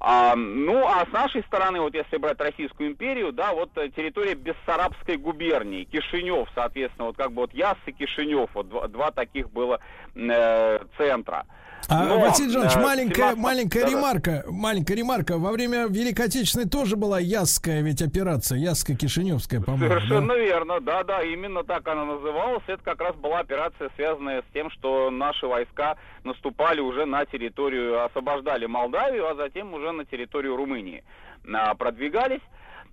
А, ну, а с нашей стороны, вот если брать Российскую империю, да, вот э, территория Бессарабской губернии, Кишинев, соответственно, вот как бы вот Ясс и Кишинев, вот два, два таких было э, центра. А, Но, Василий Жанович, э, маленькая, 17 маленькая да-да. ремарка, маленькая ремарка. Во время Великой Отечественной тоже была Ясская ведь операция, Ясско-Кишиневская, по-моему. да? Совершенно верно, да, да, именно так она называлась. Это как раз была операция, связанная с тем, что наши войска наступали уже на территорию, освобождали Молдавию, а затем уже на территорию Румынии а, продвигались.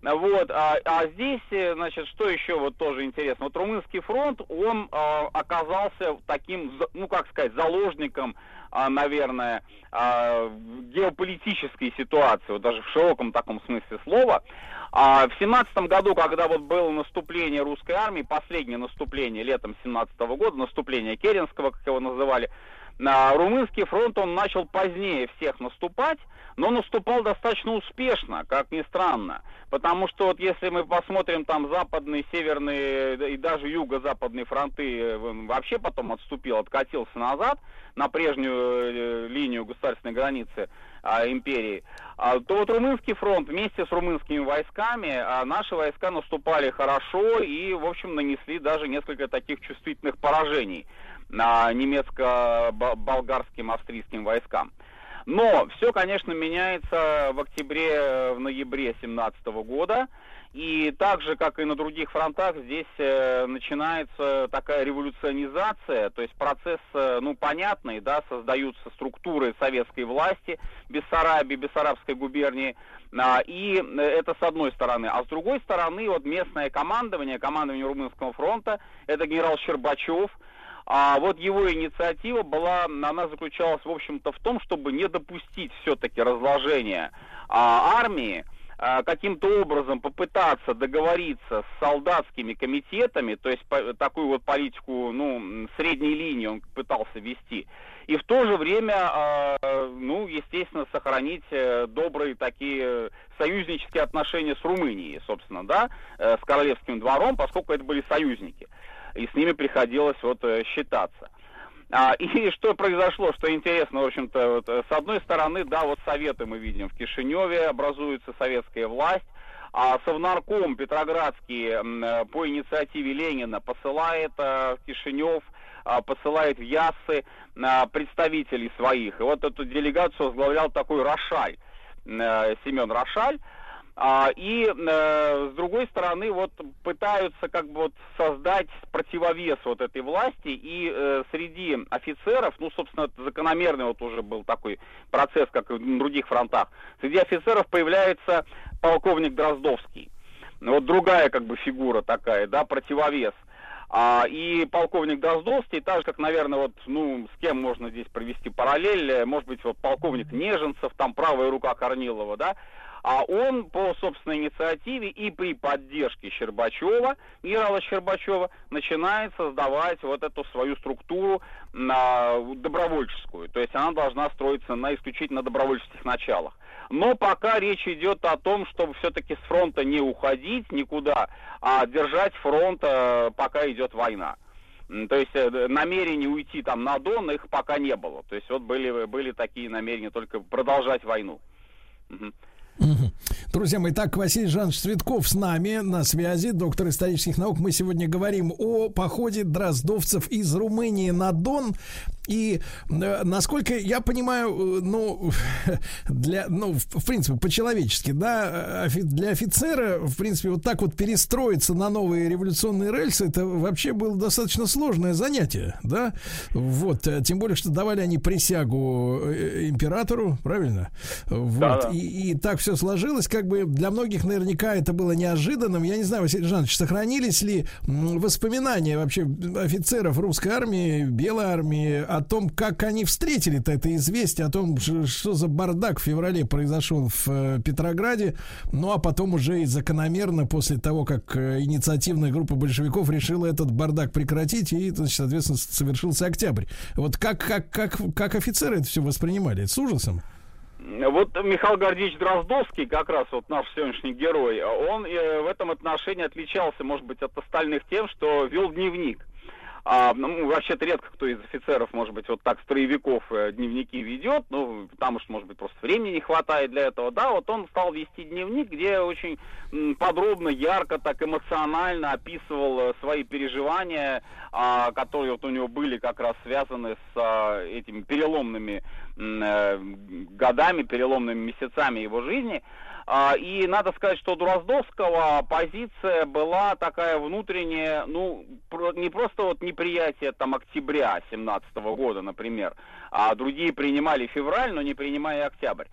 Вот, а, а здесь, э, значит, что еще вот тоже интересно. Вот Румынский фронт, он а, оказался таким, ну, как сказать, заложником, наверное, а, геополитической ситуации, вот даже в широком таком смысле слова. А в семнадцатом году, когда вот было наступление русской армии, последнее наступление летом семнадцатого года, наступление Керенского, как его называли, на румынский фронт он начал позднее всех наступать, но наступал достаточно успешно, как ни странно. Потому что вот если мы посмотрим там западные, северные и даже юго-западные фронты, э, вообще потом отступил, откатился назад на прежнюю э, линию государственной границы а, империи, а, то вот румынский фронт вместе с румынскими войсками, а, наши войска наступали хорошо и, в общем, нанесли даже несколько таких чувствительных поражений на немецко-болгарским, австрийским войскам. Но все, конечно, меняется в октябре, в ноябре 17 года. И так же, как и на других фронтах, здесь э, начинается такая революционизация, то есть процесс, э, ну, понятный, да, создаются структуры советской власти Бессарабии, Бессарабской губернии, а, и э, это с одной стороны. А с другой стороны, вот местное командование, командование Румынского фронта, это генерал Щербачев, а вот его инициатива была, она заключалась, в общем-то, в том, чтобы не допустить все-таки разложения а, армии, а, каким-то образом попытаться договориться с солдатскими комитетами, то есть по- такую вот политику, ну, средней линии он пытался вести, и в то же время, а, ну, естественно, сохранить э, добрые такие союзнические отношения с Румынией, собственно, да, э, с королевским двором, поскольку это были союзники, и с ними приходилось вот э, считаться. А, и [laughs] что произошло, что интересно, в общем-то, вот, э, с одной стороны, да, вот советы мы видим в Кишиневе, образуется советская власть, а Совнарком Петроградский э, по инициативе Ленина посылает в Кишинев, э, посылает в Яссы э, представителей своих. И вот эту делегацию возглавлял такой Рошаль, Семен Рошаль. А, и э, с другой стороны, вот пытаются как бы вот создать противовес вот этой власти, и э, среди офицеров, ну, собственно, это закономерный вот уже был такой процесс, как и на других фронтах, среди офицеров появляется полковник Дроздовский. Вот другая как бы фигура такая, да, противовес. А, и полковник Дроздовский, так же, как, наверное, вот, ну, с кем можно здесь провести параллель, э, может быть, вот полковник Неженцев, там правая рука Корнилова, да, а он по собственной инициативе и при поддержке Щербачева, генерала Щербачева, начинает создавать вот эту свою структуру на добровольческую. То есть она должна строиться на исключительно добровольческих началах. Но пока речь идет о том, чтобы все-таки с фронта не уходить никуда, а держать фронт, э, пока идет война. То есть э, намерений уйти там на Дон их пока не было. То есть вот были, были такие намерения только продолжать войну. Угу. Друзья мои, так, Василий Жанович Цветков с нами на связи, доктор исторических наук. Мы сегодня говорим о походе дроздовцев из Румынии на Дон. И э, насколько я понимаю, э, ну, [laughs] для, ну, в, в принципе, по-человечески, да, офи, для офицера, в принципе, вот так вот перестроиться на новые революционные рельсы, это вообще было достаточно сложное занятие, да, вот, э, тем более, что давали они присягу э, императору, правильно, вот, да, да. И, и так все сложилось, как бы для многих наверняка это было неожиданным, я не знаю, Василий Жанович, сохранились ли воспоминания вообще офицеров русской армии, белой армии о том, как они встретили-то это известие, о том, что за бардак в феврале произошел в э, Петрограде, ну а потом уже и закономерно после того, как э, инициативная группа большевиков решила этот бардак прекратить, и, значит, соответственно, совершился октябрь. Вот как, как, как, как офицеры это все воспринимали? С ужасом? Вот Михаил Гордеевич Дроздовский, как раз вот наш сегодняшний герой, он э, в этом отношении отличался, может быть, от остальных тем, что вел дневник. А, ну, вообще-то редко кто из офицеров, может быть, вот так строевиков э, дневники ведет, ну, потому что, может быть, просто времени не хватает для этого. Да, вот он стал вести дневник, где очень подробно, ярко, так эмоционально описывал э, свои переживания, а, которые вот у него были как раз связаны с а, этими переломными э, годами, переломными месяцами его жизни. А, и надо сказать, что у Дроздовского позиция была такая внутренняя, ну, не просто вот неприятие там октября 17 года, например, а другие принимали февраль, но не принимая октябрь.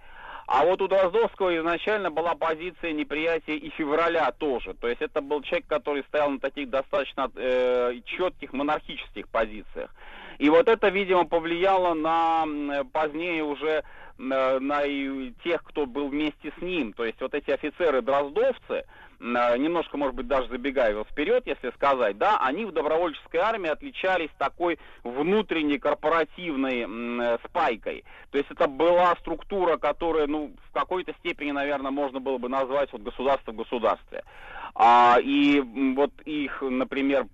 А вот у Дроздовского изначально была позиция неприятия и февраля тоже. То есть это был человек, который стоял на таких достаточно э, четких монархических позициях. И вот это, видимо, повлияло на позднее уже на, на тех, кто был вместе с ним. То есть вот эти офицеры-дроздовцы, немножко, может быть, даже забегая вперед, если сказать, да, они в добровольческой армии отличались такой внутренней корпоративной э, спайкой. То есть это была структура, которая, ну, в какой-то степени, наверное, можно было бы назвать вот государство в государстве. А, и вот их, например,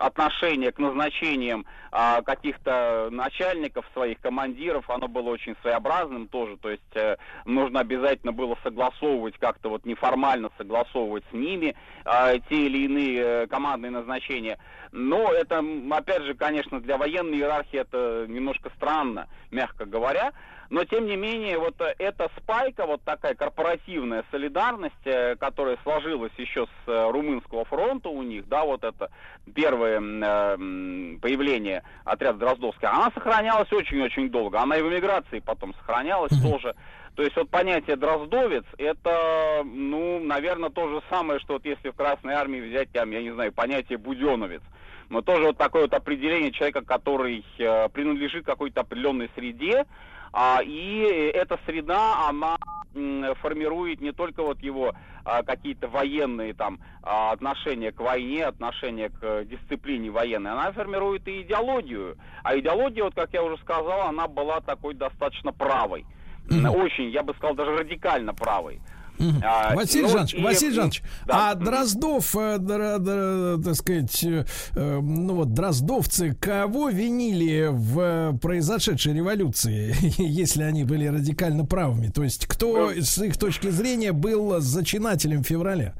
отношение к назначениям а, каких-то начальников, своих командиров, оно было очень своеобразным тоже. То есть э, нужно обязательно было согласовывать как-то вот неформально согласовывать с ними а, те или иные э, командные назначения. Но это, опять же, конечно, для военной иерархии это немножко странно, мягко говоря. Но, тем не менее, вот э, эта спайка, вот такая корпоративная солидарность, э, которая сложилась еще с э, румынского фронта у них, да, вот это первое э, появление отряда Дроздовского, она сохранялась очень-очень долго. Она и в эмиграции потом сохранялась mm-hmm. тоже. То есть вот понятие дроздовец, это, ну, наверное, то же самое, что вот если в Красной Армии взять, там, я не знаю, понятие буденовец. Но тоже вот такое вот определение человека, который э, принадлежит какой-то определенной среде, и эта среда, она формирует не только вот его а, какие-то военные там а, отношения к войне, отношения к дисциплине военной, она формирует и идеологию. А идеология, вот как я уже сказал, она была такой достаточно правой. Очень, я бы сказал, даже радикально правой. А, Василий ну, Жанович, и... Василий Жанович, да. а Дроздов, э, др, др, так сказать, э, ну вот дроздовцы, кого винили в произошедшей революции, [laughs] если они были радикально правыми? То есть кто с их точки зрения был зачинателем февраля?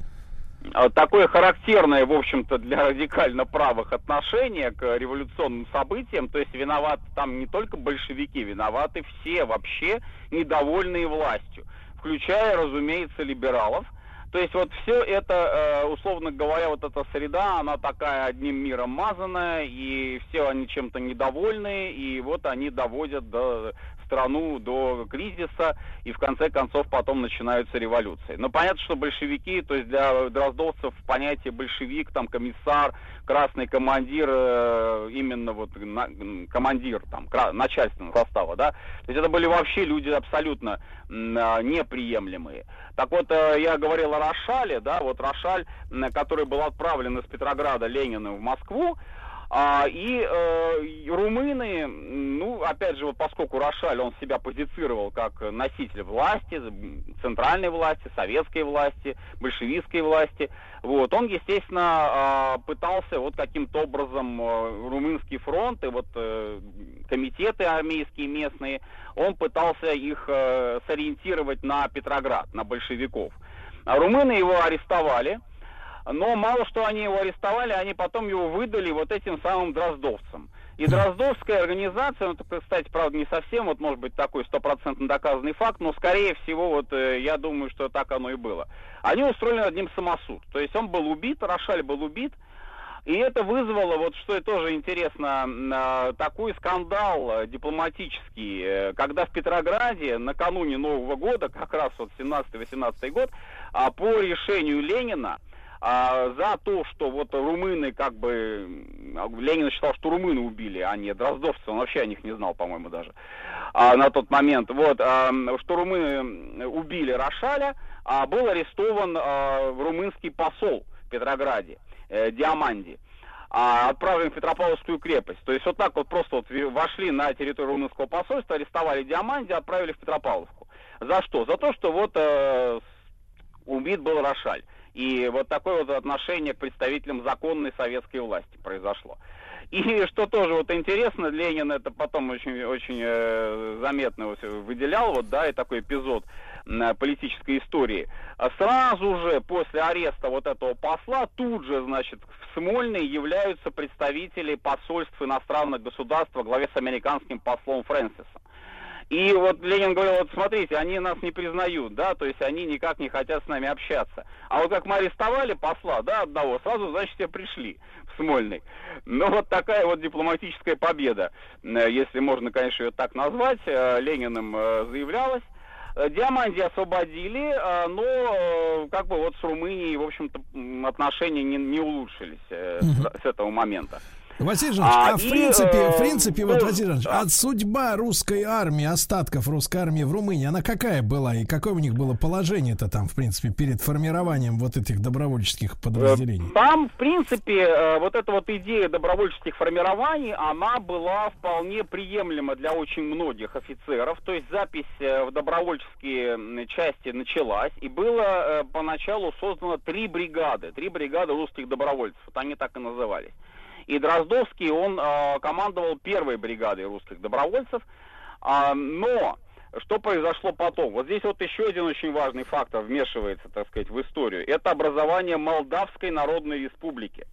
А, такое характерное, в общем-то, для радикально правых отношение к революционным событиям. То есть виноваты там не только большевики, виноваты все вообще недовольные властью, включая, разумеется, либералов. То есть вот все это, э, условно говоря, вот эта среда, она такая одним миром мазанная, и все они чем-то недовольны, и вот они доводят до страну до кризиса, и в конце концов потом начинаются революции. Но понятно, что большевики, то есть для дроздовцев понятие большевик, там комиссар, красный командир, э, именно вот на, командир там начальственного состава, да, то есть это были вообще люди абсолютно э, неприемлемые. Так вот, э, я говорил о Рошале, да, вот Рошаль, который был отправлен из Петрограда Лениным в Москву, а, и э, румыны, ну, опять же, вот поскольку Рошаль, он себя позицировал как носитель власти, центральной власти, советской власти, большевистской власти, вот, он, естественно, э, пытался вот каким-то образом э, румынский фронт и вот э, комитеты армейские местные, он пытался их э, сориентировать на Петроград, на большевиков. А румыны его арестовали, но мало что они его арестовали, они потом его выдали вот этим самым дроздовцам. И Дроздовская организация, ну, это, кстати, правда, не совсем, вот, может быть, такой стопроцентно доказанный факт, но, скорее всего, вот, э, я думаю, что так оно и было. Они устроили над ним самосуд. То есть он был убит, Рошаль был убит, и это вызвало, вот что и тоже интересно, э, такой скандал э, дипломатический, э, когда в Петрограде накануне Нового года, как раз вот 17-18 год, а, по решению Ленина, а, за то, что вот румыны как бы... Ленин считал, что румыны убили, а не дроздовцы. Он вообще о них не знал, по-моему, даже а, на тот момент. Вот, а, что румыны убили Рошаля, а был арестован а, румынский посол в Петрограде, э, Диаманди а, отправлен в Петропавловскую крепость. То есть вот так вот просто вот вошли на территорию румынского посольства, арестовали Диаманди, отправили в Петропавловску. За что? За то, что вот э, убит был Рошаль. И вот такое вот отношение к представителям законной советской власти произошло. И [laughs] что тоже вот интересно, Ленин это потом очень, очень э, заметно выделял, вот, да, и такой эпизод э, политической истории. Сразу же после ареста вот этого посла, тут же, значит, в Смольной являются представители посольств иностранных государств во главе с американским послом Фрэнсисом. И вот Ленин говорил, вот смотрите, они нас не признают, да, то есть они никак не хотят с нами общаться. А вот как мы арестовали посла, да, одного, сразу, значит, все пришли в Смольный. Ну, вот такая вот дипломатическая победа, э, если можно, конечно, ее так назвать, э, Лениным э, заявлялась. Диаманди освободили, но как бы вот с Румынией, в общем-то, отношения не, не улучшились с этого момента. Василий Жанович, а, а в принципе, э, в принципе, вот, Василий Жанович, да. от судьба русской армии, остатков русской армии в Румынии, она какая была? И какое у них было положение-то там, в принципе, перед формированием вот этих добровольческих подразделений? Э, там, в принципе, э, вот эта вот идея добровольческих формирований, она была вполне приемлема для очень многих офицеров. То есть запись в добровольческие части началась, и было поначалу создано три бригады, три бригады русских добровольцев. Вот они так и назывались. И Дроздовский, он э, командовал первой бригадой русских добровольцев. Э, но что произошло потом? Вот здесь вот еще один очень важный фактор вмешивается, так сказать, в историю. Это образование Молдавской Народной Республики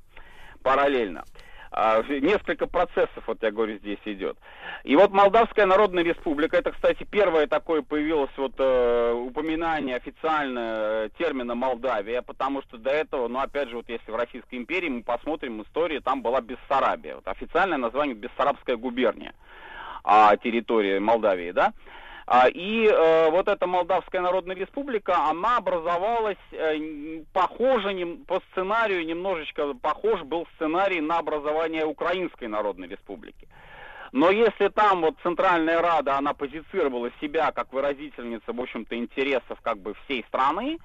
параллельно. Несколько процессов, вот я говорю, здесь идет. И вот Молдавская Народная Республика, это, кстати, первое такое появилось вот э, упоминание официально э, термина Молдавия, потому что до этого, ну, опять же, вот если в Российской империи мы посмотрим историю, там была Бессарабия. Вот официальное название Бессарабская губерния, а, территория Молдавии, да. А, и э, вот эта Молдавская Народная Республика, она образовалась э, похоже по сценарию, немножечко похож был сценарий на образование Украинской Народной Республики. Но если там вот Центральная Рада, она позицировала себя как выразительница, в общем-то, интересов как бы всей страны,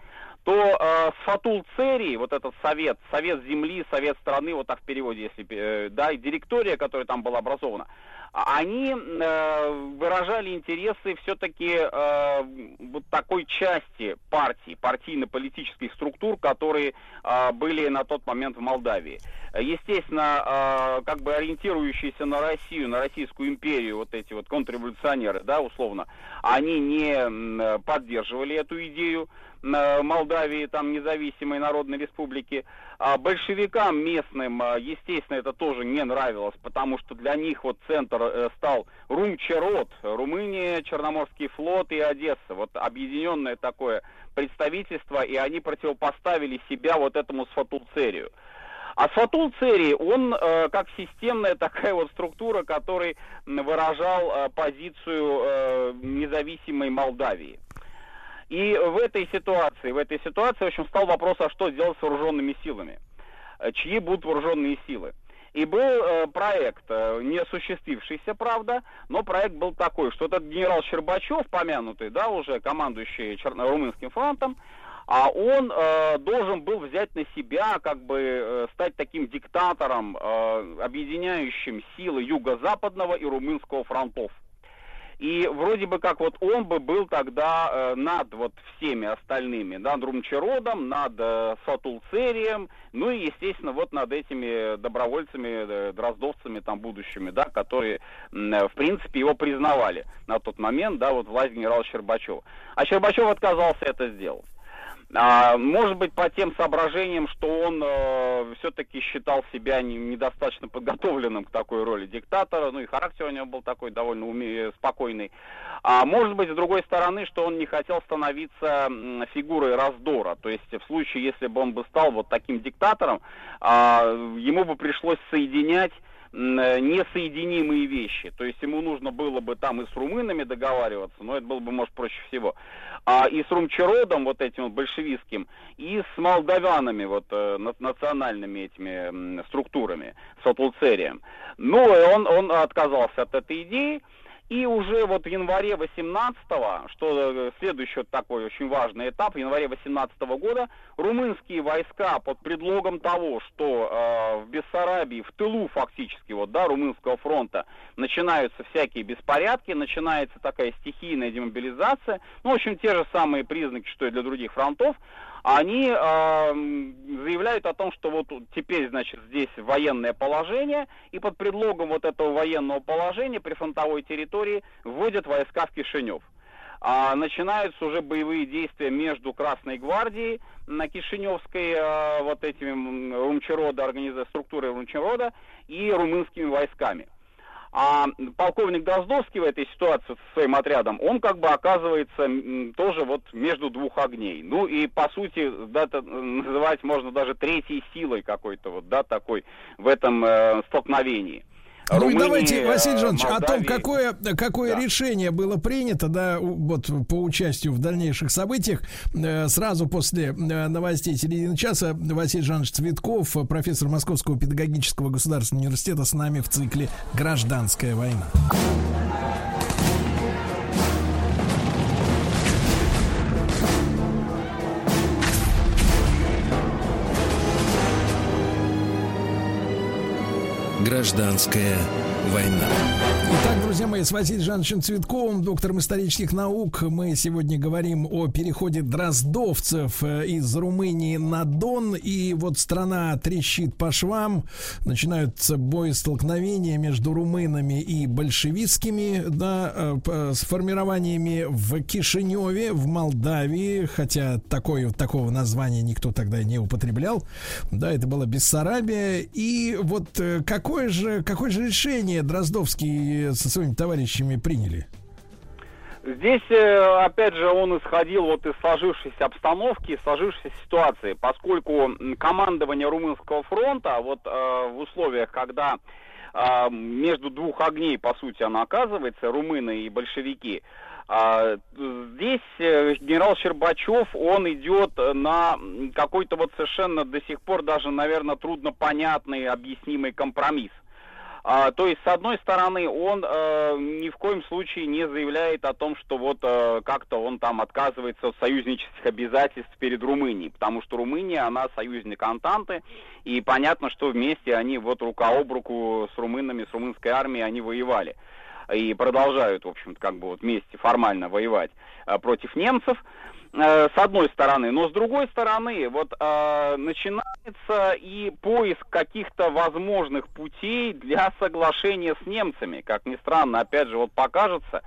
то э, Сфатул Церий, вот этот совет, совет земли, совет страны, вот так в переводе, если, э, да, и директория, которая там была образована, они э, выражали интересы все-таки э, вот такой части партии, партийно-политических структур, которые э, были на тот момент в Молдавии. Естественно, как бы ориентирующиеся на Россию, на Российскую империю, вот эти вот контрреволюционеры, да, условно, они не поддерживали эту идею. Молдавии, там, независимой народной республики. А большевикам местным, а, естественно, это тоже не нравилось, потому что для них вот центр э, стал Румчерот, Румыния, Черноморский флот и Одесса. Вот объединенное такое представительство, и они противопоставили себя вот этому Сфатулцерию. А Сфатул Церий, он э, как системная [laughs] такая вот структура, который выражал э, позицию э, независимой Молдавии. И в этой ситуации, в этой ситуации, в общем, стал вопрос, а что делать с вооруженными силами? Э, чьи будут вооруженные силы? И был э, проект, э, не осуществившийся, правда, но проект был такой, что этот генерал Щербачев, помянутый, да, уже командующий Черно- Румынским фронтом, а он э, должен был взять на себя, как бы э, стать таким диктатором, э, объединяющим силы юго-западного и румынского фронтов. И вроде бы как вот он бы был тогда э, над вот всеми остальными, над Румчеродом, над э, Сатулцерием, ну и, естественно, вот над этими добровольцами, э, дроздовцами там будущими, да, которые, э, в принципе, его признавали на тот момент, да, вот власть генерала Щербачева. А Щербачев отказался это сделать. А, может быть, по тем соображениям, что он э, все-таки считал себя не, недостаточно подготовленным к такой роли диктатора, ну и характер у него был такой довольно уме- спокойный. А может быть, с другой стороны, что он не хотел становиться фигурой раздора. То есть, в случае, если бы он бы стал вот таким диктатором, э, ему бы пришлось соединять несоединимые вещи. То есть ему нужно было бы там и с румынами договариваться, но это было бы, может, проще всего. А и с Румчеродом, вот этим большевистским, и с молдавянами, вот э, национальными этими структурами, с Атлуцерием. Ну, и он, он отказался от этой идеи, и уже вот в январе 18-го, что э, следующий такой очень важный этап, в январе 18 -го года румынские войска под предлогом того, что э, в Бессарабии, в тылу фактически вот, да, румынского фронта начинаются всякие беспорядки, начинается такая стихийная демобилизация, ну, в общем, те же самые признаки, что и для других фронтов, они э, заявляют о том, что вот теперь, значит, здесь военное положение, и под предлогом вот этого военного положения при фронтовой территории вводят войска в Кишинев. А начинаются уже боевые действия между Красной гвардией на Кишиневской, э, вот этими Румчерода, организацией структурой Румчерода, и румынскими войсками. А полковник Дроздовский в этой ситуации со своим отрядом, он как бы оказывается тоже вот между двух огней. Ну и по сути, да, называть можно даже третьей силой какой-то вот, да, такой в этом э, столкновении. Ну Румынии, давайте, Василий Жанович, Молдавии. о том, какое, какое да. решение было принято, да, вот по участию в дальнейших событиях. Э, сразу после э, новостей середины часа Василий Жанович Цветков, профессор Московского педагогического государственного университета, с нами в цикле «Гражданская война». Гражданская война. Итак, друзья мои, с Василием Жановичем Цветковым, доктором исторических наук, мы сегодня говорим о переходе дроздовцев э, из Румынии на Дон. И вот страна трещит по швам. Начинаются боестолкновения между румынами и большевистскими, да, э, с формированиями в Кишиневе, в Молдавии, хотя такое, такого названия никто тогда не употреблял. Да, это была Бессарабия. И вот э, какое же, какое же решение Со своими товарищами приняли? Здесь, э, опять же, он исходил вот из сложившейся обстановки, сложившейся ситуации, поскольку командование Румынского фронта вот э, в условиях, когда э, между двух огней, по сути, оно оказывается, румыны и большевики, э, здесь генерал Щербачев, он идет на какой-то вот совершенно до сих пор даже, наверное, трудно понятный, объяснимый компромисс. А, то есть, с одной стороны, он э, ни в коем случае не заявляет о том, что вот э, как-то он там отказывается от союзнических обязательств перед Румынией, потому что Румыния, она союзник Антанты, и понятно, что вместе они вот рука об руку с румынами, с румынской армией они воевали и продолжают, в общем-то, как бы вот вместе формально воевать э, против немцев. Э, с одной стороны, но с другой стороны, вот э, начинается и поиск каких-то возможных путей для соглашения с немцами, как ни странно, опять же, вот покажется.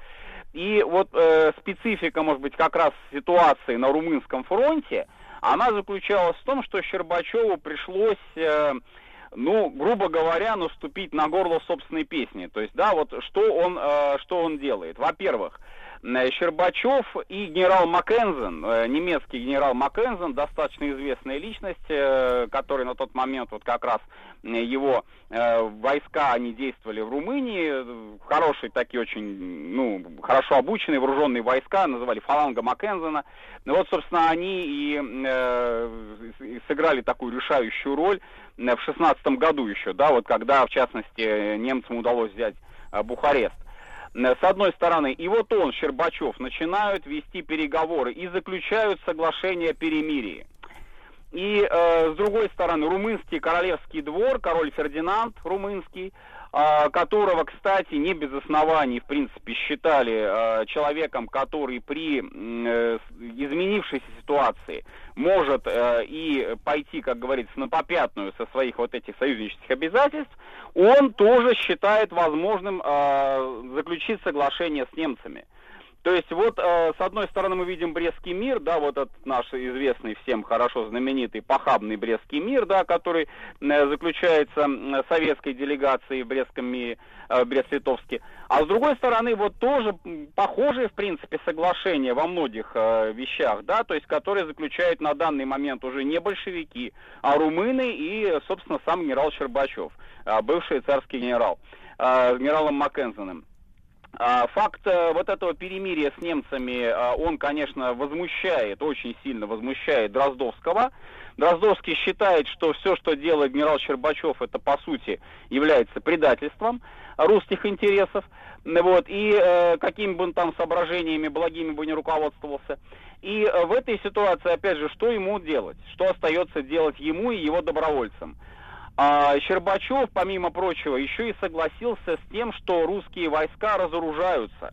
И вот э, специфика, может быть, как раз ситуации на румынском фронте, она заключалась в том, что Щербачеву пришлось, э, ну, грубо говоря, наступить на горло собственной песни. То есть, да, вот что он, э, что он делает. Во-первых, Щербачев и генерал Маккензен, э, немецкий генерал Маккензен, достаточно известная личность, э, который на тот момент вот как раз его войска, они действовали в Румынии, хорошие такие очень, ну, хорошо обученные вооруженные войска, называли фаланга Маккензена. Вот, собственно, они и сыграли такую решающую роль в шестнадцатом году еще, да, вот когда, в частности, немцам удалось взять Бухарест. Э, с одной стороны, и вот он, Щербачев, начинают вести переговоры и заключают соглашение о перемирии. И э, с другой стороны, румынский королевский двор, король Фердинанд румынский, которого, кстати, не без оснований, в принципе, считали э, человеком, который при э, изменившейся ситуации может э, и пойти, как говорится, на попятную со своих вот этих союзнических обязательств, он тоже считает возможным э, заключить соглашение с немцами. То есть вот э, с одной стороны мы видим Брестский мир, да, вот этот наш известный всем хорошо знаменитый похабный Брестский мир, да, который э, заключается э, советской делегацией в Брестском мире, э, Брест-Литовске. А с другой стороны вот тоже похожие в принципе соглашения во многих э, вещах, да, то есть которые заключают на данный момент уже не большевики, а румыны и, собственно, сам генерал Щербачев, э, бывший царский генерал, э, генералом Маккензеном. А, факт э, вот этого перемирия с немцами, а, он, конечно, возмущает, очень сильно возмущает Дроздовского. Дроздовский считает, что все, что делает генерал Щербачев, это, по сути, является предательством русских интересов. Вот, и э, какими бы он там соображениями благими бы не руководствовался. И э, в этой ситуации, опять же, что ему делать? Что остается делать ему и его добровольцам? А Щербачев, помимо прочего, еще и согласился с тем, что русские войска разоружаются.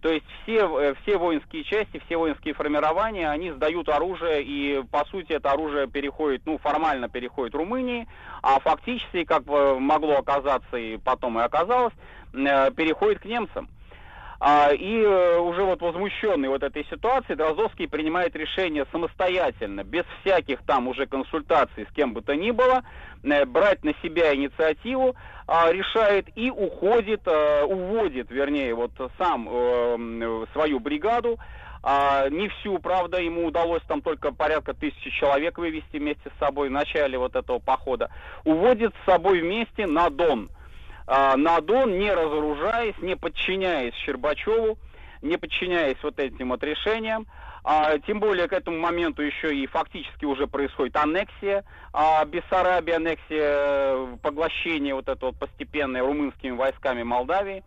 То есть все, э, все воинские части, все воинские формирования, они сдают оружие, и по сути это оружие переходит, ну формально переходит Румынии, а фактически, как могло оказаться и потом и оказалось, э, переходит к немцам. А, и э, уже вот возмущенный вот этой ситуацией, Дроздовский принимает решение самостоятельно, без всяких там уже консультаций с кем бы то ни было, э, брать на себя инициативу, а, решает и уходит, э, уводит, вернее, вот сам свою бригаду, а, не всю, правда, ему удалось там только порядка тысячи человек вывести вместе с собой в начале вот этого похода. Уводит с собой вместе на Дон – а, на Дон, не разоружаясь, не подчиняясь Щербачеву, не подчиняясь вот этим вот решениям. А, тем более к этому моменту еще и фактически уже происходит аннексия а, Бессарабии, аннексия, э, поглощение вот это вот постепенное румынскими войсками Молдавии.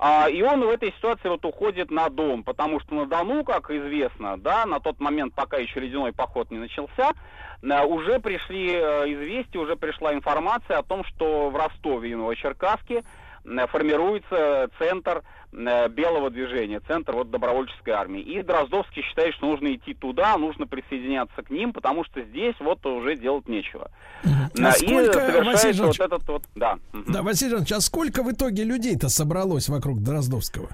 А, и он в этой ситуации вот уходит на Дон, потому что на Дону, как известно, да, на тот момент, пока еще ледяной поход не начался, уже пришли э, известия, уже пришла информация о том, что в Ростове и Новочеркасске Э, формируется центр э, белого движения, центр вот добровольческой армии. И Дроздовский считает, что нужно идти туда, нужно присоединяться к ним, потому что здесь вот уже делать нечего. А и Василий вот этот вот, да. Да, Василий Иванович, а сколько в итоге людей-то собралось вокруг Дроздовского?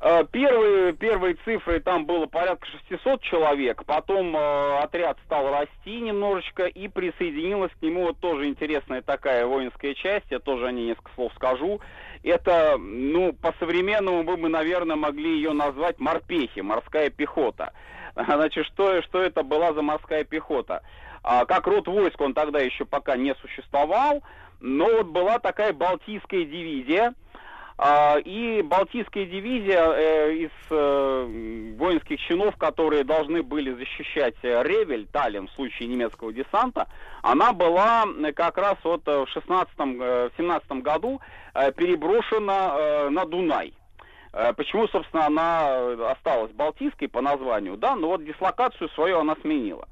Э, первые, первые цифры там было порядка 600 человек, потом э, отряд стал расти немножечко и присоединилась к нему вот тоже интересная такая воинская часть, я тоже о ней несколько слов скажу. Это, ну, по-современному бы мы, наверное, могли ее назвать морпехи, морская пехота. [laughs] Значит, что, что это была за морская пехота? А, как род войск он тогда еще пока не существовал, но вот была такая Балтийская дивизия, И Балтийская дивизия э, из э, воинских чинов, которые должны были защищать э, Ревель, Таллин в случае немецкого десанта, она была как раз вот в 16-17 году переброшена на Дунай. Почему, собственно, она осталась Балтийской по названию, да, но вот дислокацию свою она сменила.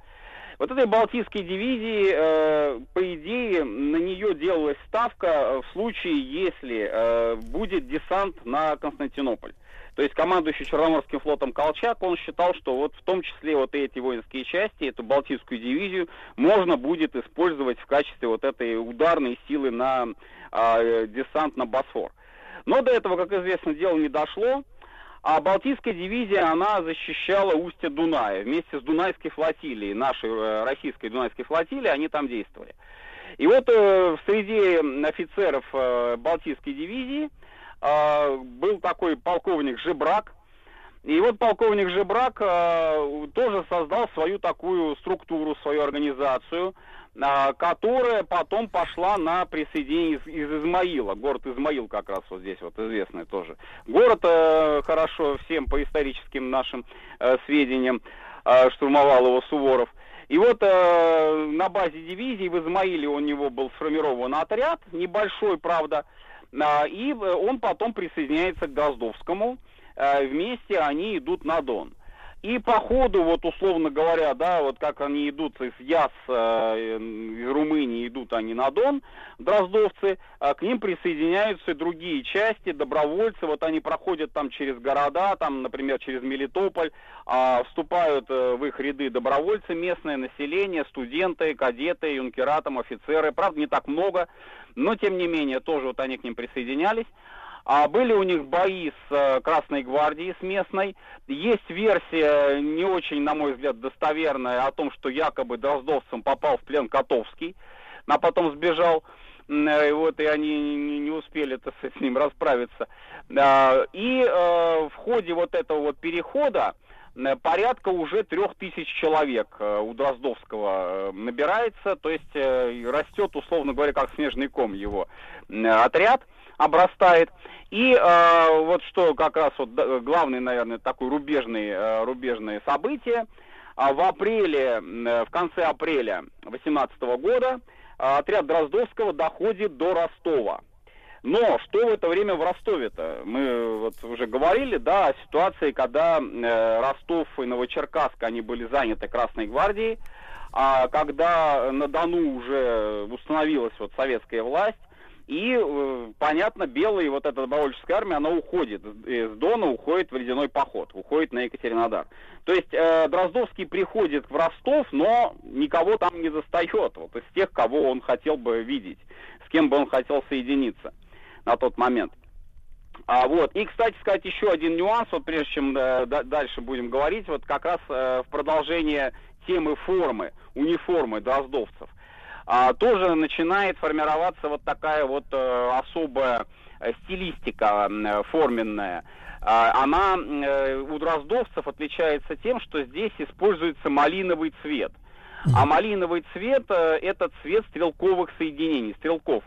Вот этой Балтийской дивизии, э, по идее, на нее делалась ставка э, в случае, если э, будет десант на Константинополь. То есть командующий Черноморским флотом Колчак, он считал, что вот в том числе вот эти воинские части, эту Балтийскую дивизию, можно будет использовать в качестве вот этой ударной силы на э, десант на Босфор. Но до этого, как известно, дело не дошло. А Балтийская дивизия, она защищала устье Дуная вместе с Дунайской флотилией, нашей э, российской Дунайской флотилией, они там действовали. И вот э, в среде офицеров э, Балтийской дивизии э, был такой полковник Жебрак. И вот полковник Жебрак э, тоже создал свою такую структуру, свою организацию, которая потом пошла на присоединение из, из Измаила. Город Измаил как раз вот здесь вот известный тоже. Город э, хорошо всем по историческим нашим э, сведениям э, штурмовал его Суворов. И вот э, на базе дивизии в Измаиле у него был сформирован отряд, небольшой, правда, э, и он потом присоединяется к Дроздовскому. Э, вместе они идут на Дон. И по ходу, вот условно говоря, да, вот как они идут из Яс, э, из Румынии идут они на Дон, дроздовцы, а к ним присоединяются другие части, добровольцы, вот они проходят там через города, там, например, через Мелитополь, а, вступают э, в их ряды добровольцы, местное население, студенты, кадеты, юнкера, там, офицеры, правда, не так много, но, тем не менее, тоже вот они к ним присоединялись. А были у них бои с э, Красной гвардией, с местной. Есть версия, не очень, на мой взгляд, достоверная, о том, что якобы Дроздовцам попал в плен Котовский, а потом сбежал. Э, вот, и они не, успели сказать, с ним расправиться. А, И э, в ходе вот этого вот перехода порядка уже трех тысяч человек у Дроздовского набирается, то есть растет, условно говоря, как снежный ком его отряд обрастает. И э, вот что как раз вот главное, наверное, такое рубежное, э, рубежное событие. А в апреле, э, в конце апреля 2018 года э, отряд Дроздовского доходит до Ростова. Но что в это время в Ростове-то? Мы вот уже говорили, да, о ситуации, когда Ростов и Новочеркасск, они были заняты Красной гвардией, а когда на Дону уже установилась вот советская власть, и, э, понятно, белая вот эта добровольческая армия, она уходит из Дона, уходит в ледяной поход, уходит на Екатеринодар. То есть э, Дроздовский приходит в Ростов, но никого там не застает, вот из тех, кого он хотел бы видеть, с кем бы он хотел соединиться на тот момент. А, вот. И, кстати сказать, еще один нюанс, вот прежде чем э, дальше будем говорить, вот как раз э, в продолжение темы формы, униформы дроздовцев а, тоже начинает формироваться вот такая вот э, особая э, стилистика э, форменная. А, она э, у дроздовцев отличается тем, что здесь используется малиновый цвет. А малиновый цвет э, это цвет стрелковых соединений, стрелков.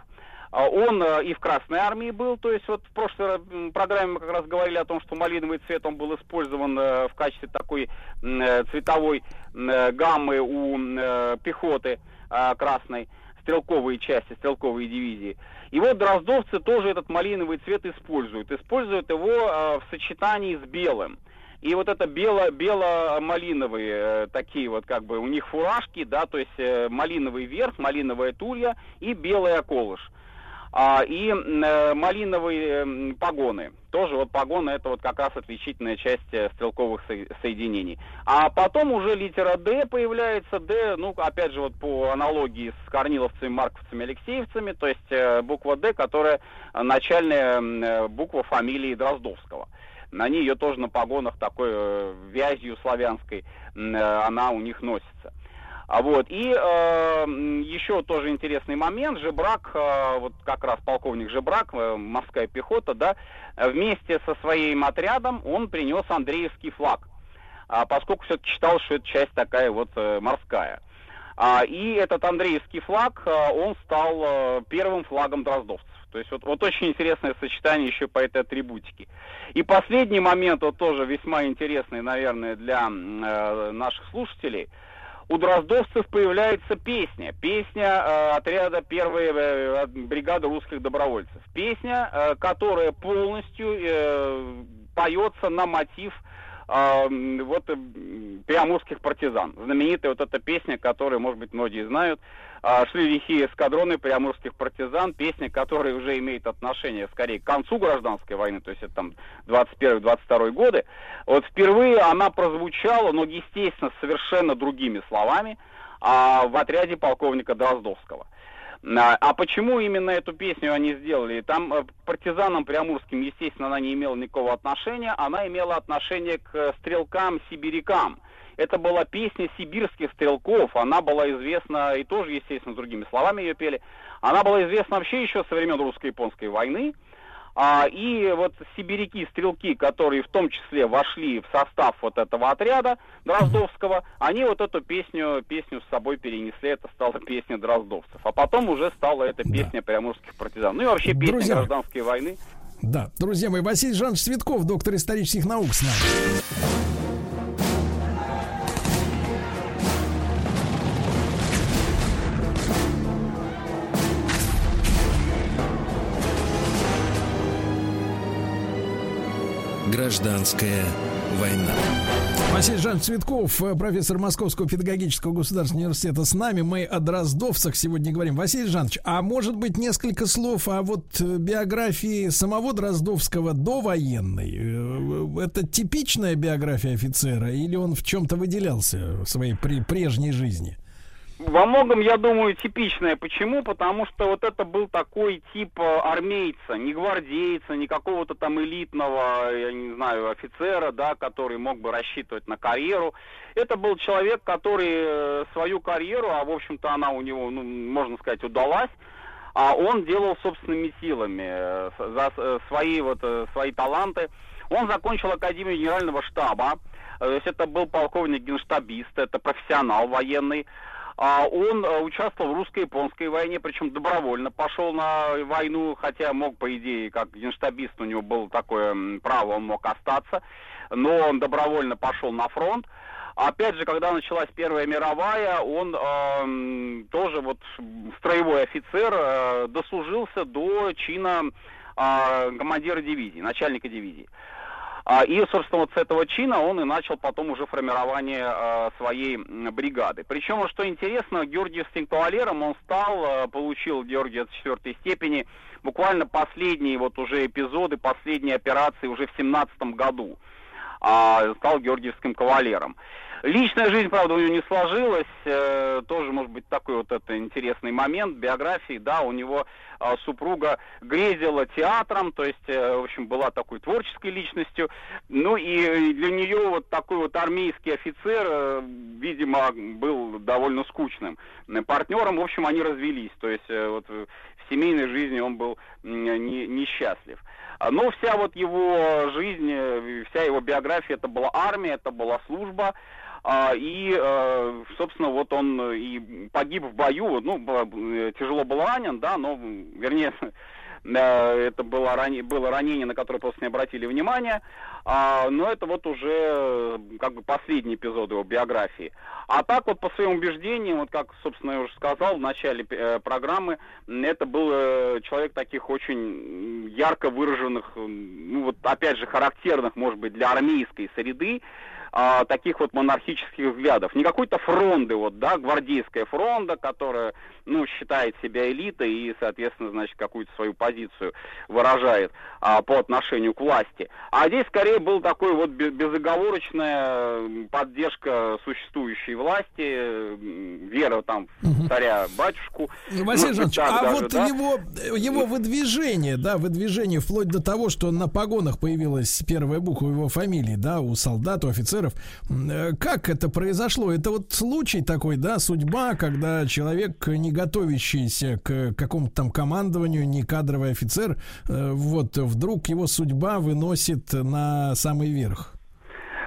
А Он и в Красной армии был, то есть вот в прошлой программе мы как раз говорили о том, что малиновый цвет он был использован в качестве такой цветовой гаммы у пехоты красной, стрелковые части, стрелковые дивизии. И вот дроздовцы тоже этот малиновый цвет используют. Используют его в сочетании с белым. И вот это бело, бело-малиновые такие вот как бы у них фуражки, да, то есть малиновый верх, малиновая тулья и белый околыш. А, и э, малиновые э, погоны. Тоже вот погоны это вот как раз отличительная часть э, стрелковых со- соединений. А потом уже литера Д появляется, Д, ну опять же вот по аналогии с корниловцами, марковцами, алексеевцами, то есть э, буква Д, которая начальная э, буква фамилии Дроздовского. На ней ее тоже на погонах такой э, вязью славянской э, она у них носится. А вот. И э, еще тоже интересный момент. Жебрак, э, вот как раз полковник Жебрак, э, морская пехота, да, вместе со своим отрядом он принес Андреевский флаг. А, поскольку все-таки считал, что это часть такая вот э, морская. А, и этот Андреевский флаг, а, он стал а, первым флагом дроздовцев. То есть вот, вот очень интересное сочетание еще по этой атрибутике. И последний момент, вот тоже весьма интересный, наверное, для э, наших слушателей. У дроздовцев появляется песня. Песня э, отряда первой э, бригады русских добровольцев. Песня, э, которая полностью э, поется на мотив э, вот э, приамурских партизан. Знаменитая вот эта песня, которую, может быть, многие знают. Э, «Шли лихие эскадроны приамурских партизан», песня, которая уже имеет отношение скорее к концу гражданской войны, то есть это там 21-22 годы. Вот впервые она прозвучала, но, естественно, совершенно другими словами, а, в отряде полковника Дроздовского. А, а почему именно эту песню они сделали? Там э, партизанам приамурским, естественно, она не имела никакого отношения, она имела отношение к стрелкам-сибирякам. Это была песня сибирских стрелков, она была известна, и тоже, естественно, другими словами ее пели, она была известна вообще еще со времен русско-японской войны, а, и вот сибиряки, стрелки, которые в том числе вошли в состав вот этого отряда Дроздовского, они вот эту песню, песню с собой перенесли, это стала [laughs] песня Дроздовцев. А потом уже стала эта песня приамурских партизан. Ну и вообще песня Друзья, гражданской войны. Да, друзья мои, Василий Жанович Цветков, доктор исторических наук с нами. Гражданская война. Василий Жан Цветков, э, профессор Московского педагогического государственного университета с нами. Мы о дроздовцах сегодня говорим. Василий Жанович, а может быть несколько слов о вот э, биографии самого Дроздовского до военной? Э, Это типичная биография офицера или он в чем-то выделялся в своей при, прежней жизни? Во многом, я думаю, типичное. Почему? Потому что вот это был такой тип э, армейца, не гвардейца, не какого-то там элитного, я не знаю, офицера, да, который мог бы рассчитывать на карьеру. Это был человек, который э, свою карьеру, а в общем-то она у него, ну, можно сказать, удалась, а он делал собственными силами э, за свои вот свои таланты. Он закончил Академию Генерального штаба, то есть это был полковник генштабист, это профессионал военный. А он э, участвовал в русско-японской войне, причем добровольно пошел на войну, хотя мог, по идее, как генштабист, у него было такое право, он мог остаться, но он добровольно пошел на фронт. Опять же, когда началась Первая мировая, он эм, тоже вот строевой офицер э, дослужился до чина э, командира дивизии, начальника дивизии. И, собственно, вот с этого чина он и начал потом уже формирование э, своей бригады. Причем, что интересно, Георгиевским кавалером он стал, э, получил Георгия четвертой степени, буквально последние вот уже эпизоды, последние операции уже в семнадцатом году. А, стал Георгиевским кавалером. Личная жизнь, правда, у него не сложилась. э, тоже, может быть, такой вот это интересный момент биографии. Да, у него э, супруга грезила театром, то есть, э, в общем, была такой творческой личностью. Ну и для нее вот такой вот армейский офицер, э, видимо, был довольно скучным э, партнером. В общем, они развелись. То есть, э, вот в семейной жизни он был не- несчастлив. А, Но вся вот его жизнь, э, вся его биография, это была армия, это была служба. А, И, э, собственно, вот он э, и погиб в бою, ну, э, тяжело был ранен, да, но, вернее, [laughs] это было, ране- было ранение, на которое просто не обратили внимания. А, но это вот уже как бы последний эпизод его биографии. А так вот по своим убеждениям, вот как, собственно, я уже сказал в начале э, программы, это был э, человек таких очень ярко выраженных, ну вот опять же характерных, может быть, для армейской среды, а, таких вот монархических взглядов. Не какой-то фронды, вот, да, гвардейская фронда, которая, ну, считает себя элитой и, соответственно, значит, какую-то свою позицию выражает а, по отношению к власти. А здесь скорее был такой вот бе- безоговорочная поддержка существующей власти, вера там в царя-батюшку. Василий Может быть, Жанович, а даже, вот да? его, его выдвижение, да, выдвижение вплоть до того, что на погонах появилась первая буква его фамилии, да, у солдат, у офицеров. М, э, Как это произошло? Это вот случай такой, да, судьба, когда человек, не готовящийся к какому-то там командованию, не кадровый офицер, э, вот вдруг его судьба выносит на самый верх.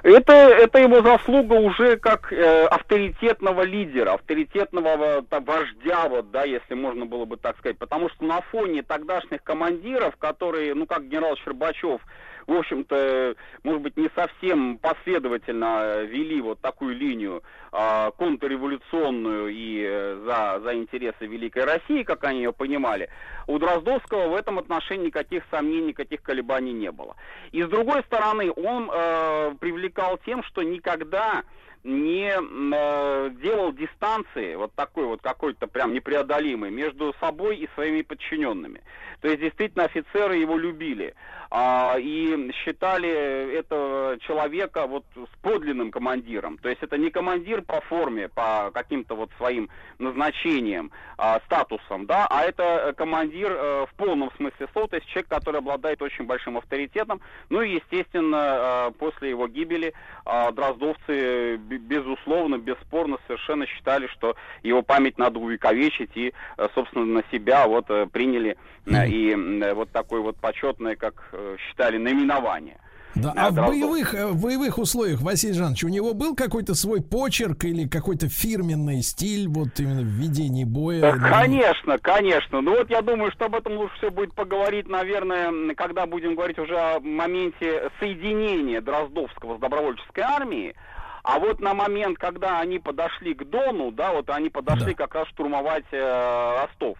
Это, это его заслуга уже как э, авторитетного лидера, авторитетного э, там, вождя, вот, да, если можно было бы так сказать. Потому что на фоне тогдашних командиров, которые, ну, как генерал Щербачев, в общем-то, может быть, не совсем последовательно вели вот такую линию э, контрреволюционную и э, за, за интересы Великой России, как они ее понимали, у Дроздовского в этом отношении никаких сомнений, никаких колебаний не было. И с другой стороны, он э, привлекал тем, что никогда не э, делал дистанции, вот такой вот какой-то прям непреодолимый, между собой и своими подчиненными. То есть действительно офицеры его любили э, и считали этого человека вот с подлинным командиром. То есть это не командир по форме, по каким-то вот своим назначениям, э, статусам, да, а это командир э, в полном смысле слова, то есть человек, который обладает очень большим авторитетом. Ну и, естественно, э, после его гибели э, дроздовцы безусловно, бесспорно совершенно считали, что его память надо увековечить и, собственно, на себя вот приняли и вот такое вот почетное, как считали, наименование. Да, а в боевых, в боевых условиях, Василий Жанович, у него был какой-то свой почерк или какой-то фирменный стиль вот именно в ведении боя? Конечно, конечно. Ну вот я думаю, что об этом лучше все будет поговорить, наверное, когда будем говорить уже о моменте соединения Дроздовского с добровольческой армией. А вот на момент, когда они подошли к Дону, да, вот они подошли да. как раз штурмовать э, Ростов.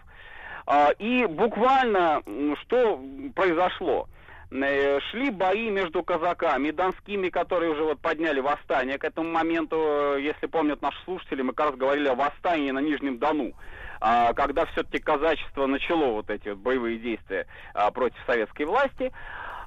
Э, и буквально что произошло? Э, шли бои между казаками, донскими, которые уже вот подняли восстание. К этому моменту, э, если помнят наши слушатели, мы как раз говорили о восстании на Нижнем Дону. А, когда все-таки казачество начало вот эти боевые действия а, против советской власти.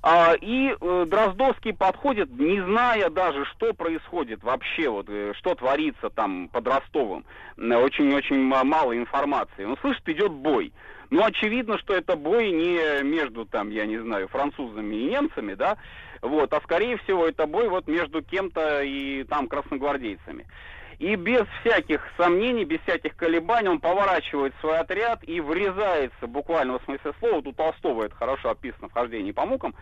А, и э, Дроздовский подходит, не зная даже, что происходит вообще, вот, что творится там под Ростовом. Очень-очень мало информации. Он слышит, идет бой. Ну, очевидно, что это бой не между, там, я не знаю, французами и немцами, да, вот, а скорее всего это бой вот между кем-то и там красногвардейцами. И без всяких сомнений, без всяких колебаний он поворачивает свой отряд и врезается, буквально в смысле слова, тут Толстого это хорошо описано в «Хождении по мукам»,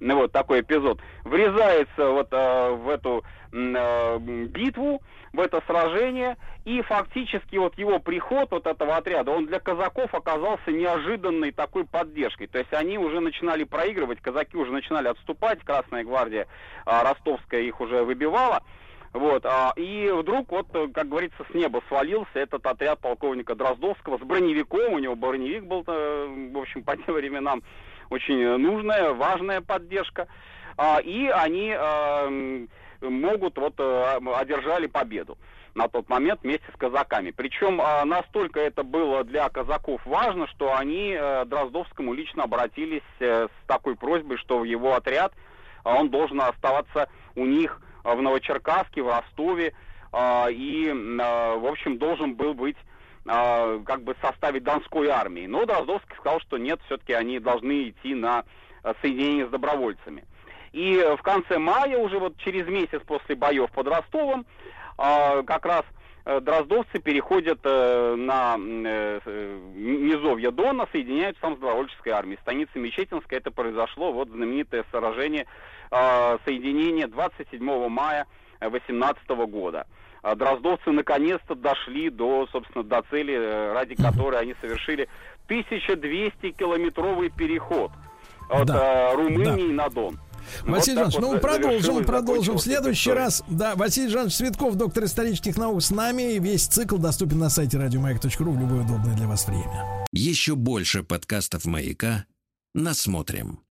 ну, вот такой эпизод, врезается вот э, в эту э, битву, в это сражение, и фактически вот его приход вот этого отряда, он для казаков оказался неожиданной такой поддержкой. То есть они уже начинали проигрывать, казаки уже начинали отступать, Красная гвардия э, ростовская их уже выбивала, вот, а, и вдруг, вот, как говорится, с неба свалился этот отряд полковника Дроздовского с броневиком. У него броневик был, э, в общем, по тем временам очень нужная, важная поддержка. А, и они а, могут, вот, одержали победу на тот момент вместе с казаками. Причем а, настолько это было для казаков важно, что они а, Дроздовскому лично обратились а, с такой просьбой, что его отряд а, он должен оставаться у них в Новочеркасске, в Ростове, а, и, а, в общем, должен был быть как бы составить Донской армии. Но Дроздовский сказал, что нет, все-таки они должны идти на соединение с добровольцами. И в конце мая, уже вот через месяц после боев под Ростовом, как раз э, дроздовцы переходят э, на э, низовье Дона, соединяются там с добровольческой армией. Станица Мечетинская, это произошло, вот знаменитое сражение э, соединения 27 мая 18 года. А дроздовцы наконец-то дошли до, собственно, до цели, э, ради которой они совершили 1200-километровый переход от да. э, Румынии да. на Дон. Василий вот Жанович, ну вот продолжим, продолжим в следующий раз. Да, Василий Жанович Светков, доктор исторических наук с нами. И весь цикл доступен на сайте радиомаяк.ру в любое удобное для вас время. Еще больше подкастов «Маяка» насмотрим.